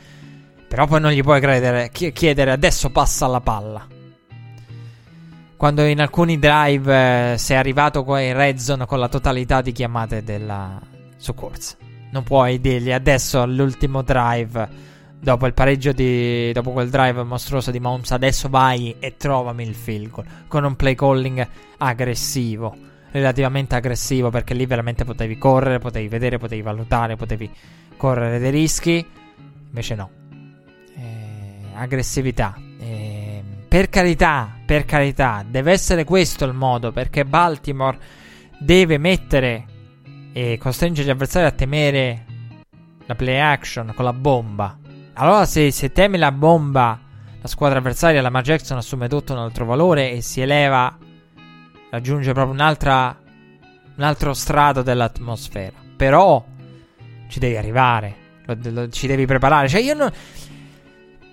Però poi non gli puoi credere, chiedere adesso passa la palla. Quando in alcuni drive eh, sei arrivato qua in red zone con la totalità di chiamate della soccorsa. Non puoi dirgli adesso all'ultimo drive. Dopo il pareggio di. Dopo quel drive mostruoso di Mahomes, adesso vai e trovami il field goal. Con un play calling aggressivo. Relativamente aggressivo. Perché lì veramente potevi correre, potevi vedere, potevi valutare, potevi correre dei rischi. Invece no. Eh, aggressività. Eh, per carità, per carità, deve essere questo il modo. Perché Baltimore deve mettere e costringe gli avversari a temere la play action con la bomba. Allora, se, se temi la bomba, la squadra avversaria, la Mar Jackson assume tutto un altro valore e si eleva, raggiunge proprio un'altra, un altro strato dell'atmosfera. Però ci devi arrivare, lo, lo, ci devi preparare. Cioè, io non.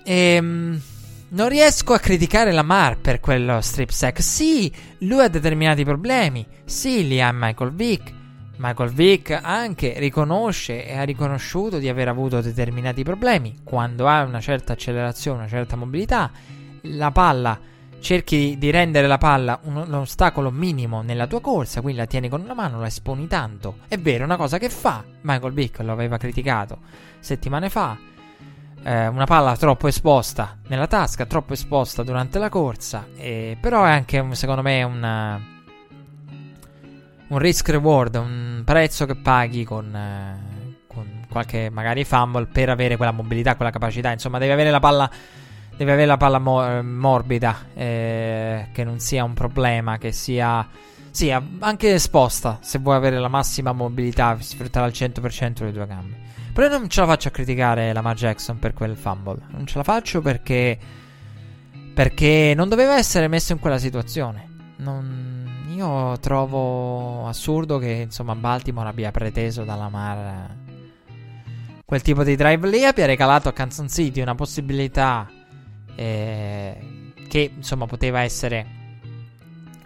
Ehm, non riesco a criticare Lamar per quello strip sack. Sì, lui ha determinati problemi. Sì, li ha Michael Vick. Michael Vick anche riconosce e ha riconosciuto di aver avuto determinati problemi. Quando ha una certa accelerazione, una certa mobilità, la palla cerchi di rendere la palla un, un, ostacolo minimo nella tua corsa, quindi la tieni con una mano, la esponi tanto. È vero, è una cosa che fa. Michael Vick lo aveva criticato settimane fa. Eh, una palla troppo esposta nella tasca, troppo esposta durante la corsa. Eh, però è anche, secondo me, una, un risk reward, un prezzo che paghi con, eh, con qualche magari fumble per avere quella mobilità, quella capacità. Insomma, devi avere la palla avere la palla mo- morbida, eh, che non sia un problema, che sia... Sì, anche esposta, se vuoi avere la massima mobilità, sfruttare al 100% le tue gambe. Però io non ce la faccio a criticare Lamar Jackson per quel fumble. Non ce la faccio perché... Perché non doveva essere messo in quella situazione. Non, io trovo assurdo che, insomma, Baltimore abbia preteso da Lamar quel tipo di drive lì abbia regalato a Kansas City una possibilità eh, che insomma poteva essere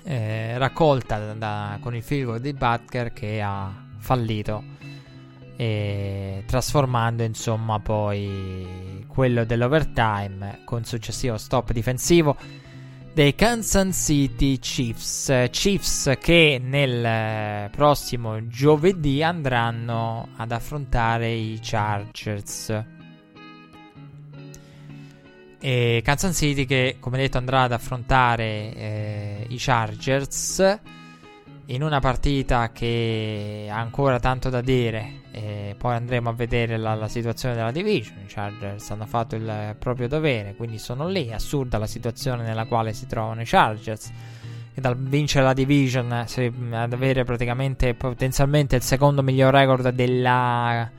eh, raccolta da, da, con il figlio di Butker che ha fallito e trasformando insomma poi quello dell'overtime con successivo stop difensivo dei Kansas City Chiefs Chiefs che nel prossimo giovedì andranno ad affrontare i Chargers e Kansas City che, come detto, andrà ad affrontare eh, i Chargers in una partita che ha ancora tanto da dire. E poi andremo a vedere la, la, situazione della division. I Chargers hanno fatto il proprio dovere, quindi sono lì. Assurda la situazione nella quale si trovano i Chargers. Che dal vincere la division ad avere praticamente potenzialmente il secondo miglior record della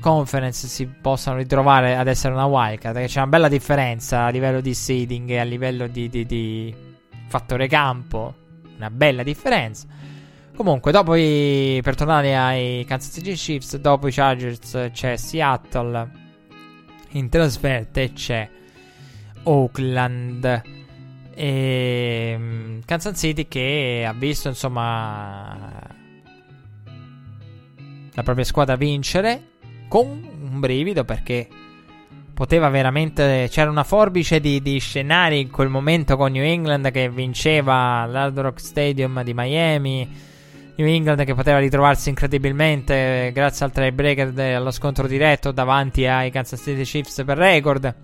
conference si possano ritrovare ad essere una wildcard. C'è una bella differenza a livello di seeding e a livello di, di, di fattore campo. Una bella differenza. Comunque, dopo i, per tornare ai Kansas City Chiefs, dopo i Chargers c'è Seattle in trasferta c'è Oakland. E mm, Kansas City che ha visto insomma la propria squadra vincere con un brivido perché poteva veramente. C'era una forbice di, di, scenari in quel momento con New England che vinceva l'Hard Rock Stadium di Miami. New England che poteva ritrovarsi incredibilmente grazie al tiebreaker allo scontro diretto davanti ai Kansas City Chiefs per record.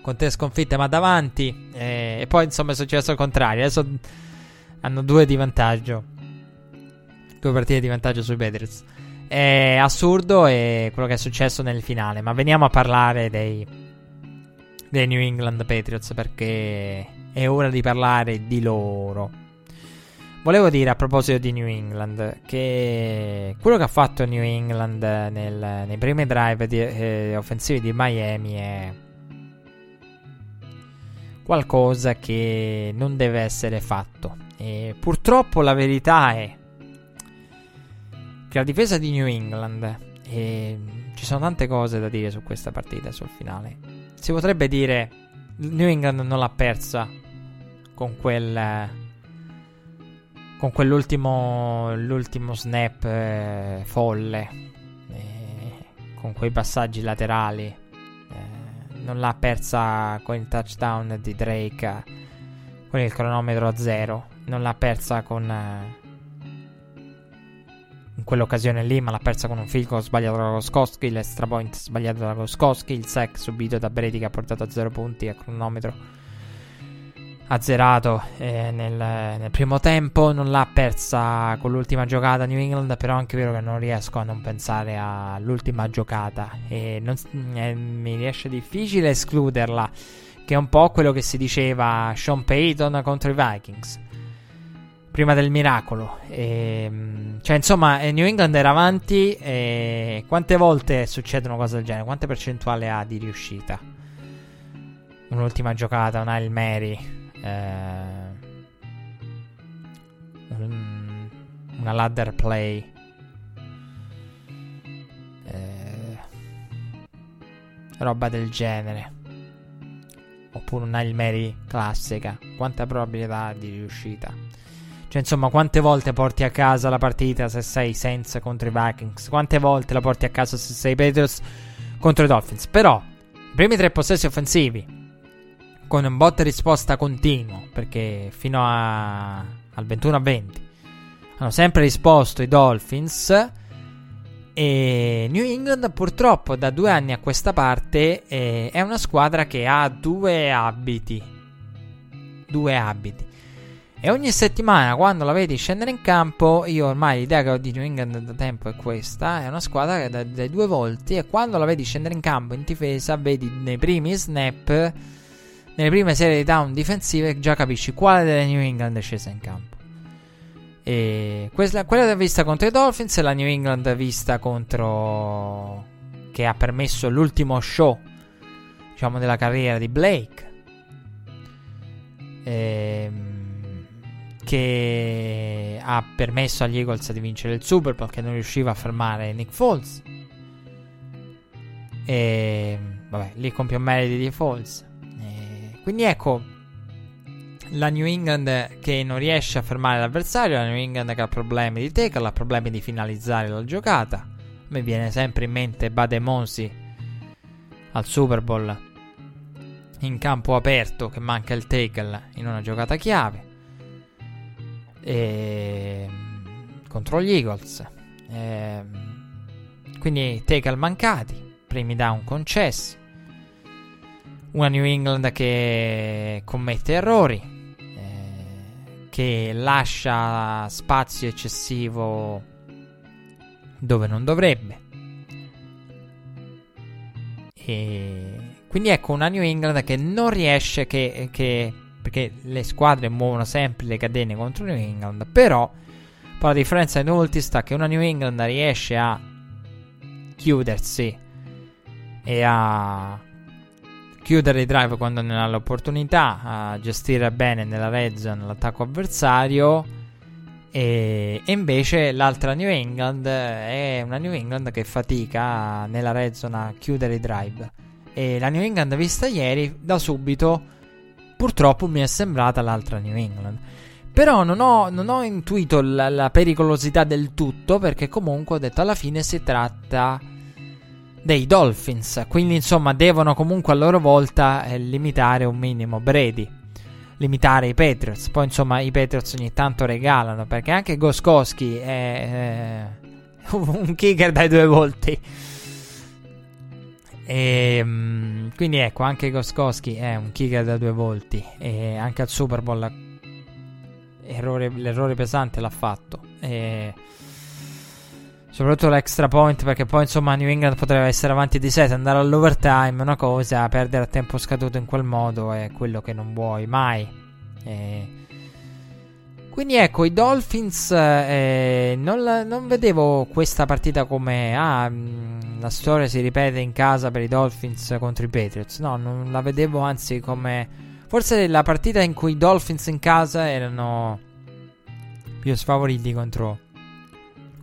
Con tre sconfitte ma davanti. E, e poi insomma è successo il contrario. Adesso hanno due di vantaggio. Due partite di vantaggio sui Patriots. È assurdo è quello che è successo nel finale. Ma veniamo a parlare dei, dei New England Patriots perché è ora di parlare di loro. Volevo dire a proposito di New England che quello che ha fatto New England nel, nei primi drive di, eh, offensivi di Miami è qualcosa che non deve essere fatto. E purtroppo la verità è che la difesa di New England, e ci sono tante cose da dire su questa partita, sul finale. Si potrebbe dire New England non l'ha persa con quel con quell'ultimo l'ultimo snap eh, folle eh, con quei passaggi laterali eh, non l'ha persa con il touchdown di Drake con il cronometro a zero non l'ha persa con eh, in quell'occasione lì, ma l'ha persa con un field goal sbagliato da Goskowski, l'extra point sbagliato da Goskowski, il sack subito da Brady che ha portato a 0 punti a cronometro azzerato eh, nel, nel, primo tempo, non l'ha persa con l'ultima giocata New England, però è anche vero che non riesco a non pensare all'ultima giocata e non, eh, mi riesce difficile escluderla, che è un po' quello che si diceva Sean Payton contro i Vikings prima del miracolo. E, ehm, cioè, insomma, eh, New England era avanti. E quante volte succedono cose del genere? Quante percentuale ha di riuscita? Un'ultima giocata, un Hail Mary. Eh, un, una ladder play. Eh, roba del genere. oppure un Hail Mary classica, quanta probabilità di riuscita? Cioè, insomma, quante volte porti a casa la partita se sei senza contro i Vikings? Quante volte la porti a casa se sei Patriots contro i Dolphins? Però, i primi tre possessi offensivi, con un botta risposta continuo, perché fino a, al 21 a 20 hanno sempre risposto i Dolphins. E New England purtroppo da due anni a questa parte eh, è una squadra che ha due abiti. Due abiti. E ogni settimana quando la vedi scendere in campo, io ormai l'idea che ho di New England da tempo è questa, è una squadra che dai due volti e quando la vedi scendere in campo in difesa, vedi nei primi snap, nelle prime serie di down difensive, già capisci quale delle New England è scesa in campo. E quella, quella vista contro i Dolphins e la New England vista contro... che ha permesso l'ultimo show, diciamo, della carriera di Blake. Ehm che ha permesso agli Eagles di vincere il Super che non riusciva a fermare Nick Foles. E vabbè, lì con più meriti di Foles. Quindi ecco la New England che non riesce a fermare l'avversario, la New England che ha problemi di tackle, ha problemi di finalizzare la giocata. Me viene sempre in mente Bade Monsi al Super Bowl in campo aperto che manca il tackle in una giocata chiave e, contro gli Eagles. E, quindi tackle mancati, primi down concessi. Una New England che commette errori, eh, che lascia spazio eccessivo dove non dovrebbe. E quindi ecco una New England che non riesce, che, che perché le squadre muovono sempre le catene contro New England, però poi la differenza di molti sta che una New England riesce a chiudersi e a chiudere i drive quando ne ha l'opportunità, gestire bene nella red zone l'attacco avversario e, e, invece l'altra New England è una New England che fatica nella red zone a chiudere i drive e la New England vista ieri da subito purtroppo mi è sembrata l'altra New England. Però non ho, non ho intuito la, la, pericolosità del tutto perché comunque ho detto alla fine si tratta dei Dolphins. Quindi insomma devono comunque a loro volta eh, limitare un minimo Brady. Limitare i Patriots. Poi insomma i Patriots ogni tanto regalano perché anche Goskowski è eh, un kicker dai due volti. E, ehm, quindi ecco, anche Goskowski è un kicker da due volti. E anche al Super Bowl errore, l'errore pesante l'ha fatto. E soprattutto l'extra point perché poi insomma New England potrebbe essere avanti di 7 andare all'overtime una cosa perdere tempo scaduto in quel modo è quello che non vuoi mai e quindi ecco, i Dolphins eh, non, la, non, vedevo questa partita come ah, mm, la storia si ripete in casa per i Dolphins contro i Patriots. No, non la vedevo anzi come forse la partita in cui i Dolphins in casa erano più sfavoriti contro,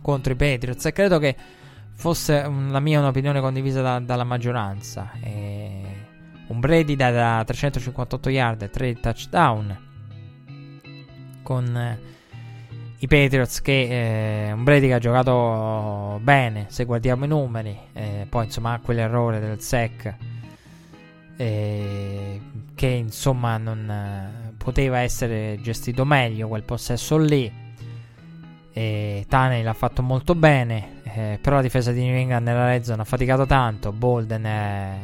contro i Patriots e credo che fosse la mia un'opinione condivisa da, dalla maggioranza. E un Brady da, da 358 yard e 3 touchdown con eh, i Patriots che eh, un Brady che ha giocato bene se guardiamo i numeri eh, poi insomma ha quell'errore del sec eh, che insomma non eh, poteva essere gestito meglio quel possesso lì e Tane l'ha fatto molto bene eh, però la difesa di New England nella red zone ha faticato tanto. Bolden è,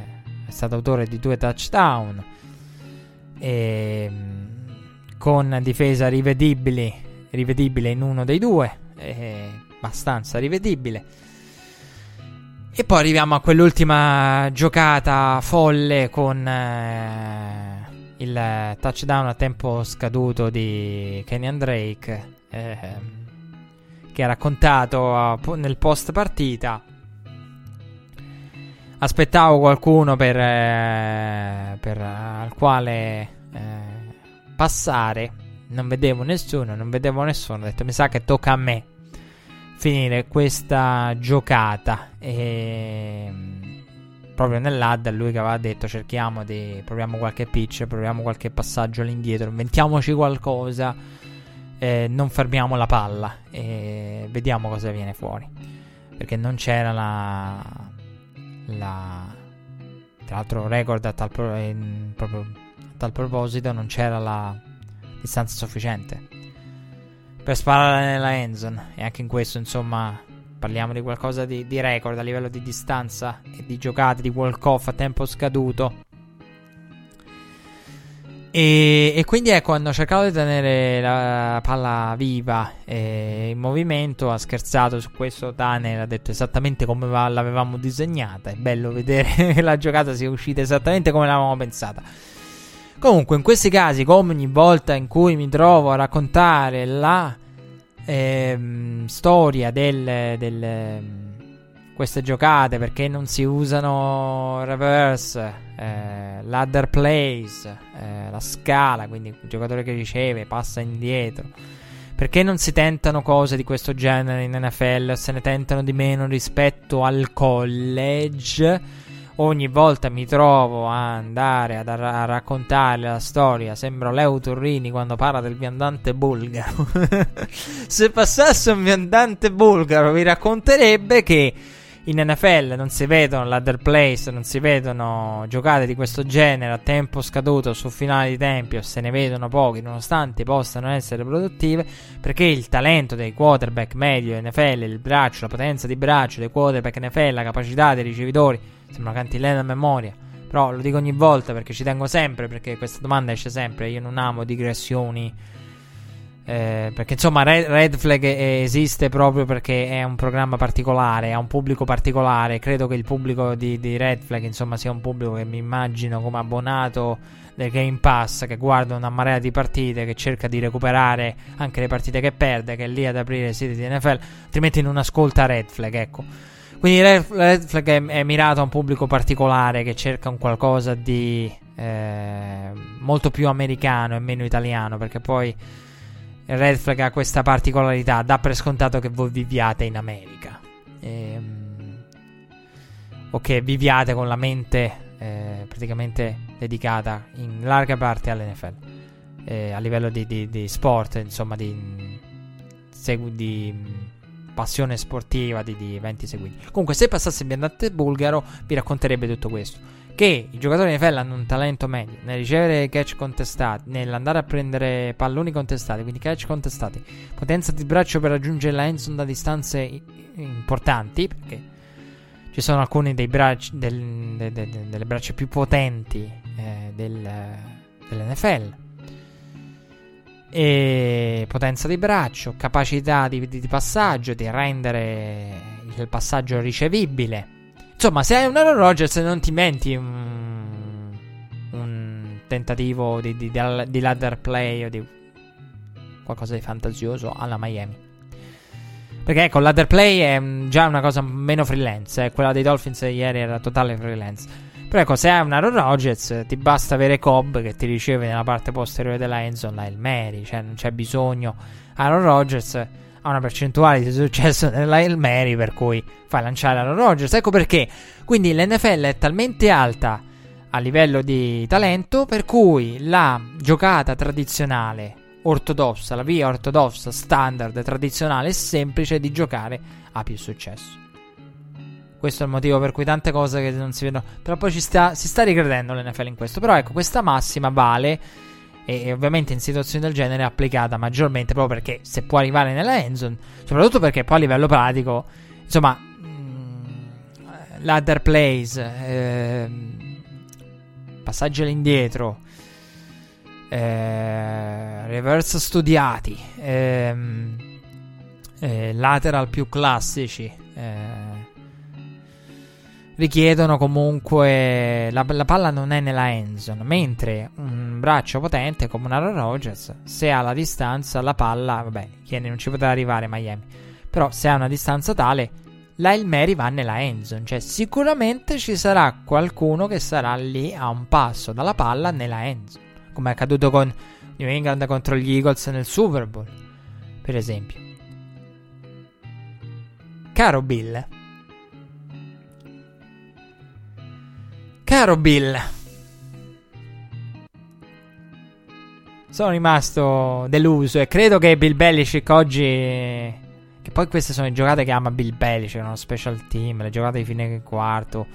è stato autore di due touchdown. E con difesa rivedibili, rivedibile in uno dei due, eh, abbastanza rivedibile. E poi arriviamo a quell'ultima giocata folle con eh, il touchdown a tempo scaduto di Kenyan Drake, eh, che ha raccontato nel post partita. Aspettavo qualcuno per, eh, per al quale eh, passare. Non vedevo nessuno, non vedevo nessuno. Ho detto, mi sa che tocca a me finire questa giocata. E... proprio nell'ad lui che aveva detto cerchiamo di proviamo qualche pitch, proviamo qualche passaggio all'indietro, inventiamoci qualcosa, eh, non fermiamo la palla e vediamo cosa viene fuori. Perché non c'era la, la tra l'altro record a tal, pro, in, proprio, a tal proposito non c'era la distanza sufficiente per sparare nella endzone e anche in questo insomma parliamo di qualcosa di, di record a livello di distanza e di giocate di walk-off a tempo scaduto. E, e, quindi ecco, hanno cercato di tenere la palla viva e in movimento. Ha scherzato su questo. Tanner ha detto esattamente come va, l'avevamo disegnata. È bello vedere che la giocata sia uscita esattamente come l'avevamo pensata. Comunque, in questi casi, come ogni volta in cui mi trovo a raccontare la ehm, storia del, del, queste giocate perché non si usano reverse, eh, ladder plays, eh, la scala, quindi il giocatore che riceve passa indietro. Perché non si tentano cose di questo genere in NFL? Se ne tentano di meno rispetto al college? ogni volta mi trovo a andare ad, a, raccontare la storia. Sembro Leo Torrini quando parla del viandante bulgaro. Se passasse un viandante bulgaro, vi racconterebbe che in NFL non si vedono ladder plays, non si vedono giocate di questo genere a tempo scaduto su finale di tempi o se ne vedono pochi nonostante possano essere produttive perché il talento dei quarterback medio NFL, il braccio, la potenza di braccio dei quarterback NFL, la capacità dei ricevitori Sembra cantilena a memoria. Però lo dico ogni volta perché ci tengo sempre. Perché questa domanda esce sempre. Io non amo digressioni. Eh, perché insomma, Red, Red, Flag esiste proprio perché è un programma particolare. Ha un pubblico particolare. Credo che il pubblico di, di Red Flag, insomma, sia un pubblico che mi immagino come abbonato del Game Pass. Che guarda una marea di partite. Che cerca di recuperare anche le partite che perde. Che è lì ad aprire i siti di NFL. Altrimenti non ascolta Red Flag. Ecco. Quindi Red, Flag è, è, mirato a un pubblico particolare che cerca un qualcosa di eh, molto più americano e meno italiano, perché poi Red Flag ha questa particolarità, dà per scontato che voi viviate in America. Ehm, o che viviate con la mente eh, praticamente dedicata in larga parte all'NFL. Eh, a livello di, di, di, sport, insomma, di, di passione sportiva di, eventi seguiti. Comunque, se passasse il viandante bulgaro, vi racconterebbe tutto questo. Che i giocatori NFL hanno un talento medio nel ricevere catch contestati, nell'andare a prendere palloni contestati, quindi catch contestati, potenza di braccio per raggiungere la endzone da distanze importanti, perché ci sono alcuni dei bracci, del, de, de, de, delle braccia più potenti eh, del, dell'NFL e potenza di braccio, capacità di, di, passaggio, di rendere il passaggio ricevibile. Insomma, se hai un Aaron Rodgers non ti menti un, un tentativo di, di, di ladder play o di qualcosa di fantasioso alla Miami. Perché ecco, ladder play è già una cosa meno freelance. Eh. Quella dei Dolphins ieri era totale freelance. Però ecco, se hai un Aaron Rodgers, ti basta avere Cobb che ti riceve nella parte posteriore della endzone, là il Mary, cioè non c'è bisogno. Aaron Rodgers ha una percentuale di successo nella Il Mary, per cui fai lanciare Aaron Rodgers. Ecco perché. Quindi l'NFL è talmente alta a livello di talento, per cui la giocata tradizionale ortodossa, la via ortodossa standard tradizionale e semplice di giocare ha più successo. Questo è il motivo per cui tante cose che non si vedono. Però poi sta, si sta ricredendo l'NFL in questo. Però ecco, questa massima vale. E, e ovviamente in situazioni del genere è applicata maggiormente proprio perché se può arrivare nella endzone. Soprattutto perché poi a livello pratico, insomma, mh, mm, ladder plays, eh, passaggi all'indietro, eh, reverse studiati, eh, lateral più classici. Eh, richiedono comunque la, la, palla non è nella endzone mentre un braccio potente come un Aaron Rodgers se ha la distanza la palla vabbè che non ci potrà arrivare Miami. Però se ha una distanza tale la Il Mary va nella endzone cioè sicuramente ci sarà qualcuno che sarà lì a un passo dalla palla nella endzone come è accaduto con New England contro gli Eagles nel Super Bowl per esempio. Caro Bill Caro Bill, sono rimasto deluso e credo che Bill Belichick oggi... Che poi queste sono le giocate che ama Bill Belichick, uno special team, le giocate di fine quarto,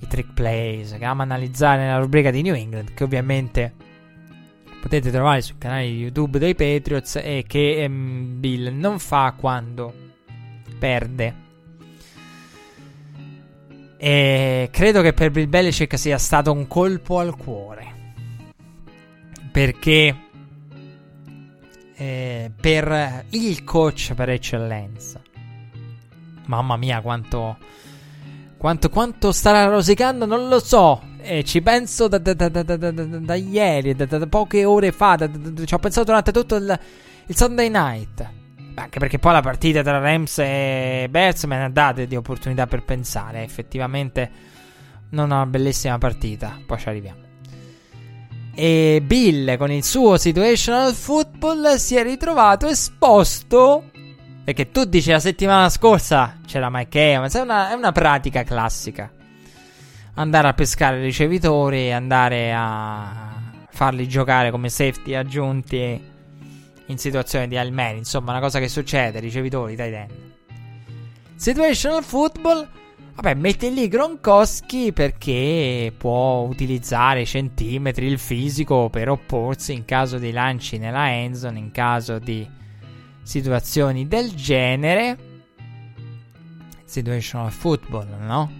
i trick plays, che ama analizzare nella rubrica di New England, che ovviamente potete trovare sul canale YouTube dei Patriots e che ehm, Bill non fa quando perde. E credo che per Bill Belichick sia stato un colpo al cuore. Perché eh, per il coach per eccellenza, mamma mia, quanto, quanto, quanto starà rosicando, non lo so. E ci penso da, da, da, da ieri, da, poche ore fa. ci ho pensato durante tutto il, il Sunday night. Anche perché poi la partita tra Rams e ne ha date di opportunità per pensare. Effettivamente non è una bellissima partita. Poi ci arriviamo. E Bill con il suo situational football si è ritrovato esposto. Perché tu dici la settimana scorsa c'era Mike Evans. È una, è una pratica classica. Andare a pescare i ricevitori, andare a farli giocare come safety aggiunti in situazione di almeni. Insomma, una cosa che succede, ricevitori, tight end. Situational football. Vabbè, mette lì Gronkowski perché può utilizzare centimetri, il fisico per opporsi in caso di lanci nella endzone, in caso di situazioni del genere. Situational football, no?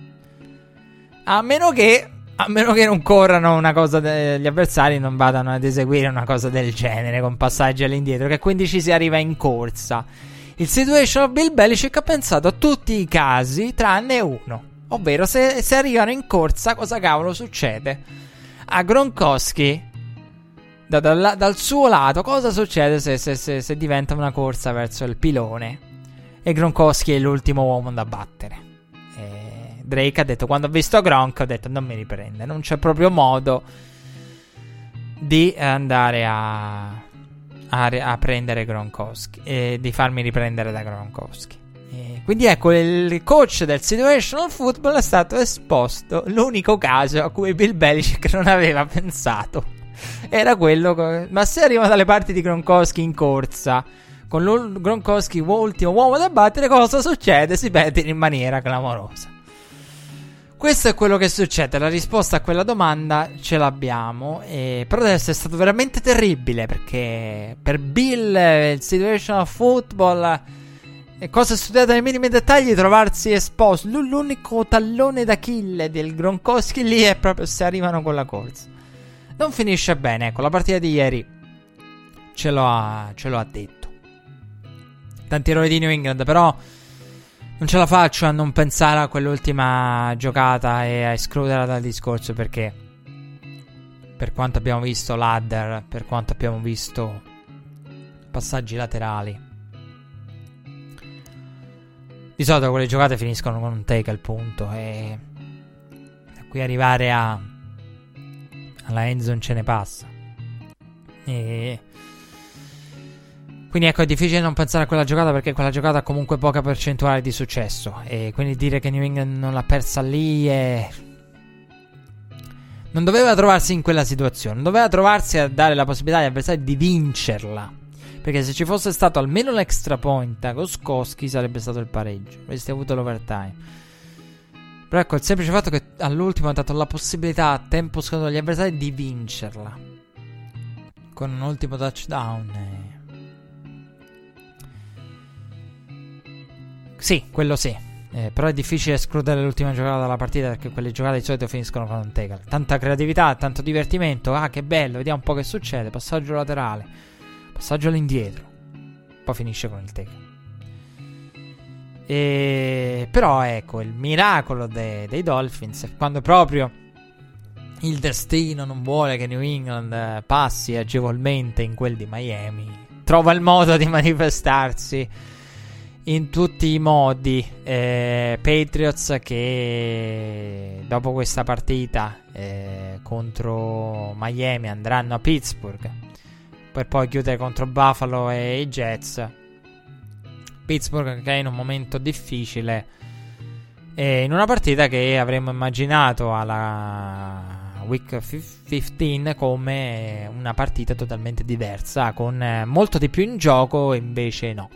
A meno che a meno che non corrano una cosa degli avversari, non vadano ad eseguire una cosa del genere con passaggi all'indietro, che quindi ci si arriva in corsa. Il situation of Bill Belichick ha pensato a tutti i casi tranne uno, ovvero se, se arrivano in corsa cosa cavolo succede? A Gronkowski, da, da, dal suo lato, cosa succede se, se, se diventa una corsa verso il pilone? E Gronkowski è l'ultimo uomo da battere. Drake ha detto quando ho visto Gronk ho detto non mi riprende, non c'è proprio modo di andare a, a, a prendere Gronkowski e di farmi riprendere da Gronkowski. E quindi ecco, il coach del situational football è stato esposto l'unico caso a cui Bill Belichick non aveva pensato. Era quello, ma se arriva dalle parti di Gronkowski in corsa con Gronkowski ultimo uomo da battere, cosa succede? Si perde in maniera clamorosa. Questo è quello che succede. La risposta a quella domanda ce l'abbiamo. E... Però deve essere stato veramente terribile. Perché per Bill, il situational football. E cose studiate nei minimi dettagli, trovarsi esposto. L'unico tallone d'Achille del Gronkowski lì è proprio se arrivano con la corsa. Non finisce bene. Ecco, la partita di ieri ce lo ha, ce lo ha detto. Tanti errori di New England, però non ce la faccio a non pensare a quell'ultima giocata e a escluderla dal discorso perché per quanto abbiamo visto ladder, per quanto abbiamo visto passaggi laterali, di solito quelle giocate finiscono con un take al punto e da qui arrivare a alla endzone ce ne passa. E quindi ecco, è difficile non pensare a quella giocata perché quella giocata ha comunque poca percentuale di successo. E quindi dire che New England non l'ha persa lì è. Non doveva trovarsi in quella situazione. Doveva trovarsi a dare la possibilità agli avversari di vincerla. Perché se ci fosse stato almeno l'extra point a Goskowski sarebbe stato il pareggio. Avresti avuto l'overtime. Però ecco, il semplice fatto che all'ultimo ha dato la possibilità a tempo scaduto agli avversari di vincerla. Con un ultimo touchdown. Sì, quello sì. Eh, però è difficile escludere l'ultima giocata dalla partita perché quelle giocate di solito finiscono con un tackle. Tanta creatività, tanto divertimento. Ah, che bello, vediamo un po' che succede. Passaggio laterale, passaggio all'indietro. Poi finisce con il tackle. E... Però ecco, il miracolo de- dei Dolphins quando proprio il destino non vuole che New England passi agevolmente in quel di Miami. Trova il modo di manifestarsi in tutti i modi. Eh, Patriots che dopo questa partita eh, contro Miami andranno a Pittsburgh per poi chiudere contro Buffalo e i Jets. Pittsburgh che è in un momento difficile E in una partita che avremmo immaginato alla Week 15 come una partita totalmente diversa, con eh, molto di più in gioco, invece no.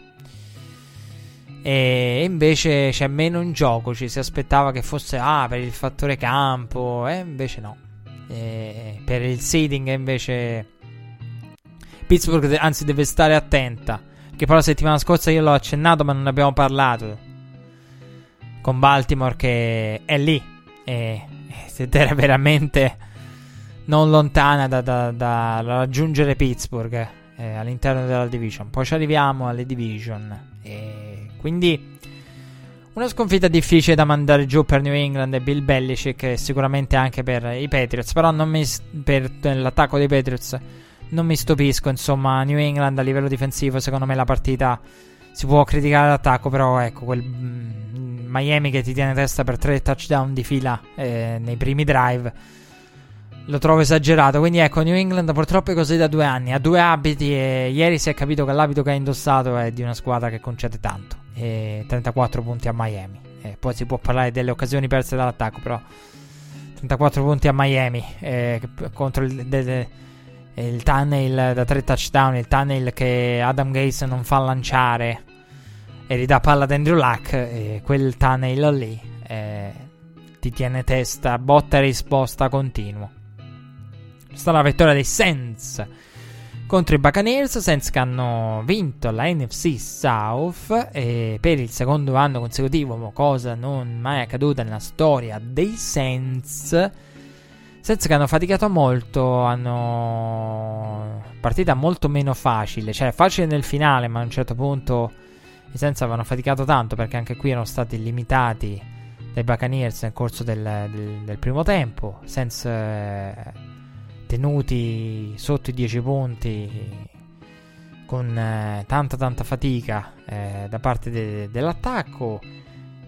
E invece c'è meno in gioco, ci si aspettava che fosse ah, per il fattore campo, e invece no. E per il seeding invece Pittsburgh anzi deve stare attenta, che poi la settimana scorsa io l'ho accennato ma non abbiamo parlato con Baltimore che è lì e, ed era veramente non lontana da, da, da raggiungere Pittsburgh eh, all'interno della division. Poi ci arriviamo alle division e quindi una sconfitta difficile da mandare giù per New England e Bill Belichick e sicuramente anche per i Patriots, però mi, per l'attacco dei Patriots non mi stupisco, insomma, New England a livello difensivo secondo me la partita si può criticare l'attacco, però ecco, quel mm, Miami che ti tiene testa per tre touchdown di fila eh, nei primi drive lo trovo esagerato. Quindi ecco, New England purtroppo è così da due anni, ha due abiti e ieri si è capito che l'abito che ha indossato è di una squadra che concede tanto. E 34 punti a Miami. E poi si può parlare delle occasioni perse dall'attacco, però 34 punti a Miami eh, contro il... De, de, il tunnel da tre touchdown, il tunnel che Adam Gates non fa lanciare e ridà palla ad Andrew Luck, e quel tunnel lì eh, ti tiene testa, botta e risposta continuo. Sta la vittoria dei Saints contro i Buccaneers, Saints che hanno vinto la NFC South e per il secondo anno consecutivo, cosa non mai accaduta nella storia dei Saints Senza che hanno faticato molto, hanno partita molto meno facile, cioè facile nel finale, ma a un certo punto i Senza avevano faticato tanto perché anche qui erano stati limitati dai Buccaneers nel corso del, del, del primo tempo, senza eh, tenuti sotto i 10 punti con eh, tanta tanta fatica eh, da parte de- dell'attacco.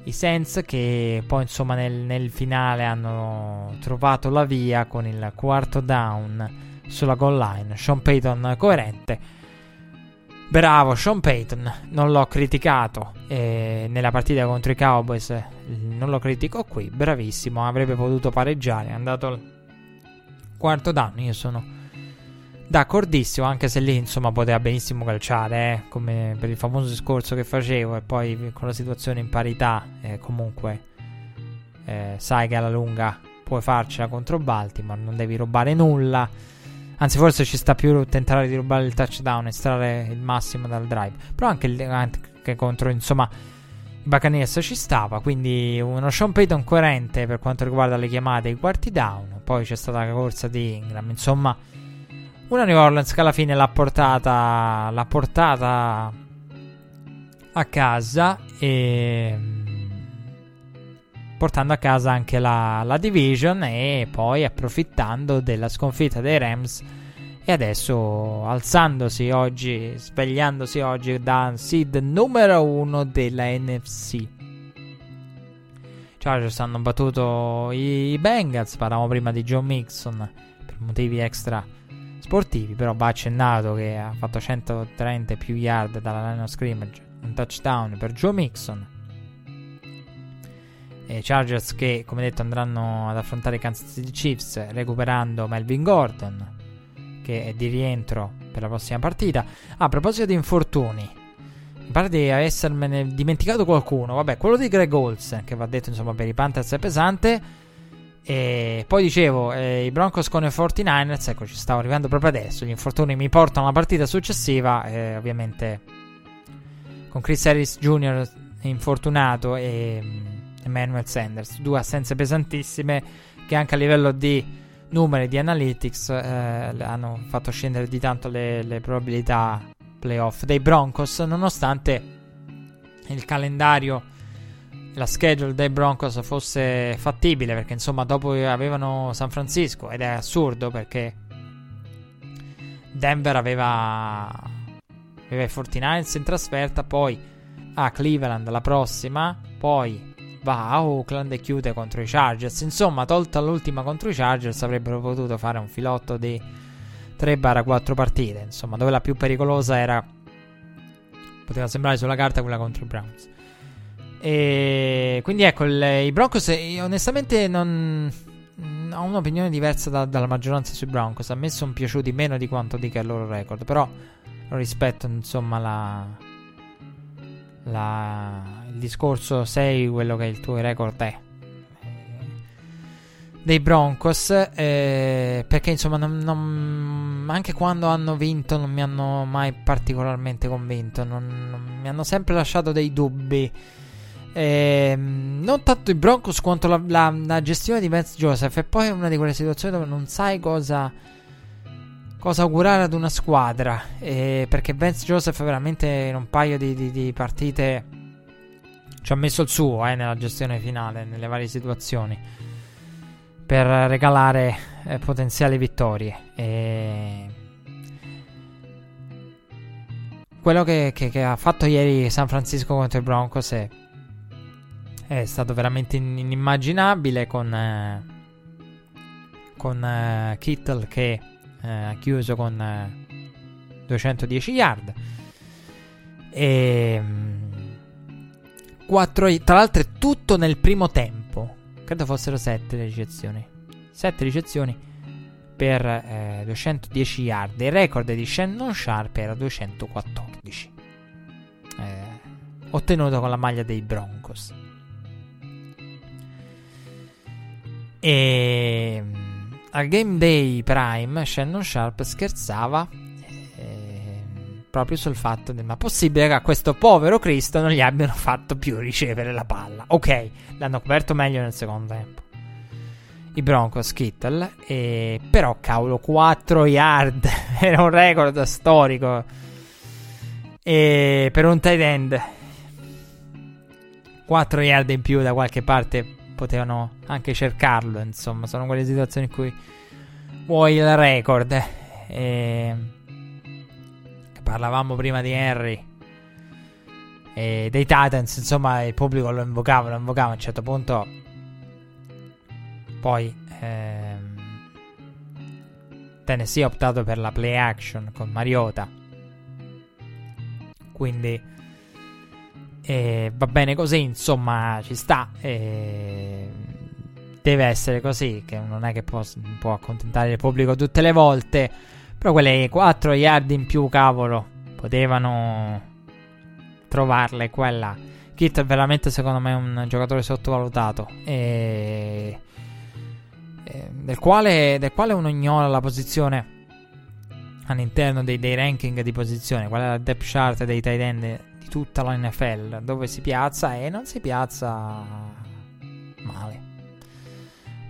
I Saints che poi insomma nel, nel, finale hanno trovato la via con il quarto down sulla goal line. Sean Payton coerente. Bravo Sean Payton, non l'ho criticato eh, nella partita contro i Cowboys, non lo critico qui, bravissimo, avrebbe potuto pareggiare, è andato quarto down, io sono D'accordissimo, anche se lì insomma poteva benissimo calciare, eh, come per il famoso discorso che facevo, e poi con la situazione in parità, eh, comunque eh, sai che alla lunga puoi farcela contro Baltimore, non devi rubare nulla. Anzi, forse ci sta più tentare di rubare il touchdown, estrarre il massimo dal drive. Però anche, anche contro, insomma, Buccaneers ci stava. Quindi uno Sean Payton coerente per quanto riguarda le chiamate e i quarti down. Poi c'è stata la corsa di Ingram. Insomma, una New Orleans che alla fine l'ha portata, l'ha portata a casa e portando a casa anche la, la, division e poi approfittando della sconfitta dei Rams e adesso alzandosi oggi, svegliandosi oggi da seed numero uno della NFC. Chargers hanno battuto i Bengals, parlavamo prima di Joe Mixon per motivi extra sportivi, però va accennato che ha fatto 130 più yard dalla line of scrimmage, un touchdown per Joe Mixon. E Chargers che, come detto, andranno ad affrontare i Kansas City Chiefs recuperando Melvin Gordon, che è di rientro per la prossima partita. Ah, a proposito di infortuni, mi pare di essermene dimenticato qualcuno. Vabbè, quello di Greg Olsen, che va detto insomma per i Panthers è pesante. E poi dicevo, eh, i Broncos con i 49ers, ecco ci stavo arrivando proprio adesso, gli infortuni mi portano alla partita successiva, eh, ovviamente con Chris Harris Jr. infortunato e um, Emmanuel Sanders, due assenze pesantissime che anche a livello di numeri di analytics eh, hanno fatto scendere di tanto le, le probabilità playoff dei Broncos, nonostante il calendario la schedule dei Broncos fosse fattibile perché insomma dopo avevano San Francisco ed è assurdo perché Denver aveva aveva i 49ers in trasferta poi a Cleveland la prossima poi va a Oakland e chiude contro i Chargers. Insomma tolta l'ultima contro i Chargers avrebbero potuto fare un filotto di 3-4 partite. Insomma dove la più pericolosa era poteva sembrare sulla carta quella contro i Browns. E quindi ecco, il, i Broncos onestamente non ho un'opinione diversa da, dalla maggioranza sui Broncos. A me sono piaciuti meno di quanto dica il loro record, però rispetto insomma la, la, il discorso sei quello che il tuo record è. Dei Broncos eh, perché insomma non, non, anche quando hanno vinto non mi hanno mai particolarmente convinto non mi hanno sempre lasciato dei dubbi. Eh, non tanto i Broncos quanto la, la, la, gestione di Vance Joseph e poi è una di quelle situazioni dove non sai cosa cosa augurare ad una squadra eh, perché Vance Joseph veramente in un paio di, di, di partite ci ha messo il suo eh, nella gestione finale nelle varie situazioni per regalare eh, potenziali vittorie. E... Quello che, che, che, ha fatto ieri San Francisco contro i Broncos è, è stato veramente inimmaginabile con, eh, con eh, Kittle che ha chiuso con 210 eh, yard. E 4, tra l'altro è tutto nel primo tempo credo fossero 7 le ricezioni. 7 ricezioni per eh, 210 yard. Il record di Shannon Sharp era 214. Eh, ottenuto con la maglia dei Broncos. E al game day prime Shannon Sharp scherzava eh, proprio sul fatto che ma possibile che a questo povero Cristo non gli abbiano fatto più ricevere la palla. Ok, l'hanno coperto meglio nel secondo tempo. I Broncos Kittle, e... però cavolo 4 yard, era un record storico e per un tight end 4 yard in più da qualche parte potevano anche cercarlo, insomma, sono quelle situazioni in cui vuoi il record. E... Parlavamo prima di Henry e dei Titans, insomma, il pubblico lo invocava, lo invocava a un certo punto. Poi ehm, Tennessee ha optato per la play action con Mariota. Quindi eh, va bene così, insomma, ci sta. Eh, deve essere così, che non è che può, può accontentare il pubblico tutte le volte. Però quelle 4 yard in più, cavolo, potevano trovarle quella. Kit è veramente secondo me un giocatore sottovalutato e, e del, quale, del, quale, uno ignora la posizione all'interno dei, dei, ranking di posizione, qual è la depth chart dei tight end tutta la NFL, dove si piazza e non si piazza male.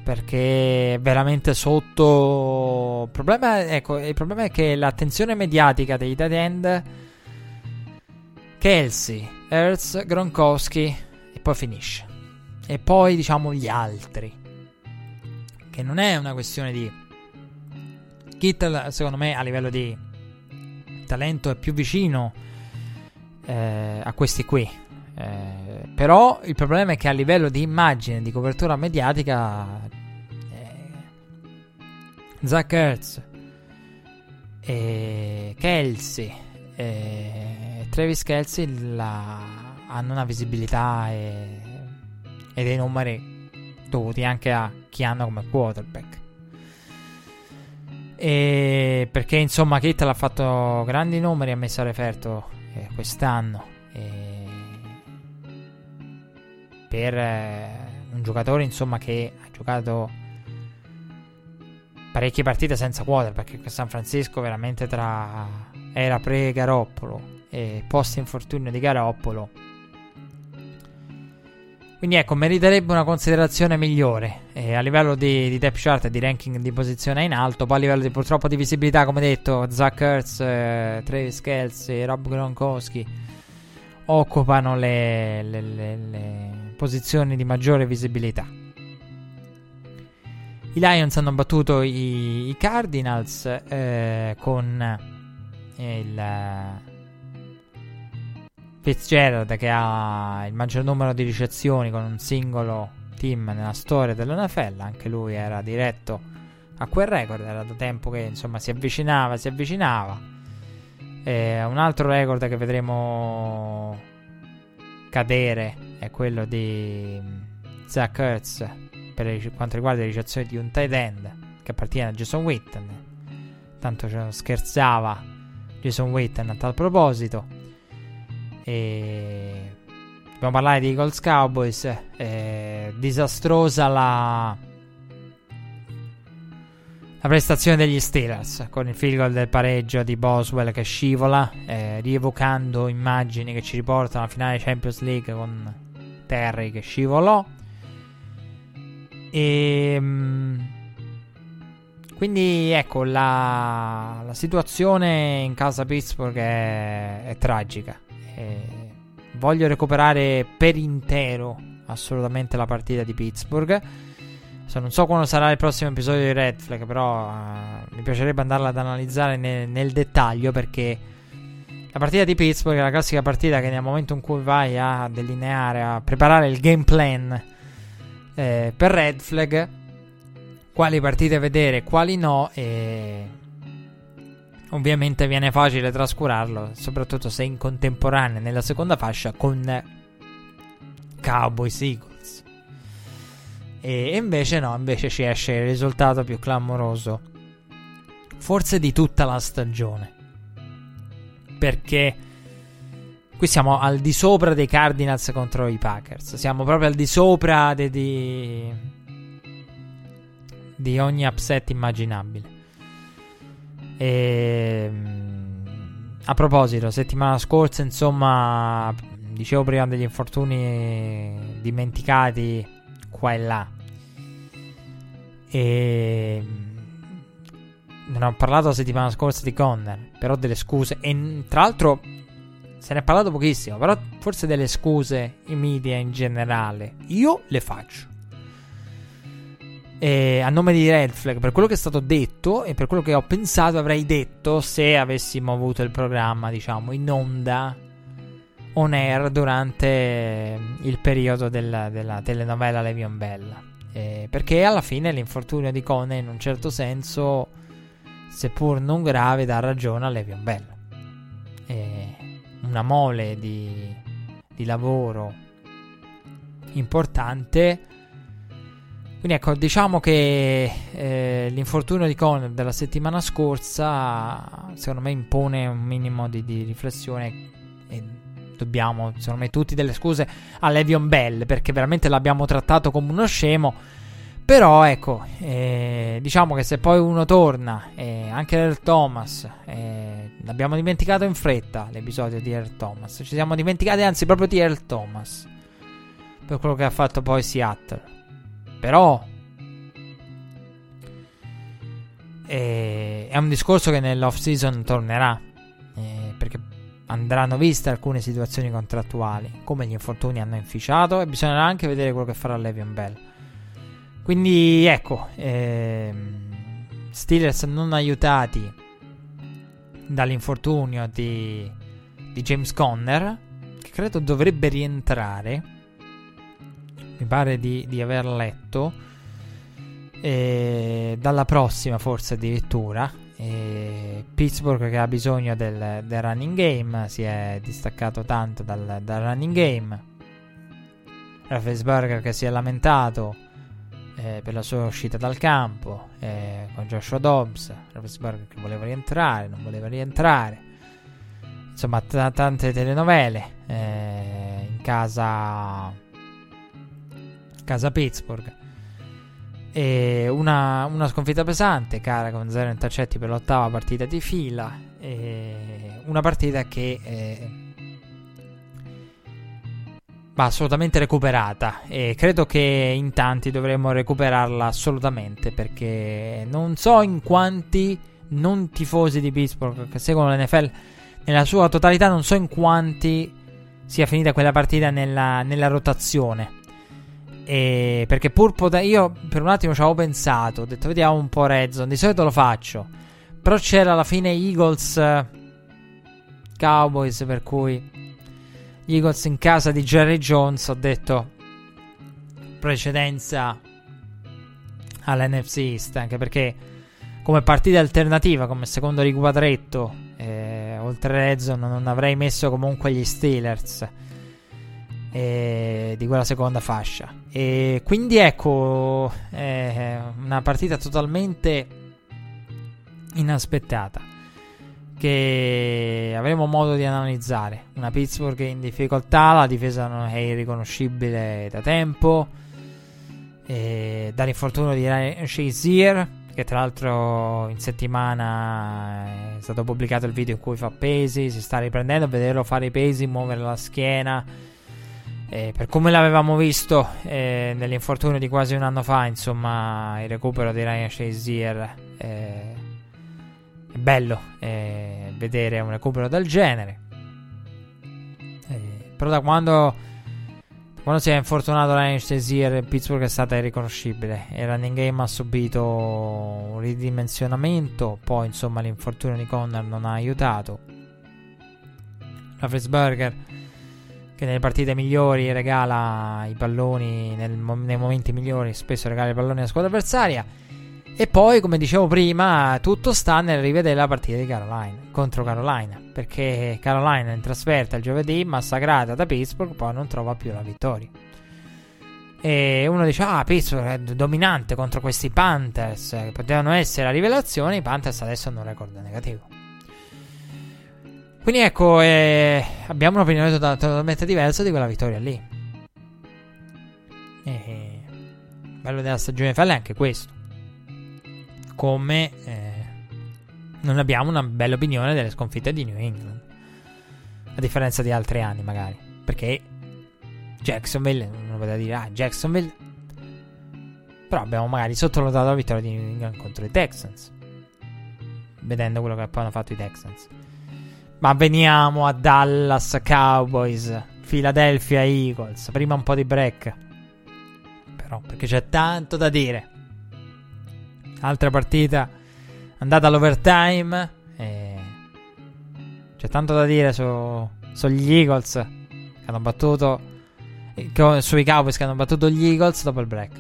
Perché veramente sotto. Il problema, ecco, il problema è che l'attenzione mediatica dei tight end Kelsey, Hertz, Gronkowski e poi finisce. E poi diciamo gli altri. Che non è una questione di... Kittle secondo me a livello di talento è più vicino eh, a questi qui. Eh, però il problema è che a livello di immagine, di copertura mediatica, eh, Zach Hertz, e Kelsey, e Travis Kelsey la, hanno una visibilità e, e dei numeri dovuti anche a chi hanno come quarterback. E perché insomma Kittle ha fatto grandi numeri a messo a referto eh, quest'anno. E per eh, un giocatore insomma che ha giocato parecchie partite senza quarterback perché San Francisco veramente tra era pre-Garoppolo e post-infortunio di Garoppolo. Quindi ecco, meriterebbe una considerazione migliore eh, a livello di, di depth chart e di ranking di posizione in alto, poi a livello di, purtroppo di visibilità, come detto, Zach Ertz, eh, Travis Kelsey, Rob Gronkowski occupano le, le, le, le posizioni di maggiore visibilità. I Lions hanno battuto i, i Cardinals eh, con il Fitzgerald che ha il maggior numero di ricezioni con un singolo team nella storia dell'NFL, anche lui era diretto a quel record, era da tempo che insomma si avvicinava, si avvicinava. E un altro record che vedremo cadere è quello di Zach Ertz per quanto riguarda le ricezioni di un tight end che appartiene a Jason Witten. Tanto scherzava Jason Witten a tal proposito. E dobbiamo parlare di Eagles Cowboys. Eh, disastrosa la la prestazione degli Steelers con il field goal del pareggio di Boswell che scivola, eh, rievocando immagini che ci riportano alla finale Champions League con Terry che scivolò. E ehm, quindi ecco la, la, situazione in casa Pittsburgh è, è tragica. E voglio recuperare per intero assolutamente la partita di Pittsburgh. So, non so quando sarà il prossimo episodio di Red Flag, però uh, mi piacerebbe andarla ad analizzare nel, nel, dettaglio perché la partita di Pittsburgh è la classica partita che nel momento in cui vai a delineare, a preparare il game plan eh, per Red Flag, quali partite vedere quali no, e ovviamente viene facile trascurarlo, soprattutto se in contemporanea nella seconda fascia con Cowboys Eagles. E invece no, invece ci esce il risultato più clamoroso. Forse di tutta la stagione. Perché qui siamo al di sopra dei Cardinals contro i Packers. Siamo proprio al di sopra de, di, di ogni upset immaginabile. E, ehm, a proposito, settimana scorsa, insomma, dicevo prima degli infortuni dimenticati qua e là. E non ho parlato la settimana scorsa di Conner, però delle scuse. E tra l'altro se ne è parlato pochissimo, però forse delle scuse in media in generale. Io le faccio. E a nome di Red Flag, per quello che è stato detto e per quello che ho pensato avrei detto se avessimo avuto il programma, diciamo, in onda on air durante il periodo della, della telenovela Levion Bella. Eh, perché alla fine l'infortunio di Cone, in un certo senso, seppur non grave, dà ragione a Levion Bella. Eh, una mole di, di lavoro importante. Quindi ecco, diciamo che eh, l'infortunio di Conner della settimana scorsa secondo me impone un minimo di, di riflessione e dobbiamo, secondo me, tutti delle scuse a Levion Bell perché veramente l'abbiamo trattato come uno scemo. Però ecco, eh, diciamo che se poi uno torna, eh, anche Earl Thomas, eh, l'abbiamo dimenticato in fretta l'episodio di Earl Thomas, ci siamo dimenticati anzi proprio di Earl Thomas, per quello che ha fatto poi Seattle. Però eh, è un discorso che nell'off season tornerà, eh, perché andranno viste alcune situazioni contrattuali, come gli infortuni hanno inficiato, e bisognerà anche vedere quello che farà Levion Bell. Quindi ecco, ehm, Steelers non aiutati dall'infortunio di, di James Conner, che credo dovrebbe rientrare, mi pare di, di aver letto, e dalla prossima forse addirittura e Pittsburgh che ha bisogno del, del, running game si è distaccato tanto dal, dal running game. Raffensberger che si è lamentato eh, per la sua uscita dal campo eh, con Joshua Dobbs. Raffensberger che voleva rientrare, non voleva rientrare. Insomma, t- tante telenovele eh, in casa, casa Pittsburgh. E una, una sconfitta pesante, cara con zero intercetti per l'ottava partita di fila. Una partita che eh, va assolutamente recuperata. E credo che in tanti dovremmo recuperarla assolutamente. Perché non so in quanti non tifosi di Pittsburgh che seguono l'NFL nella sua totalità, non so in quanti sia finita quella partita nella, nella rotazione. E perché pur pote- io per un attimo ci avevo pensato, ho detto vediamo un po' Redzone, di solito lo faccio. Però c'era alla fine Eagles Cowboys per cui gli Eagles in casa di Jerry Jones ho detto precedenza all'NFC East, anche perché come partita alternativa, come secondo riquadretto, eh, oltre Redzone non avrei messo comunque gli Steelers eh, di quella seconda fascia. E quindi ecco, eh, una partita totalmente inaspettata che avremo modo di analizzare. Una Pittsburgh in difficoltà, la difesa non è irriconoscibile da tempo. E dall'infortunio di Ryan Shazier, che tra l'altro in settimana è stato pubblicato il video in cui fa pesi, si sta riprendendo, vederlo fare i pesi, muovere la schiena. Eh, per come l'avevamo visto eh, nell'infortunio di quasi un anno fa, insomma, il recupero di Ryan Shazier eh, è bello eh, vedere un recupero del genere. Eh, però da quando, quando si è infortunato Ryan Shazier, Pittsburgh è stata irriconoscibile. Il running game ha subito un ridimensionamento. Poi, insomma, l'infortunio di Connor non ha aiutato. La Frisburger, che nelle partite migliori regala i palloni, nel, nei momenti migliori, spesso regala i palloni alla squadra avversaria. E poi, come dicevo prima, tutto sta nel rivedere la partita di Carolina contro Carolina. Perché Carolina in trasferta il giovedì, massacrata da Pittsburgh, poi non trova più la vittoria. E uno dice: Ah, Pittsburgh è dominante contro questi Panthers, che potevano essere la rivelazione. I Panthers adesso hanno un record negativo. Quindi ecco, eh, abbiamo un'opinione totalmente diversa di quella vittoria lì. E bello della stagione fall è anche questo come eh, non abbiamo una bella opinione delle sconfitte di New England. A differenza di altri anni, magari. Perché Jacksonville, non poteva dire, ah, Jacksonville. Però abbiamo magari sottovalutato la vittoria di New England contro i Texans. Vedendo quello che poi hanno fatto i Texans. Ma veniamo a Dallas Cowboys, Philadelphia Eagles. Prima un po' di break. Però, perché c'è tanto da dire. Altra partita andata all'overtime. E c'è tanto da dire su, sugli Eagles che hanno battuto. Sui Cowboys che hanno battuto gli Eagles dopo il break.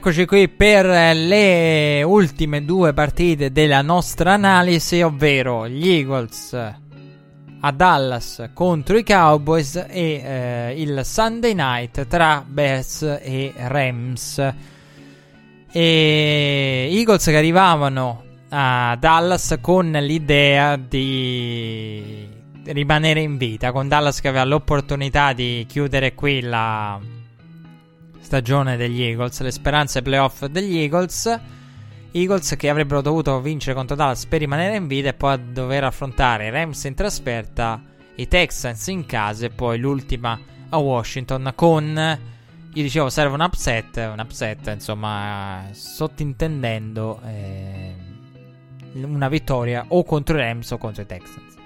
Eccoci qui per le ultime due partite della nostra analisi, ovvero gli Eagles a Dallas contro i Cowboys e eh, il Sunday night tra Bears e Rams. E Eagles che arrivavano a Dallas con l'idea di rimanere in vita, con Dallas che aveva l'opportunità di chiudere qui la stagione degli Eagles, le speranze playoff degli Eagles. Eagles che avrebbero dovuto vincere contro Dallas per rimanere in vita e poi dover affrontare i Rams in trasferta, i Texans in casa e poi l'ultima a Washington con, io dicevo serve un upset, un upset insomma sottintendendo eh, una vittoria o contro i Rams o contro i Texans.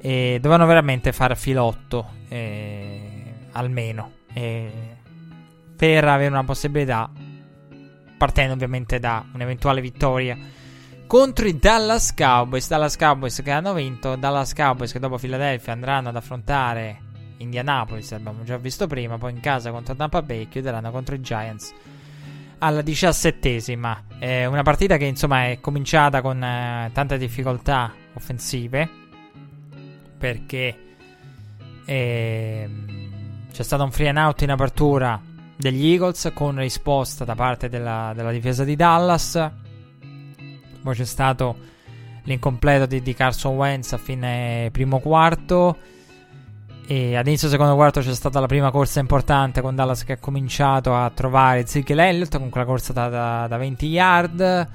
E dovevano veramente fare filotto, eh, almeno, eh, per avere una possibilità partendo ovviamente da un'eventuale vittoria contro i Dallas Cowboys. Dallas Cowboys che hanno vinto, Dallas Cowboys che dopo Philadelphia andranno ad affrontare Indianapolis, abbiamo già visto prima, poi in casa contro Tampa Bay chiuderanno contro i Giants alla diciassettesima. È una partita che insomma è cominciata con eh, tante difficoltà offensive perché eh, c'è stato un free and out in apertura degli Eagles con risposta da parte della, della difesa di Dallas. Poi c'è stato l'incompleto di, di Carson Wentz a fine primo quarto. E ad inizio secondo quarto c'è stata la prima corsa importante con Dallas che ha cominciato a trovare Ezekiel Elliott con quella corsa da, da, da 20 yard.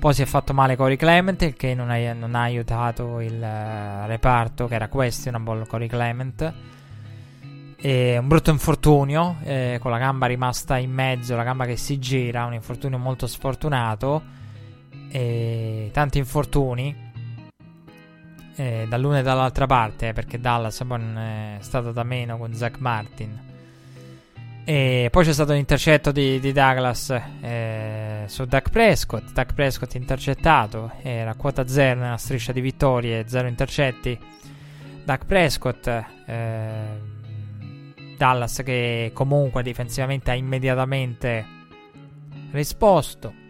Poi si è fatto male Corey Clement, il che non ha, non ha aiutato il uh, reparto, che era questionable Corey Clement. E un brutto infortunio, eh, con la gamba rimasta in mezzo, la gamba che si gira, un infortunio molto sfortunato. E tanti infortuni eh, dall'una e dall'altra parte, perché Dallas non è stato da meno con Zach Martin. E poi c'è stato l'intercetto di, di Douglas eh, su Duck Prescott. Duck Prescott intercettato, era quota 0 nella striscia di vittorie, 0 intercetti. Duck Prescott. Dallas che comunque difensivamente ha immediatamente risposto.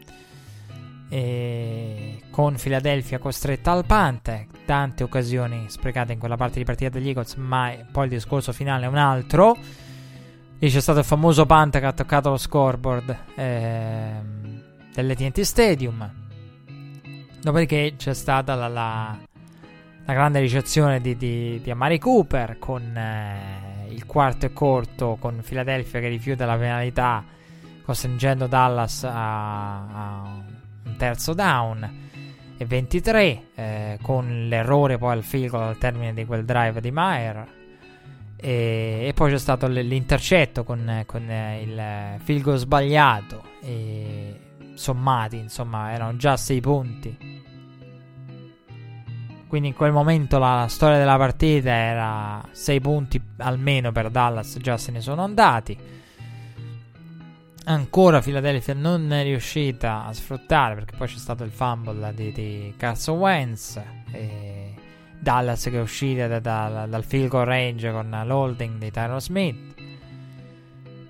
E con Philadelphia costretta al punt, tante occasioni sprecate in quella parte di partita degli Eagles, ma poi il discorso finale è un altro. Lì c'è stato il famoso punt che ha toccato lo scoreboard eh, dell'AT&T Stadium. Dopodiché c'è stata la, la, la grande ricezione di, di, di Amari Cooper con eh, il quarto è corto con Philadelphia che rifiuta la penalità costringendo Dallas a, a un terzo down. E 23 eh, con l'errore poi al field al termine di quel drive di Mayer e, e poi c'è stato l'intercetto con, con il field sbagliato. E sommati insomma erano già 6 punti quindi in quel momento la storia della partita era 6 punti almeno per Dallas, già se ne sono andati. Ancora Philadelphia non è riuscita a sfruttare perché poi c'è stato il fumble di, di Carson Wentz. E Dallas che è uscita da, da, dal field goal range con l'holding di Tyron Smith.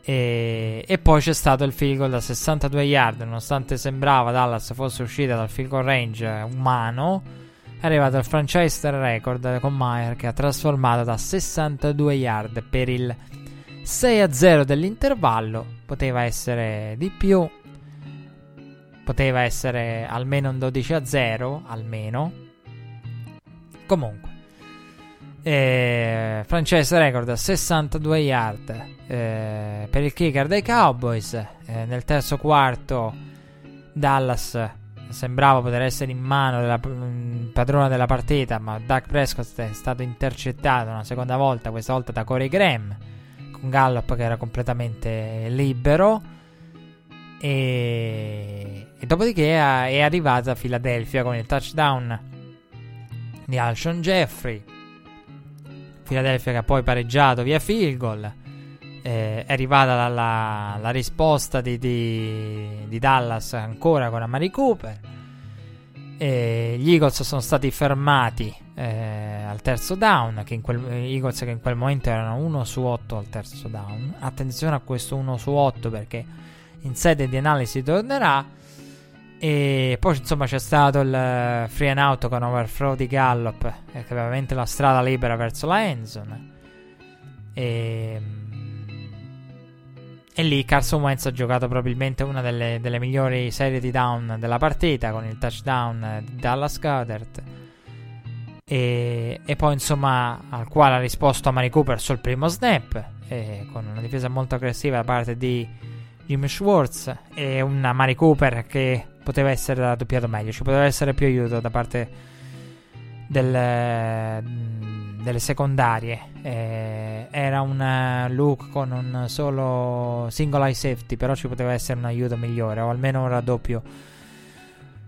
E, e, poi c'è stato il field goal da 62 yard. Nonostante sembrava Dallas fosse uscita dal field goal range umano è arrivato il franchise record con Meyer che ha trasformato da 62 yard per il 6-0 dell'intervallo. Poteva essere di più, poteva essere almeno un 12-0, almeno. Comunque, eh, franchise record 62 yard eh, per il kicker dei Cowboys. Eh, nel terzo quarto Dallas sembrava poter essere in mano della mh, padrona della partita, ma Doug Prescott è stato intercettato una seconda volta, questa volta da Corey Graham, con Gallup che era completamente libero. E, e dopodiché è, arrivata a Philadelphia con il touchdown di Alshon Jeffrey. Philadelphia che ha poi pareggiato via field goal. Eh, è arrivata la, la, la risposta di, di, di, Dallas ancora con Amari Cooper. E gli Eagles sono stati fermati eh, al terzo down. Che in quel, Eagles che in quel momento erano 1 su 8 al terzo down. Attenzione a questo 1 su 8 perché in sede di analisi tornerà. E poi insomma c'è stato il free and out con overthrow di Gallop, eh, che ovviamente la strada libera verso la Enson. E, e lì Carson Wentz ha giocato probabilmente una delle, delle, migliori serie di down della partita con il touchdown di Dallas Goddard. E, e, poi insomma al quale ha risposto Mari Cooper sul primo snap con una difesa molto aggressiva da parte di Jimmy Schwartz e una Mari Cooper che poteva essere raddoppiato meglio, ci poteva essere più aiuto da parte del, delle secondarie. Eh, era un look con un solo single eye safety, però ci poteva essere un aiuto migliore o almeno un raddoppio.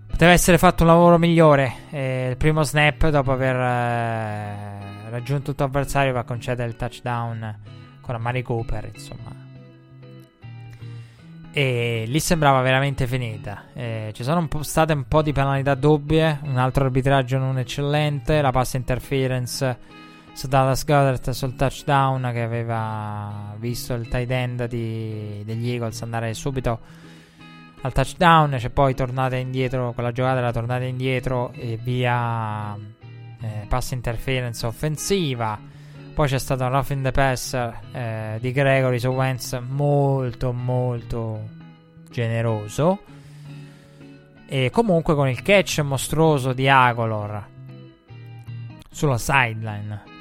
Poteva essere fatto un lavoro migliore. Eh, il primo snap, dopo aver eh, raggiunto il tuo avversario, va a concedere il touchdown con Amari Cooper, insomma. E lì sembrava veramente finita. Eh, ci sono un state un po' di penalità doppie, un altro arbitraggio non eccellente, la pass interference su Dallas Goddard sul touchdown che aveva visto il tight end di, degli Eagles andare subito al touchdown. C'è poi tornata indietro, quella giocata era tornata indietro e via eh, pass interference offensiva. Poi c'è stato un rough in the pass eh, di Gregory su Wentz molto molto generoso. E comunque con il catch mostruoso di Agolor sulla sideline.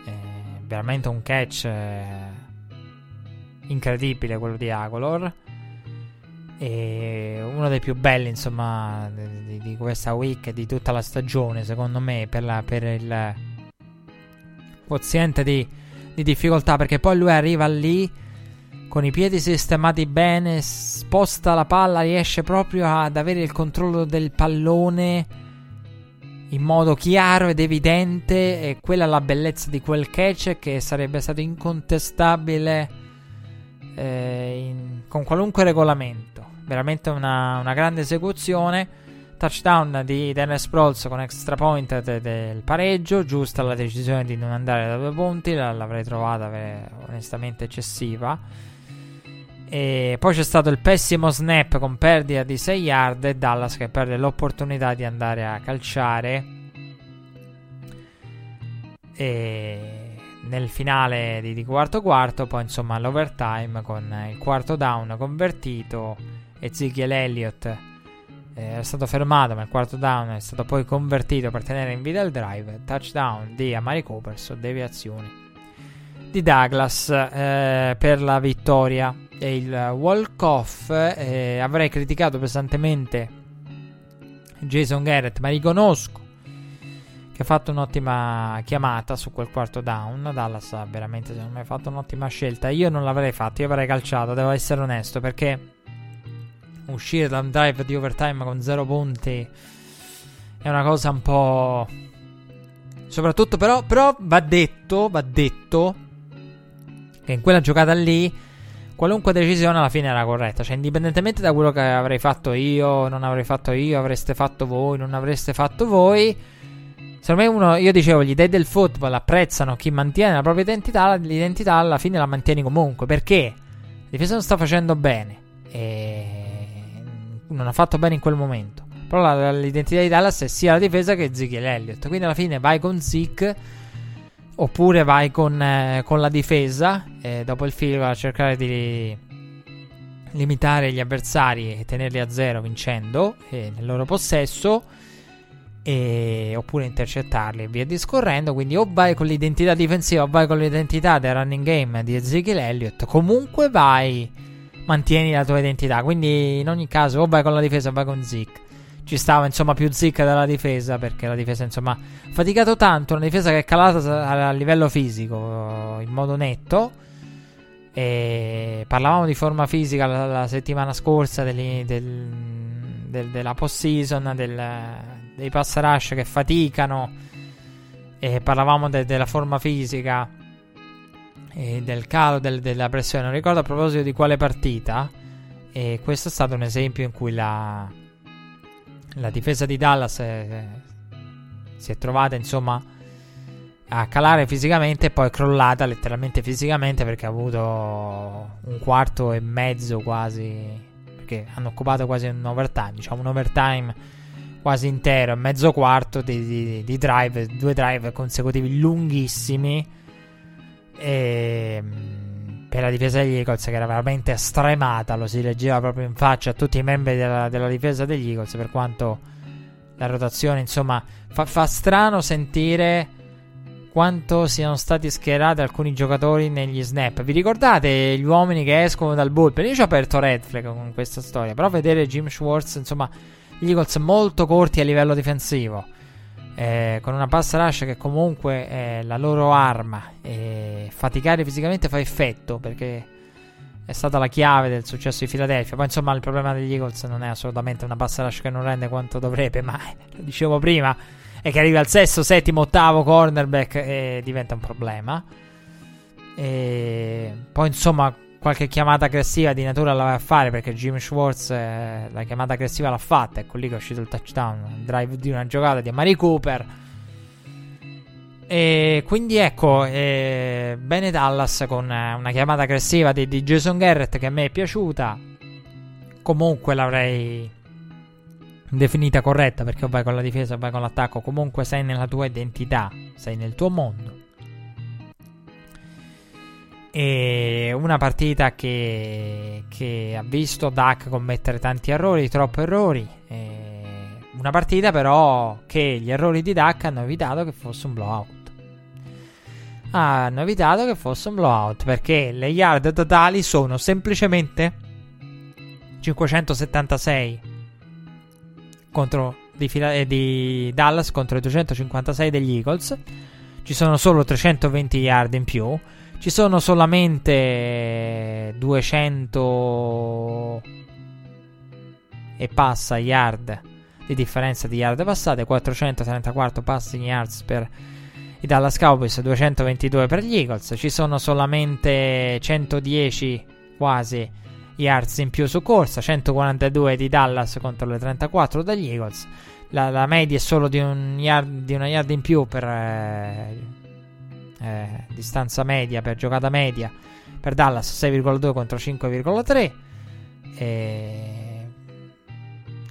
Veramente un catch eh, incredibile quello di Agolor. E uno dei più belli, insomma, di, di questa week e di tutta la stagione, secondo me, per, la, per il quoziente di di difficoltà perché poi lui arriva lì con i piedi sistemati bene, sposta la palla, riesce proprio ad avere il controllo del pallone in modo chiaro ed evidente e quella la bellezza di quel catch che sarebbe stato incontestabile eh, in, con qualunque regolamento. Veramente una, una grande esecuzione touchdown di Dennis Sproles con extra point de- del pareggio. Giusta la decisione di non andare da due punti, l'avrei trovata eh, onestamente eccessiva. E poi c'è stato il pessimo snap con perdita di 6 yard e Dallas che perde l'opportunità di andare a calciare. E nel finale di, quarto quarto, poi insomma l'overtime con il quarto down convertito e Ezekiel Elliott eh, è stato fermato ma il quarto down è stato poi convertito per tenere in vita il drive touchdown di Amari Cooper su deviazioni di Douglas eh, per la vittoria il walk-off eh, avrei criticato pesantemente Jason Garrett ma riconosco che ha fatto un'ottima chiamata su quel quarto down Dallas ha veramente secondo me fatto un'ottima scelta io non l'avrei fatto io avrei calciato devo essere onesto perché uscire da un drive di overtime con 0 punti è una cosa un po'. Soprattutto, però, però va detto, va detto che in quella giocata lì qualunque decisione alla fine era corretta. Cioè, indipendentemente da quello che avrei fatto io, non avrei fatto io, avreste fatto voi, non avreste fatto voi. Secondo me uno, io dicevo, gli dei del football apprezzano chi mantiene la propria identità, l'identità alla fine la mantieni comunque. Perché? La difesa non sta facendo bene. E non ha fatto bene in quel momento. Però la, l'identità di Dallas è sia la difesa che Ezekiel Elliott. Quindi alla fine vai con Zeke oppure vai con, eh, con la difesa eh, dopo il field a cercare di limitare gli avversari e tenerli a zero vincendo eh, nel loro possesso e, oppure intercettarli e via discorrendo quindi o vai con l'identità difensiva o vai con l'identità del running game di Ezekiel Elliott comunque vai mantieni la tua identità. Quindi in ogni caso o vai con la difesa o vai con Zik. Ci stava insomma più Zik dalla difesa perché la difesa insomma ha faticato tanto, una difesa che è calata a livello fisico in modo netto. E parlavamo di forma fisica la, la settimana scorsa del, del, del, della post-season, dei pass rush che faticano. E parlavamo de, della forma fisica e del calo del, della pressione. Non ricordo a proposito di quale partita. E questo è stato un esempio in cui la, la difesa di Dallas è, si è trovata insomma a calare fisicamente e poi crollata letteralmente fisicamente perché ha avuto un quarto e mezzo quasi perché hanno occupato quasi un overtime, diciamo un overtime quasi intero, mezzo quarto di, di, di drive, due drive consecutivi lunghissimi. E, mm, per la difesa degli Eagles che era veramente stremata, lo si leggeva proprio in faccia a tutti i membri della, della difesa degli Eagles, per quanto la rotazione, insomma, fa, fa strano sentire quanto siano stati schierati alcuni giocatori negli snap. Vi ricordate gli uomini che escono dal bullpen? Io ci ho aperto Red Flag con questa storia, però vedere Jim Schwartz, insomma, gli Eagles molto corti a livello difensivo, eh, con una pass rush che comunque è la loro arma, e faticare fisicamente fa effetto perché è stata la chiave del successo di Philadelphia. Poi, insomma, il problema degli Eagles non è assolutamente una pass rush che non rende quanto dovrebbe, ma lo dicevo prima e che arriva al sesto, settimo, ottavo cornerback e diventa un problema. E poi insomma qualche chiamata aggressiva di natura la vai a fare perché Jim Schwartz eh, la chiamata aggressiva l'ha fatta. Ecco lì che è uscito il touchdown, drive di una giocata di Amari Cooper. E quindi ecco, eh, bene Dallas con una chiamata aggressiva di, di Jason Garrett che a me è piaciuta. Comunque l'avrei definita corretta perché o vai con la difesa o vai con l'attacco, comunque sei nella tua identità, sei nel tuo mondo. E una partita che, che ha visto Duck commettere tanti errori, troppi errori. una partita però che gli errori di Duck hanno evitato che fosse un blowout. Hanno evitato che fosse un blowout perché le yard totali sono semplicemente 576 contro, di, eh, di Dallas contro i 256 degli Eagles. Ci sono solo 320 yard in più. Ci sono solamente 200 e passa yard di differenza di yard passate, 434 passing yards per i Dallas Cowboys, 222 per gli Eagles. Ci sono solamente 110 quasi yards in più su corsa, 142 di Dallas contro le 34 degli Eagles. La, la media è solo di, un yard, di, una yard in più per eh, eh, distanza media, per giocata media. Per Dallas 6,2 contro 5,3. E...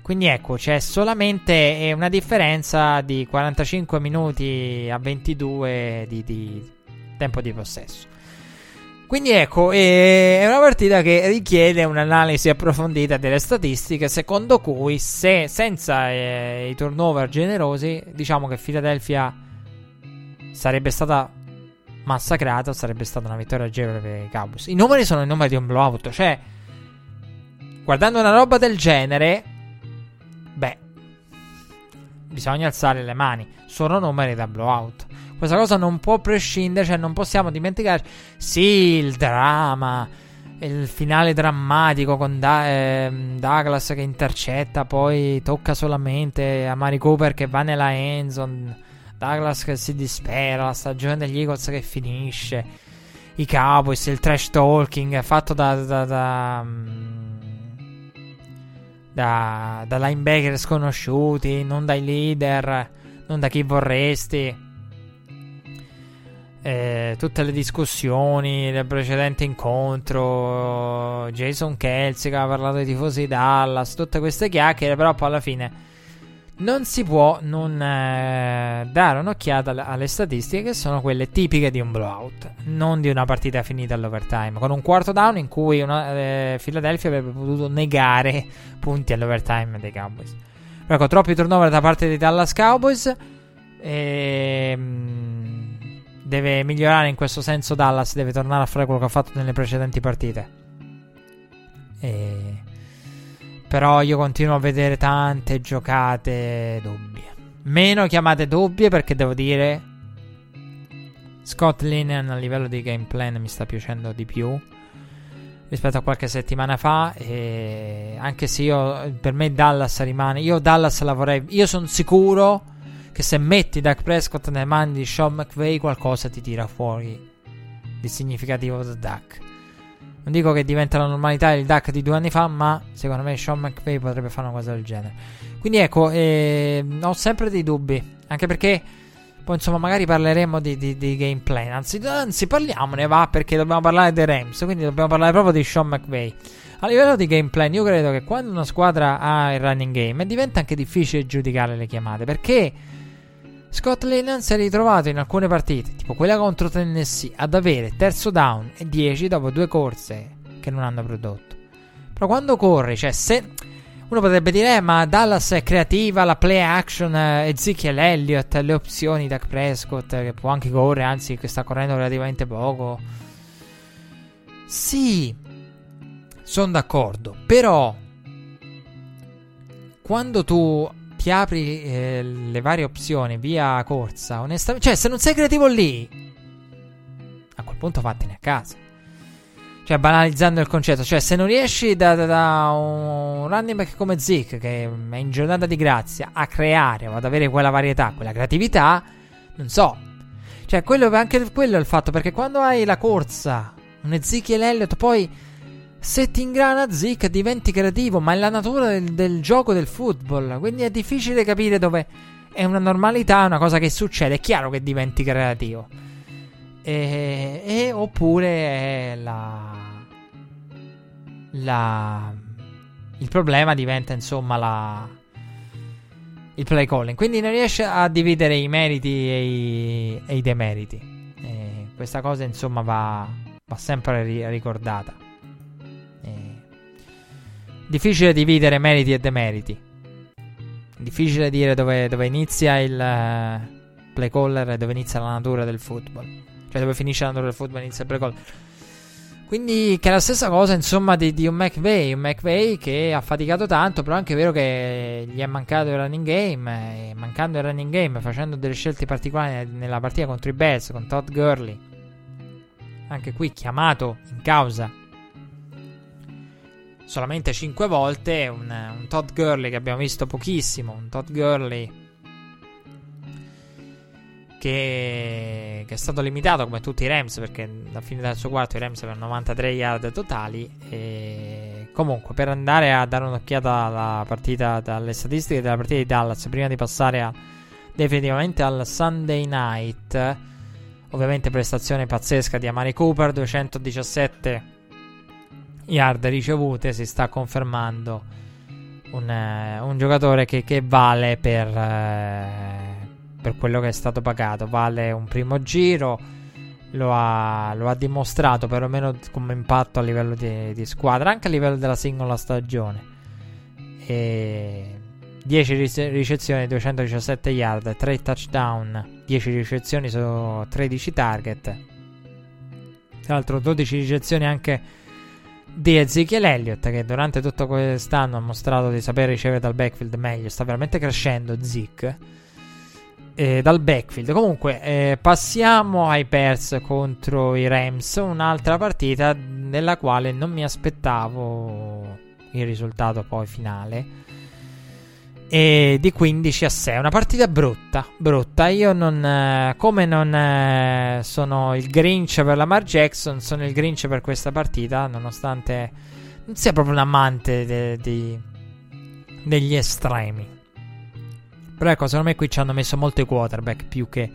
Quindi ecco, c'è solamente una differenza di 45 minuti a 22 di, di tempo di possesso. Quindi ecco, è una partita che richiede un'analisi approfondita delle statistiche, secondo cui se senza eh, i turnover generosi, diciamo che Philadelphia sarebbe stata massacrata, sarebbe stata una vittoria agevole per i Cowboys. I numeri sono i numeri di un blowout, cioè guardando una roba del genere, beh, bisogna alzare le mani, sono numeri da blowout. Questa cosa non può prescindere, cioè non possiamo dimenticare. Sì, il dramma, il finale drammatico con da- eh, Douglas che intercetta, poi tocca solamente a Mari Cooper che va nella endzone. Douglas che si dispera, la stagione degli Eagles che finisce. I Cowboys, il trash talking fatto da, da, da da, da, linebacker sconosciuti, non dai leader, non da chi vorresti eh, tutte le discussioni del precedente incontro, Jason Kelsey che aveva parlato dei tifosi di Dallas, tutte queste chiacchiere, però poi alla fine non si può non eh, dare un'occhiata alle, statistiche che sono quelle tipiche di un blowout, non di una partita finita all'overtime, con un quarto down in cui una, eh, Philadelphia avrebbe potuto negare punti all'overtime dei Cowboys. Ecco, troppi turnover da parte dei Dallas Cowboys. E, ehm, deve migliorare in questo senso Dallas, deve tornare a fare quello che ha fatto nelle precedenti partite. E... Però io continuo a vedere tante giocate dubbie. Meno chiamate dubbie perché devo dire Scott Linehan a livello di game plan mi sta piacendo di più rispetto a qualche settimana fa. E anche se io per me Dallas rimane. Io Dallas la vorrei. Io sono sicuro che se metti Dak Prescott nelle mani di Sean McVay qualcosa ti tira fuori di significativo da Dak. Non dico che diventa la normalità il Dak di due anni fa, ma secondo me Sean McVay potrebbe fare una cosa del genere. Quindi ecco, eh, ho sempre dei dubbi, anche perché Poi insomma magari parleremo di, di, di gameplay. Anzi, anzi, parliamone va perché dobbiamo parlare dei Rams. Quindi dobbiamo parlare proprio di Sean McVay. A livello di gameplay, io credo che quando una squadra ha il running game diventa anche difficile giudicare le chiamate perché Scott Lennon si è ritrovato in alcune partite, tipo quella contro Tennessee, ad avere terzo down e 10 dopo due corse che non hanno prodotto. Però quando corre, cioè se uno potrebbe dire, eh, ma Dallas è creativa, la play action, eh, Ezekiel Elliott, le opzioni, Dak Prescott, che può anche correre, anzi che sta correndo relativamente poco. Sì, sono d'accordo, però quando tu ti apri eh, le varie opzioni via corsa, onestamente, cioè se non sei creativo lì, a quel punto vattene a casa. Cioè, banalizzando il concetto, cioè, se non riesci da, da, da un running back come Zeke, che è in giornata di grazia, a creare o ad avere quella varietà, quella creatività, non so. Cioè, quello, anche quello è il fatto, perché quando hai la corsa, un Ezekiel Elliott, poi se ti ingrana Zeke diventi creativo, ma è la natura del, del gioco del football, quindi è difficile capire dove è una normalità, una cosa che succede, è chiaro che diventi creativo. E, e oppure la, la, il problema diventa insomma la, il play calling. Quindi non riesce a dividere i meriti e i, e i demeriti. E questa cosa insomma va, va sempre ri- ricordata. E difficile dividere meriti e demeriti. Difficile dire dove, dove inizia il uh, play caller e dove inizia la natura del football. Cioè dove finisce l'andro del football inizia il pre-call. Quindi che è la stessa cosa insomma di, di un McVay, un McVay che ha faticato tanto, però è anche vero che gli è mancato il running game, e mancando il running game, facendo delle scelte particolari nella partita contro i Bears con Todd Gurley, anche qui chiamato in causa solamente 5 volte, un, un Todd Gurley che abbiamo visto pochissimo, un Todd Gurley che, che, è stato limitato come tutti i Rams perché alla fine del suo quarto i Rams avevano 93 yard totali e comunque per andare a dare un'occhiata alla partita dalle statistiche della partita di Dallas prima di passare a, definitivamente al Sunday Night ovviamente prestazione pazzesca di Amari Cooper 217 yard ricevute si sta confermando un, un giocatore che, che vale per eh, per quello che è stato pagato. Vale un primo giro, lo ha, lo ha dimostrato perlomeno come impatto a livello di, di, squadra, anche a livello della singola stagione. E 10 ricezioni, 217 yard, 3 touchdown, 10 ricezioni su 13 target. Tra l'altro 12 ricezioni anche di Ezekiel Elliott che durante tutto quest'anno ha mostrato di saper ricevere dal backfield meglio, sta veramente crescendo Zeke eh, dal backfield. Comunque, eh, passiamo ai Pers contro i Rams. Un'altra partita nella quale non mi aspettavo il risultato poi finale. E di 15 a 6. Una partita brutta. Brutta. Io non. Eh, come non eh, sono il Grinch per Lamar Jackson, sono il Grinch per questa partita. Nonostante non sia proprio un amante de, de, degli estremi. Però ecco, secondo me qui ci hanno messo molto i quarterback più che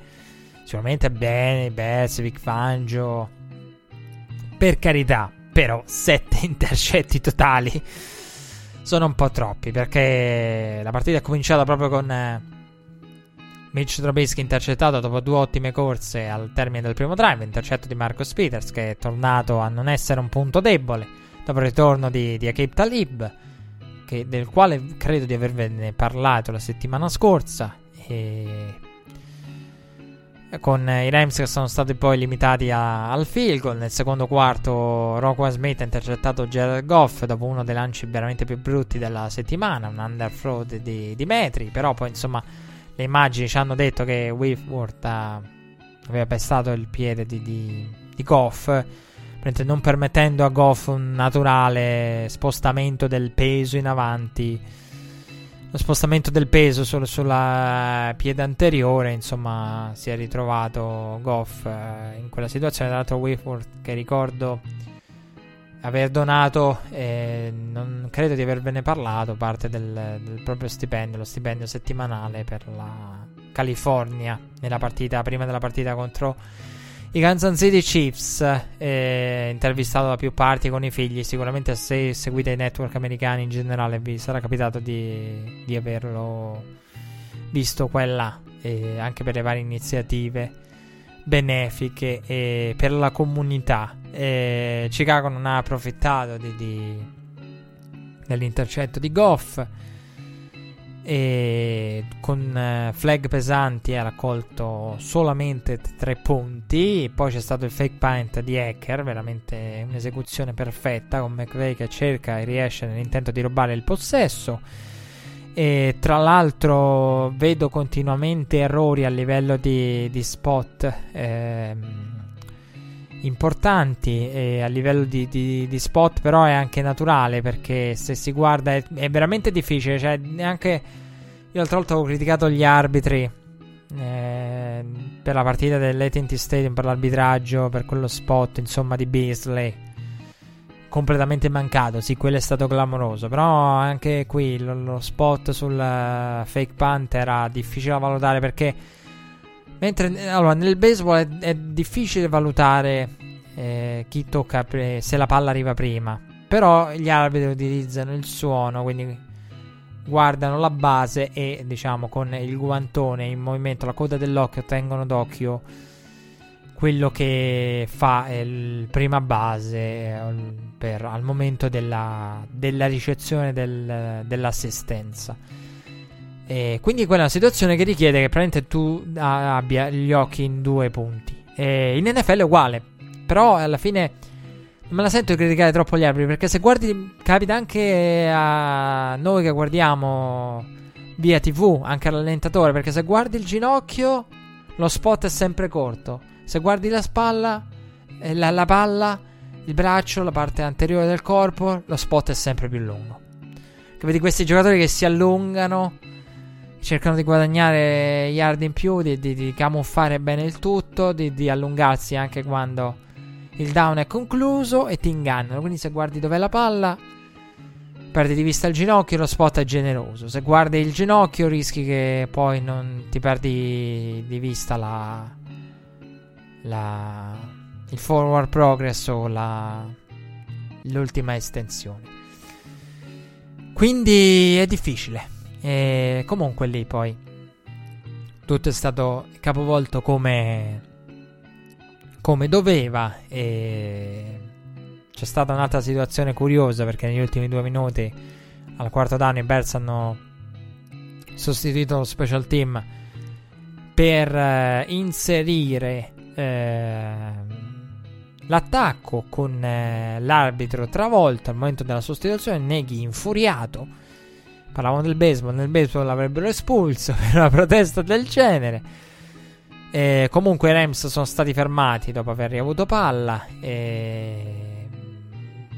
sicuramente bene, Bears, Vic Fangio. Per carità, però sette intercetti totali sono un po' troppi perché la partita è cominciata proprio con eh, Mitch Trubisky intercettato dopo due ottime corse al termine del primo drive, intercetto di Marcus Peters che è tornato a non essere un punto debole dopo il ritorno di, di Akib Talib che, del quale credo di avervene parlato la settimana scorsa. E con i Rams che sono stati poi limitati a, al field goal. Nel secondo quarto, Rockwell Smith ha intercettato Jared Goff dopo uno dei lanci veramente più brutti della settimana, un underthrow di, di metri. Però poi, insomma, le immagini ci hanno detto che Whitworth aveva pestato il piede di, di, di Goff non permettendo a Goff un naturale spostamento del peso in avanti. Lo spostamento del peso solo sulla piede anteriore, insomma, si è ritrovato Goff eh, in quella situazione. Tra l'altro, Whitworth, che ricordo aver donato, eh, non credo di avervene parlato, parte del, del proprio stipendio, lo stipendio settimanale per la California nella partita, prima della partita contro i Kansas City Chiefs, eh, intervistato da più parti con i figli. Sicuramente se seguite i network americani in generale vi sarà capitato di, di averlo visto qua e là, eh, anche per le varie iniziative benefiche e per la comunità. Eh, Chicago non ha approfittato di, di, dell'intercetto di Goff e con uh, flag pesanti ha raccolto solamente tre punti. Poi c'è stato il fake punt di Hacker, veramente un'esecuzione perfetta con McVeigh che cerca e riesce nell'intento di rubare il possesso. E tra l'altro vedo continuamente errori a livello di, di spot ehm, importanti e a livello di, di, di, spot però è anche naturale perché se si guarda è, è veramente difficile cioè neanche io l'altra volta avevo criticato gli arbitri eh, per la partita dell'AT&T Stadium per l'arbitraggio per quello spot insomma di Beasley. Completamente mancato sì quello è stato clamoroso però anche qui lo, lo spot sul uh, fake punt era difficile da valutare perché Mentre allora, nel baseball è, è difficile valutare eh, chi tocca se la palla arriva prima. Però gli arbitri utilizzano il suono, quindi guardano la base e diciamo con il guantone in movimento, la coda dell'occhio, tengono d'occhio quello che fa il prima base eh, per, al momento della, della ricezione del, dell'assistenza. E quindi quella è una situazione che richiede che praticamente tu abbia gli occhi in due punti. E in NFL è uguale, però alla fine non me la sento di criticare troppo gli arbitri perché se guardi capita anche a noi che guardiamo via TV, anche all'allentatore, perché se guardi il ginocchio lo spot è sempre corto. Se guardi la spalla, eh, la, la palla, il braccio, la parte anteriore del corpo, lo spot è sempre più lungo. Vedi questi giocatori che si allungano cercano di guadagnare yard in più, di, di, di camuffare bene il tutto, di, di, allungarsi anche quando il down è concluso e ti ingannano. Quindi se guardi dov'è la palla, perdi di vista il ginocchio, lo spot è generoso. Se guardi il ginocchio rischi che poi non ti perdi di vista la, la, il forward progress o la, l'ultima estensione. Quindi è difficile. E comunque lì poi tutto è stato capovolto come, come doveva. E c'è stata un'altra situazione curiosa perché negli ultimi due minuti al quarto danno i Bears hanno sostituito lo special team per eh, inserire eh, l'attacco con eh, l'arbitro travolto al momento della sostituzione. Neghi infuriato Parlavamo del baseball, nel baseball l'avrebbero espulso per una protesta del genere. E comunque i Rams sono stati fermati dopo aver riavuto palla. E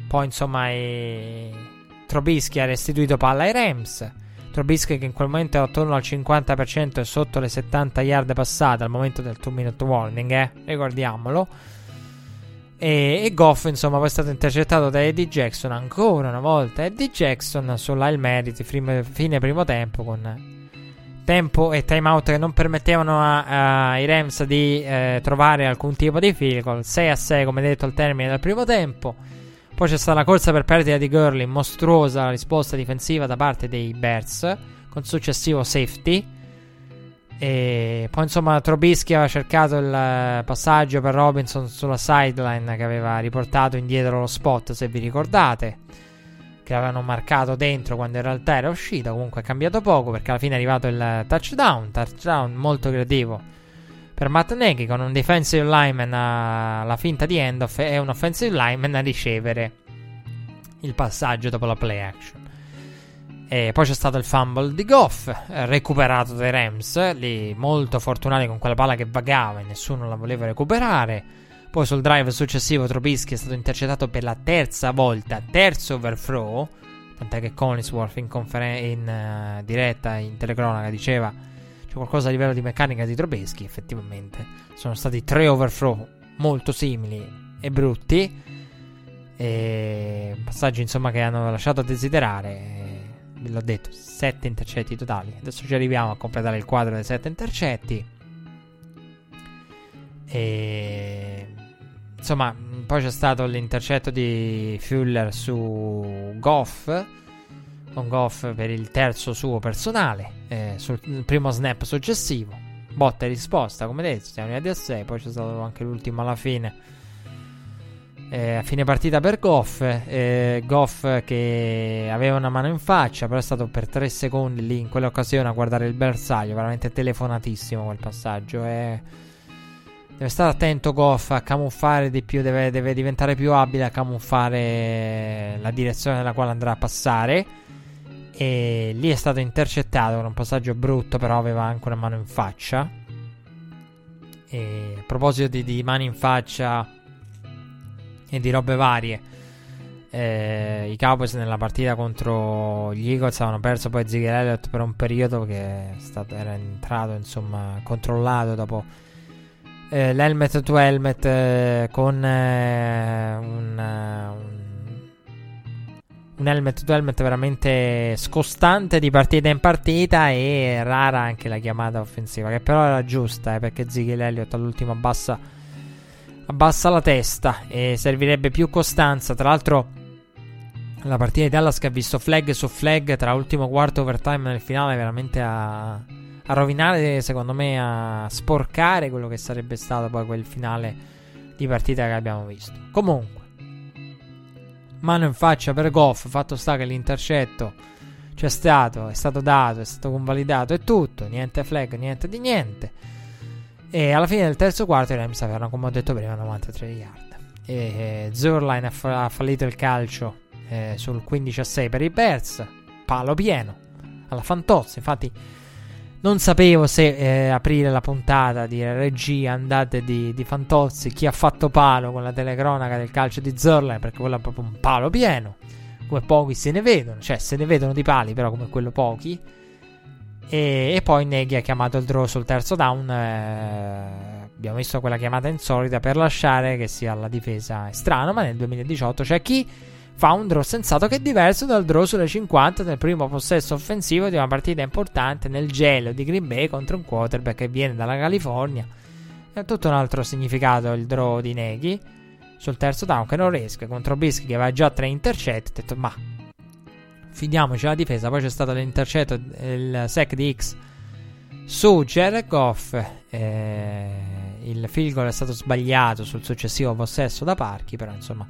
poi insomma i... Trobischi ha restituito palla ai Rams. Trobischi che in quel momento è attorno al 50% e sotto le 70 yard passate al momento del 2 minute warning, eh? ricordiamolo. E, e Goff, insomma, poi è stato intercettato da Eddie Jackson ancora una volta. Eddie Jackson sulla il meriti, fine, fine primo tempo, con tempo e timeout che non permettevano ai Rams di eh, trovare alcun tipo di field goal. 6 a 6, come detto, al termine del primo tempo. Poi c'è stata la corsa per perdita di Gurley, mostruosa risposta difensiva da parte dei Bears, con successivo safety. E poi insomma Trobischi aveva cercato il passaggio per Robinson sulla sideline che aveva riportato indietro lo spot se vi ricordate che avevano marcato dentro quando in realtà era uscito. Comunque è cambiato poco perché alla fine è arrivato il touchdown. Touchdown molto creativo per Matt Nagy con un defensive lineman alla finta di handoff e un offensive lineman a ricevere il passaggio dopo la play action e poi c'è stato il fumble di Goff, recuperato dai Rams, lì molto fortunati con quella palla che vagava e nessuno la voleva recuperare. Poi sul drive successivo Trubisky è stato intercettato per la terza volta, terzo overthrow, tant'è che Collinsworth in, conferen- in uh, diretta, in telecronaca, diceva c'è qualcosa a livello di meccanica di Trubisky, effettivamente. Sono stati tre overthrow molto simili e brutti, e passaggi insomma che hanno lasciato a desiderare l'ho detto, 7 intercetti totali. Adesso ci arriviamo a completare il quadro dei 7 intercetti. E insomma, poi c'è stato l'intercetto di Fuller su Goff. Con Goff per il terzo suo personale. Eh, sul primo snap successivo. Botta e risposta, come detto, siamo arrivati a 6. Poi c'è stato anche l'ultimo alla fine. Eh, a fine partita per Goff. Eh, Goff che aveva una mano in faccia, però è stato per 3 secondi lì in quell'occasione a guardare il bersaglio. Veramente telefonatissimo quel passaggio. Eh Deve stare attento Goff a camuffare di più, deve, deve, diventare più abile a camuffare la direzione nella quale andrà a passare. E lì è stato intercettato con un passaggio brutto, però aveva anche una mano in faccia. E a proposito di, di mani in faccia e di robe varie, eh, i Cowboys nella partita contro gli Eagles avevano perso poi Ziggy Elliott per un periodo che stato, era entrato, insomma, controllato dopo eh, l'helmet to helmet eh, con eh, un, un, un, helmet to helmet veramente scostante di partita in partita e rara anche la chiamata offensiva che però era giusta eh, perché Ziggy Elliott all'ultimo abbassa, abbassa la testa e servirebbe più costanza tra l'altro la partita di Dallas che ha visto flag su flag tra ultimo quarto overtime nel finale veramente a a rovinare, secondo me, a sporcare quello che sarebbe stato poi quel finale di partita che abbiamo visto. Comunque, mano in faccia per Goff, fatto sta che l'intercetto c'è stato, è stato dato, è stato convalidato e tutto, niente flag, niente di niente. E alla fine del terzo quarto i Rams avevano, come ho detto prima, 93 yard. E eh, Zurline ha, fa- ha, fallito il calcio eh, sul 15 a 6 per i Bears, palo pieno, alla Fantozzi, infatti non sapevo se eh, aprire la puntata, dire regia, andate di, di, Fantozzi, chi ha fatto palo con la telecronaca del calcio di Zorla, perché quello è proprio un palo pieno, come pochi se ne vedono, cioè se ne vedono di pali, però come quello pochi. E, e poi Neghi ha chiamato il draw sul terzo down. Eh, abbiamo visto quella chiamata insolita per lasciare che sia la difesa è strano, ma nel 2018 c'è chi fa un draw sensato che è diverso dal draw sulle 50 del primo possesso offensivo di una partita importante nel gelo di Green Bay contro un quarterback che viene dalla California. È tutto un altro significato il draw di Neghi sul terzo down che non riesce contro Bischi che aveva già tre intercetti. Ho detto ma fidiamoci alla difesa. Poi c'è stato l'intercetto, il sec di X su Jared Goff. Eh, il field goal è stato sbagliato sul successivo possesso da Parchi, però insomma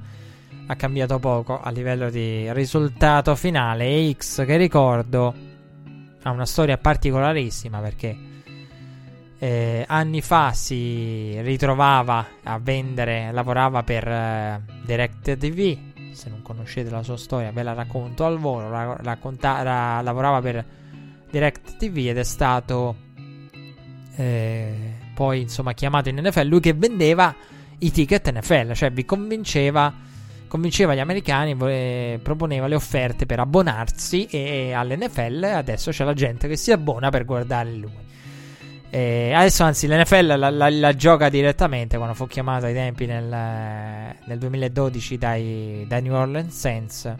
ha cambiato poco a livello di risultato finale. E X, che ricordo, ha una storia particolarissima perché eh, anni fa si ritrovava a vendere, lavorava per eh, Direct TV. Se non conoscete la sua storia, ve la racconto al volo. La, racconta, ra, lavorava per Direct TV ed è stato eh, poi insomma chiamato in NFL. Lui che vendeva i ticket NFL, cioè vi convinceva convinceva gli americani, e proponeva le offerte per abbonarsi e all'NFL adesso c'è la gente che si abbona per guardare lui. E adesso anzi l'NFL la, la, la, gioca direttamente quando fu chiamato ai tempi nel, nel 2012 dai, dai New Orleans Saints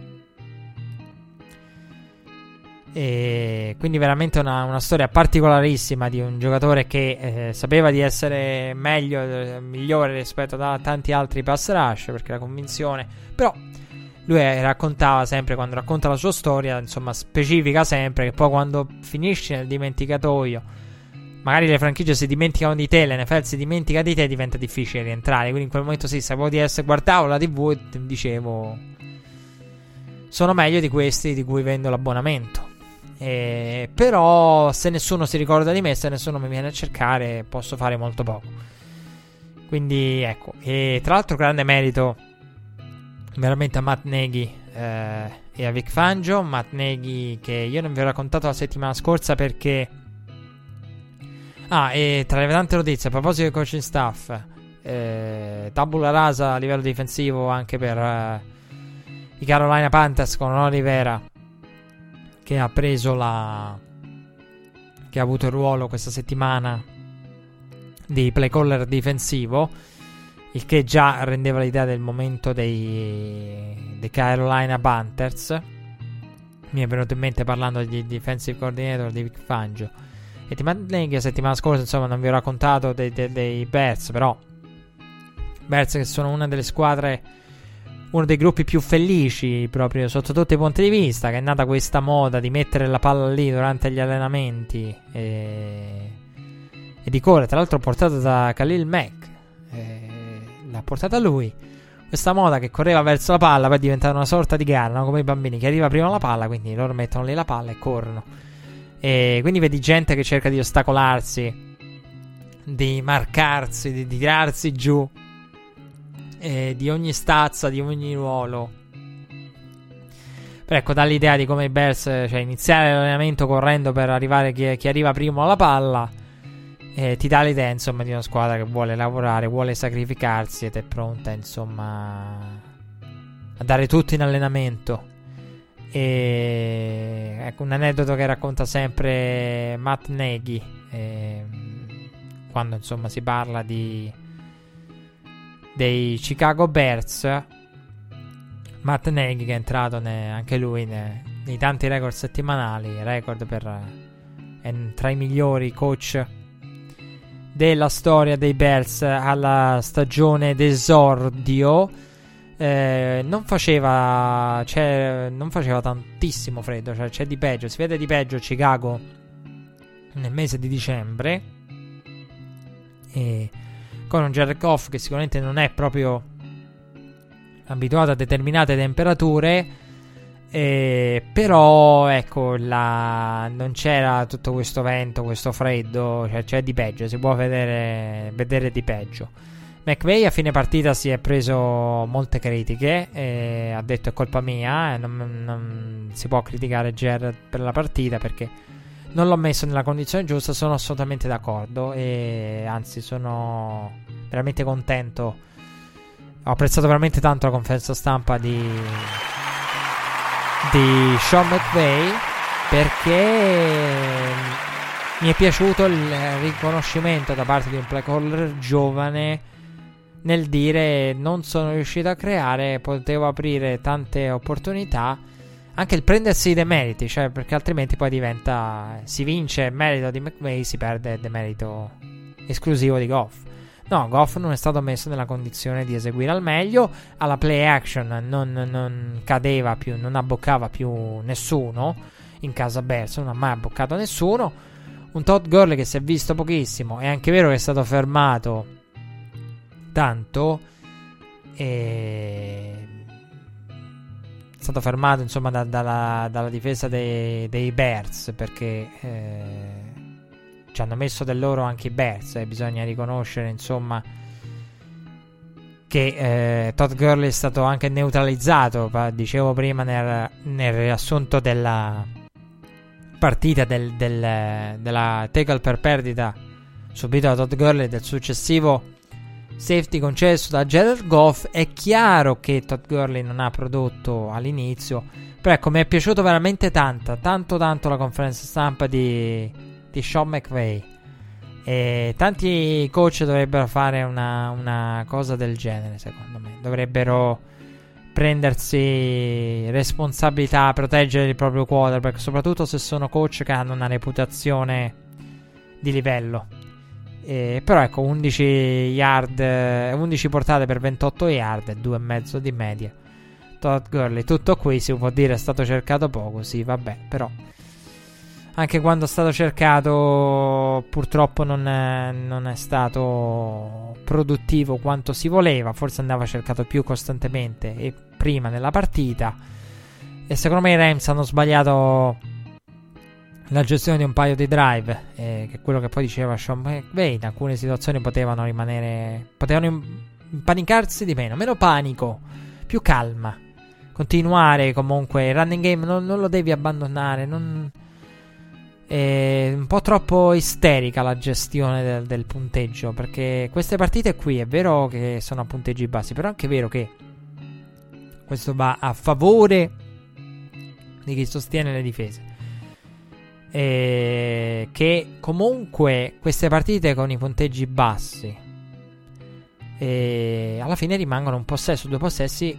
e quindi veramente una, una, storia particolarissima di un giocatore che eh, sapeva di essere meglio, eh, migliore rispetto a tanti altri pass rush perché la convinzione. Però lui eh, raccontava sempre, quando racconta la sua storia, insomma specifica sempre che poi quando finisci nel dimenticatoio, magari le franchigie si dimenticano di te, l'NFL si dimentica di te, diventa difficile rientrare. Quindi in quel momento sì, sapevo di essere, guardavo la tv e dicevo... Sono meglio di questi di cui vendo l'abbonamento. Eh, però se nessuno si ricorda di me, se nessuno mi viene a cercare, posso fare molto poco. Quindi ecco, e tra l'altro grande merito veramente a Matt Neghi eh, e a Vic Fangio. Matt Neghi che io non vi ho raccontato la settimana scorsa perché... Ah, e tra le tante notizie, a proposito del coaching staff, eh, tabula rasa a livello difensivo anche per eh, i Carolina Panthers con Olivera che ha preso la. che ha avuto il ruolo questa settimana di play caller difensivo. Il che già rendeva l'idea del momento dei, dei Carolina Panthers. mi è venuto in mente parlando di defensive coordinator di Vic Fangio. E Tim Nagy la settimana scorsa, insomma, non vi ho raccontato dei, dei, dei Bears, però Bears che sono una delle squadre uno dei gruppi più felici proprio sotto tutti i punti di vista, che è nata questa moda di mettere la palla lì durante gli allenamenti e, e di correre, tra l'altro portata da Khalil Mack, l'ha portata lui. Questa moda che correva verso la palla poi è diventata una sorta di gara, no? come i bambini che arriva prima alla palla, quindi loro mettono lì la palla e corrono. E quindi vedi gente che cerca di ostacolarsi, di marcarsi, di tirarsi giù eh, di ogni stazza, di ogni ruolo. Però ecco, dall'idea di come i Bears, cioè iniziare l'allenamento correndo per arrivare chi, chi arriva primo alla palla, eh, ti dà l'idea, insomma, di una squadra che vuole lavorare, vuole sacrificarsi ed è pronta, insomma, a dare tutto in allenamento. E ecco un aneddoto che racconta sempre Matt Nagy eh, quando insomma si parla di dei Chicago Bears. Matt Nagy che è entrato ne, anche lui ne, nei tanti record settimanali, record per è tra i migliori coach della storia dei Bears alla stagione d'esordio. Eh, non faceva non faceva tantissimo freddo, cioè c'è di peggio, si vede di peggio Chicago nel mese di dicembre. E con un Jared Goff che sicuramente non è proprio abituato a determinate temperature. Eh, però ecco la... non c'era tutto questo vento, questo freddo, cioè c'è di peggio, si può vedere, vedere di peggio. McVay a fine partita si è preso molte critiche, e ha detto è colpa mia, non, non si può criticare Jared per la partita perché non l'ho messo nella condizione giusta, sono assolutamente d'accordo e anzi sono veramente contento. Ho apprezzato veramente tanto la conferenza stampa di, di Sean McVay perché mi è piaciuto il riconoscimento da parte di un play caller giovane nel dire non sono riuscito a creare, potevo aprire tante opportunità anche il prendersi dei meriti, cioè perché altrimenti poi diventa si vince merito di McVay, si perde demerito esclusivo di Goff. No, Goff non è stato messo nella condizione di eseguire al meglio. Alla play action non, non cadeva più, non abboccava più nessuno. In casa Bears non ha mai abboccato nessuno. Un Todd Gurley che si è visto pochissimo. È anche vero che è stato fermato tanto. È stato fermato insomma da, dalla, dalla, difesa dei, dei Bears perché eh, ci hanno messo del loro anche i Bears e eh, bisogna riconoscere insomma che eh, Todd Gurley è stato anche neutralizzato dicevo prima nel, nel riassunto della partita del, del, della tackle per perdita subito da Todd Gurley del successivo safety concesso da Jared Goff. È chiaro che Todd Gurley non ha prodotto all'inizio, però ecco, mi è piaciuto veramente tanto, tanto tanto la conferenza stampa di, di Sean McVay. E tanti coach dovrebbero fare una, una cosa del genere, secondo me. Dovrebbero prendersi responsabilità, proteggere il proprio quarterback, soprattutto se sono coach che hanno una reputazione di livello. Eh, però ecco, 11 yard, 11 portate per 28 yard e 2,5 di media. Todd Gurley, tutto qui si può dire è stato cercato poco, sì, vabbè, però anche quando è stato cercato purtroppo non è, non è, stato produttivo quanto si voleva, forse andava cercato più costantemente e prima nella partita. E secondo me i Rams hanno sbagliato la gestione di un paio di drive, eh, che è quello che poi diceva Sean McVay, in alcune situazioni potevano rimanere, potevano impanicarsi di meno, meno panico, più calma, continuare comunque, il running game non, non lo devi abbandonare, non... È un po' troppo isterica la gestione del, del, punteggio. Perché queste partite qui è vero che sono a punteggi bassi, però è anche vero che questo va a favore di chi sostiene le difese eh, che comunque queste partite con i punteggi bassi eh, alla fine rimangono un possesso, due possessi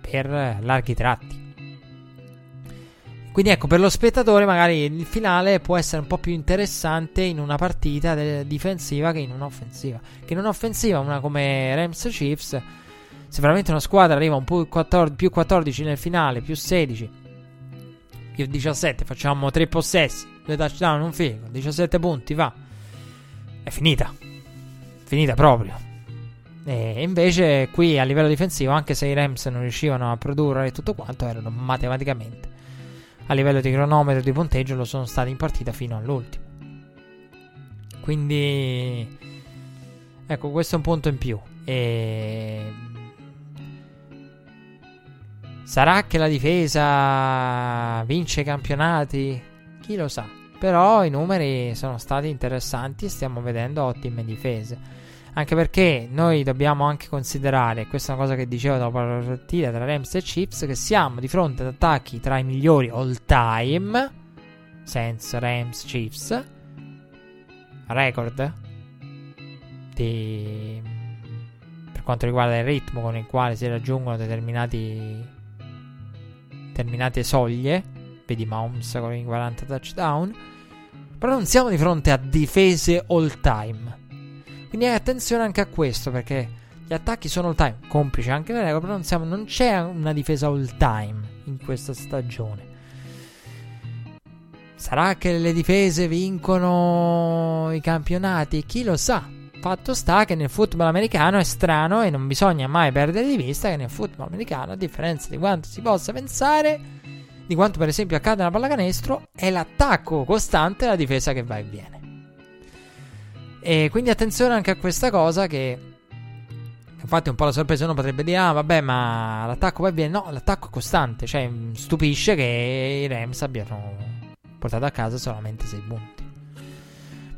per larghi tratti. Quindi ecco, per lo spettatore magari il finale può essere un po' più interessante in una partita de- difensiva che in un'offensiva. Che in un'offensiva, una come Rams Chiefs, se veramente una squadra arriva un più 14, più 14 nel finale, più 16, più 17, facciamo 3 possessi, 2 touchdown, un figo, 17 punti, va. È finita. Finita proprio. E invece qui a livello difensivo, anche se i Rams non riuscivano a produrre tutto quanto, erano matematicamente a livello di cronometro di punteggio lo sono stati in partita fino all'ultimo. Quindi ecco, questo è un punto in più. E sarà che la difesa vince i campionati? Chi lo sa. Però i numeri sono stati interessanti e stiamo vedendo ottime difese. Anche perché noi dobbiamo anche considerare, questa è una cosa che dicevo dopo la partita tra Rams e Chips, che siamo di fronte ad attacchi tra i migliori all time, senza Rams Chiefs, record di, per quanto riguarda il ritmo con il quale si raggiungono determinati determinate soglie, vedi Mahomes con i 40 touchdown, però non siamo di fronte a difese all time quindi attenzione anche a questo perché gli attacchi sono all time, complice anche le regole, però non, siamo, non c'è una difesa all time in questa stagione. Sarà che le difese vincono i campionati? Chi lo sa? Fatto sta che nel football americano è strano e non bisogna mai perdere di vista che nel football americano, a differenza di quanto si possa pensare, di quanto per esempio accade nella pallacanestro, è l'attacco costante e la difesa che va e viene. E quindi attenzione anche a questa cosa che infatti un po' la sorpresa uno potrebbe dire ah vabbè ma l'attacco va bene no l'attacco è costante cioè stupisce che i Rams abbiano portato a casa solamente 6 punti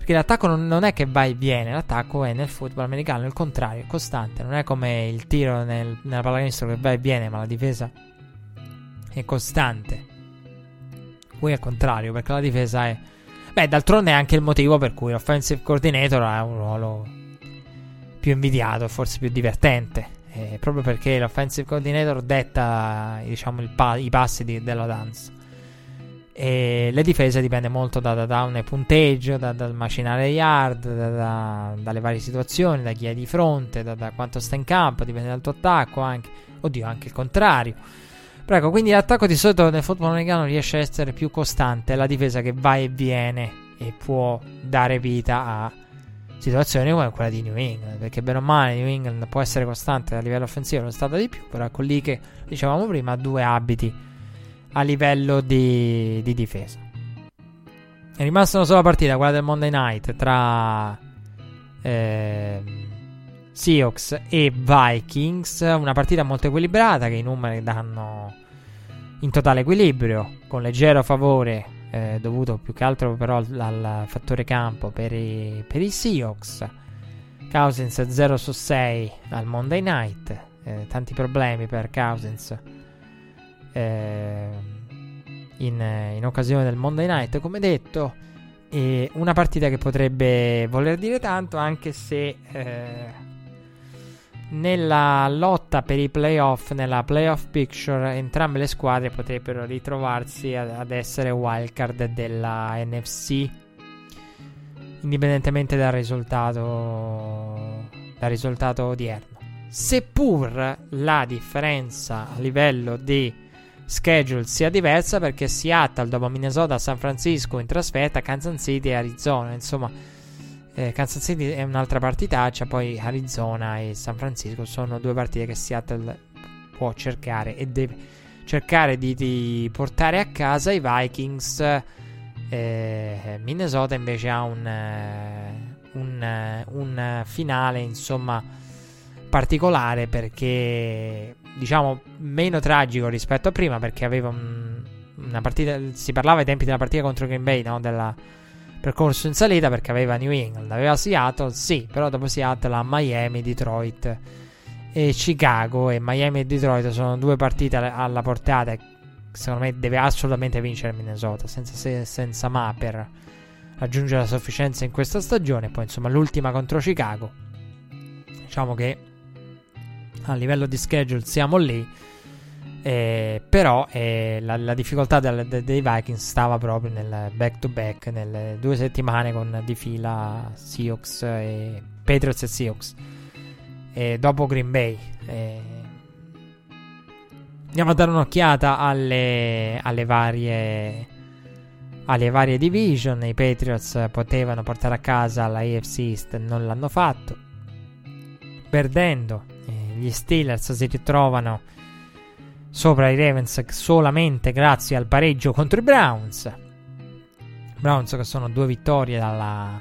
perché l'attacco non, non, è che va e viene l'attacco è nel football americano il contrario è costante non è come il tiro nel, nella pallacanestro che va e viene ma la difesa è costante qui è il contrario perché la difesa è Beh, d'altronde è anche il motivo per cui l'offensive coordinator ha un ruolo più invidiato e forse più divertente. Eh, proprio perché l'offensive coordinator detta diciamo, pa- i passi di, della dance. E le difese dipende molto da, da un punteggio, da, dal macinare yard, da, dalle varie situazioni, da chi è di fronte, da, quanto sta in campo, dipende dal tuo attacco anche. Oddio, anche il contrario. Prego, quindi l'attacco di solito nel football americano riesce a essere più costante, la difesa che va e viene e può dare vita a situazioni come quella di New England, perché bene o male New England può essere costante a livello offensivo, lo è stata di più, però ecco lì che dicevamo prima due abiti a livello di, di difesa. È rimasta una sola partita, quella del Monday Night tra eh, Seahawks e Vikings. Una partita molto equilibrata che i numeri danno in totale equilibrio, con leggero favore eh, dovuto più che altro però al, al fattore campo per i, per i Seahawks. Cousins 0 su 6 al Monday Night, eh, tanti problemi per Cousins eh, in, in occasione del Monday Night, come detto. E una partita che potrebbe voler dire tanto, anche se eh, nella lotta per i playoff, nella playoff picture, entrambe le squadre potrebbero ritrovarsi ad, ad essere wildcard della NFC, indipendentemente dal risultato, dal risultato odierno. Seppur la differenza a livello di schedule sia diversa, perché Seattle dopo Minnesota, San Francisco in trasferta, Kansas City e Arizona, insomma eh, Kansas City è un'altra partitaccia, poi Arizona e San Francisco sono due partite che Seattle può cercare e deve cercare di, di portare a casa i Vikings. Eh, Minnesota invece ha un, eh, un, eh, un finale insomma particolare perché diciamo meno tragico rispetto a prima perché aveva un, una partita si parlava ai tempi della partita contro Green Bay no? della percorso in salita perché aveva New England, aveva Seattle, sì, però dopo Seattle ha Miami, Detroit e Chicago e Miami e Detroit sono due partite alla portata secondo me deve assolutamente vincere Minnesota senza, se, senza ma per raggiungere la sufficienza in questa stagione poi insomma l'ultima contro Chicago diciamo che a livello di schedule siamo lì Eh, però eh, la, la, difficoltà del, de, dei Vikings stava proprio nel back to back, nelle due settimane con di fila Seahawks e Patriots e Seahawks. E dopo Green Bay. Eh, andiamo a dare un'occhiata alle, alle varie alle varie division. I Patriots potevano portare a casa la AFC East, non l'hanno fatto. Perdendo, gli Steelers si ritrovano sopra i Ravens solamente grazie al pareggio contro i Browns. Browns che sono due vittorie dalla,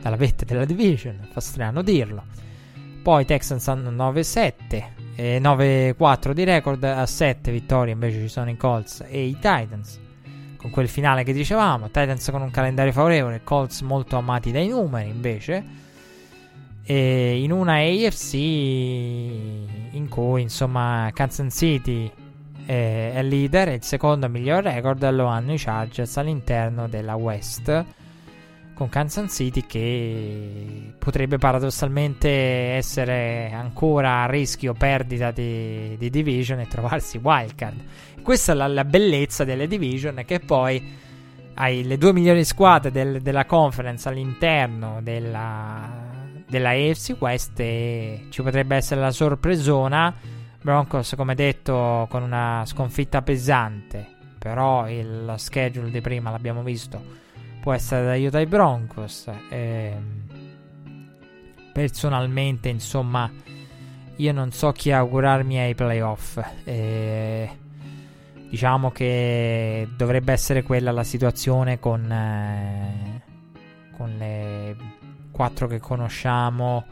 dalla vetta della division, fa strano dirlo. Poi i Texans hanno 9-7, eh, 9-4 di record, a 7 vittorie invece ci sono i Colts e i Titans con quel finale che dicevamo. Titans con un calendario favorevole, Colts molto amati dai numeri invece. E in una AFC in cui insomma Kansas City è, è leader il secondo miglior record lo hanno i Chargers all'interno della West con Kansas City che potrebbe paradossalmente essere ancora a rischio perdita di, di division e trovarsi wildcard. Questa è la, la, bellezza delle division che poi hai le due migliori squadre del, della conference all'interno della, della AFC West e ci potrebbe essere la sorpresona. Broncos, come detto, con una sconfitta pesante, però il schedule di prima l'abbiamo visto può essere d'aiuto ai Broncos. Eh, personalmente, insomma, io non so chi augurarmi ai playoff. Eh, diciamo che dovrebbe essere quella la situazione con, eh, con le quattro che conosciamo: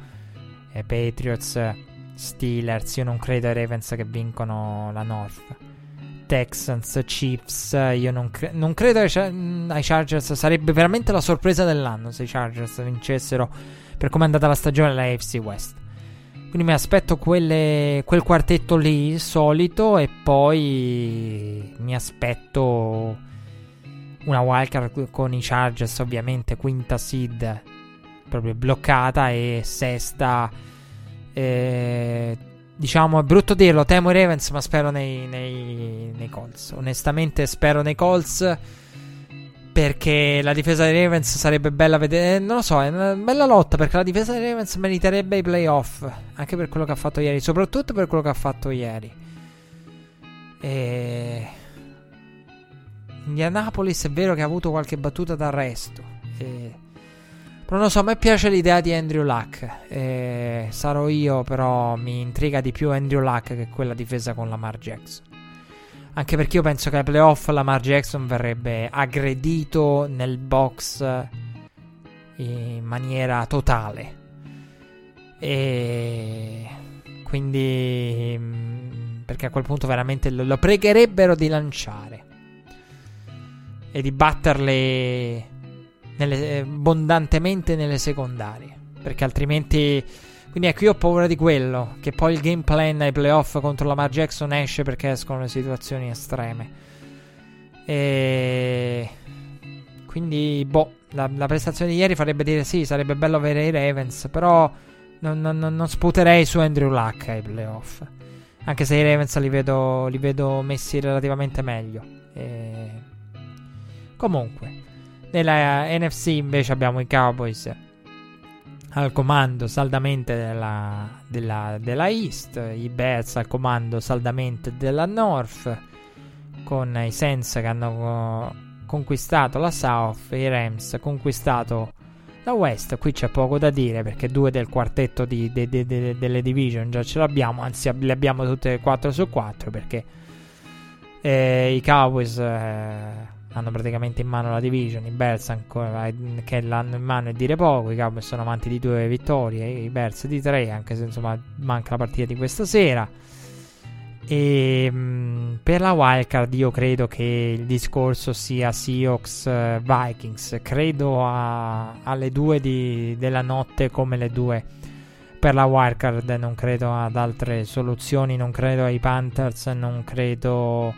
eh, Patriots, Steelers. Io non credo ai Ravens che vincono la North. Texans, Chiefs. Io non, cre- non credo ai, ai, Chargers. Sarebbe veramente la sorpresa dell'anno se i Chargers vincessero per come è andata la stagione della AFC West. Quindi mi aspetto quelle, quel quartetto lì solito e poi mi aspetto una wildcard con i Chargers ovviamente quinta seed proprio bloccata e sesta eh, Diciamo, è brutto dirlo, temo i Ravens, ma spero nei, nei, nei Colts. Onestamente spero nei Colts perché la difesa dei Ravens sarebbe bella vedere. Non lo so, è una bella lotta perché la difesa dei Ravens meriterebbe i playoff. Anche per quello che ha fatto ieri, soprattutto per quello che ha fatto ieri. E... Indianapolis è vero che ha avuto qualche battuta d'arresto. E... Non lo so, a me piace l'idea di Andrew Luck. Eh, sarò io, però mi intriga di più Andrew Luck che quella difesa con Lamar Jackson. Anche perché io penso che ai playoff Lamar Jackson verrebbe aggredito nel box in maniera totale. E quindi mm, perché a quel punto veramente lo, lo pregherebbero di lanciare e di batterle nelle, abbondantemente nelle secondarie. Perché altrimenti. Quindi ecco, io ho paura di quello. Che poi il game plan ai playoff contro Lamar Jackson esce perché escono le situazioni estreme. E. Quindi, boh, la, la, prestazione di ieri farebbe dire sì, sarebbe bello avere i Ravens. Però non, non, non sputerei su Andrew Luck ai playoff. Anche se i Ravens li vedo, li vedo messi relativamente meglio. E... Comunque. Nella NFC invece abbiamo i Cowboys al comando saldamente della, della, della East, i Bears al comando saldamente della North, con i Saints che hanno conquistato la South e i Rams conquistato la West. Qui c'è poco da dire perché due del quartetto di, de, de, de, delle division già ce l'abbiamo, anzi le abbiamo tutte 4 su 4 perché eh, i Cowboys... Eh, hanno praticamente in mano la division. I Bears ancora, che l'hanno in mano è dire poco. I Cowboys sono avanti di due vittorie, i Bears di tre, anche se insomma manca la partita di questa sera. E mh, mm, per la wildcard io credo che il discorso sia Seahawks uh, Vikings. Credo a, alle due di, della notte come le due per la wildcard. Non credo ad altre soluzioni. Non credo ai Panthers. Non credo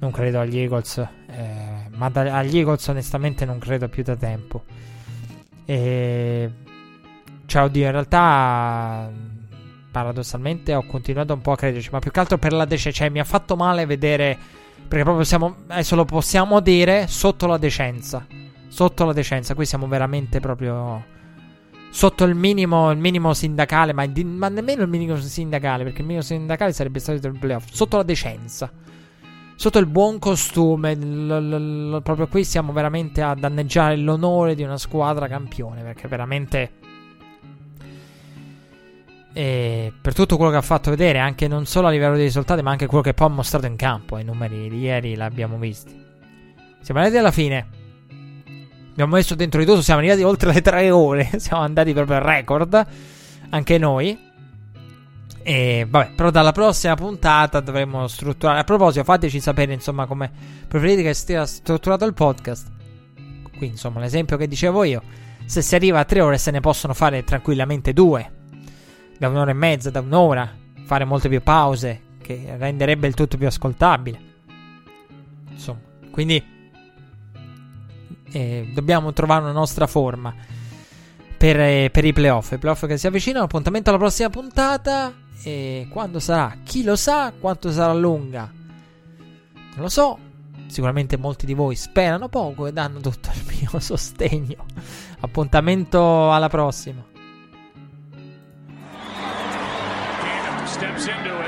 non credo agli Eagles, eh, ma da, agli Eagles onestamente non credo più da tempo. E... Cioè, oddio, in realtà paradossalmente ho continuato un po' a crederci, ma più che altro per la decenza, cioè mi ha fatto male vedere, perché proprio siamo, adesso lo possiamo dire, sotto la decenza, sotto la decenza, qui siamo veramente proprio sotto il minimo, il minimo sindacale, ma, di, ma, nemmeno il minimo sindacale, perché il minimo sindacale sarebbe stato il playoff, sotto la decenza, sotto il buon costume, l, l, proprio qui siamo veramente a danneggiare l'onore di una squadra campione, perché veramente... E per tutto quello che ha fatto vedere, anche non solo a livello di risultati, ma anche quello che poi ha mostrato in campo. I numeri di ieri l'abbiamo visti. Siamo arrivati alla fine. Abbiamo messo dentro di tutto, siamo arrivati oltre le tre ore. siamo andati proprio al record. Anche noi. E vabbè, però dalla prossima puntata dovremo strutturare. A proposito, fateci sapere insomma come preferite che stia strutturato il podcast. Qui insomma l'esempio che dicevo io. Se si arriva a tre ore se ne possono fare tranquillamente due da un'ora e mezza, da un'ora, fare molte più pause, che renderebbe il tutto più ascoltabile. Insomma, quindi eh, dobbiamo trovare una nostra forma per, eh, per, i playoff. I playoff che si avvicinano, appuntamento alla prossima puntata. E quando sarà? Chi lo sa? Quanto sarà lunga? Non lo so. Sicuramente molti di voi sperano poco e danno tutto il mio sostegno. Appuntamento alla prossima. steps into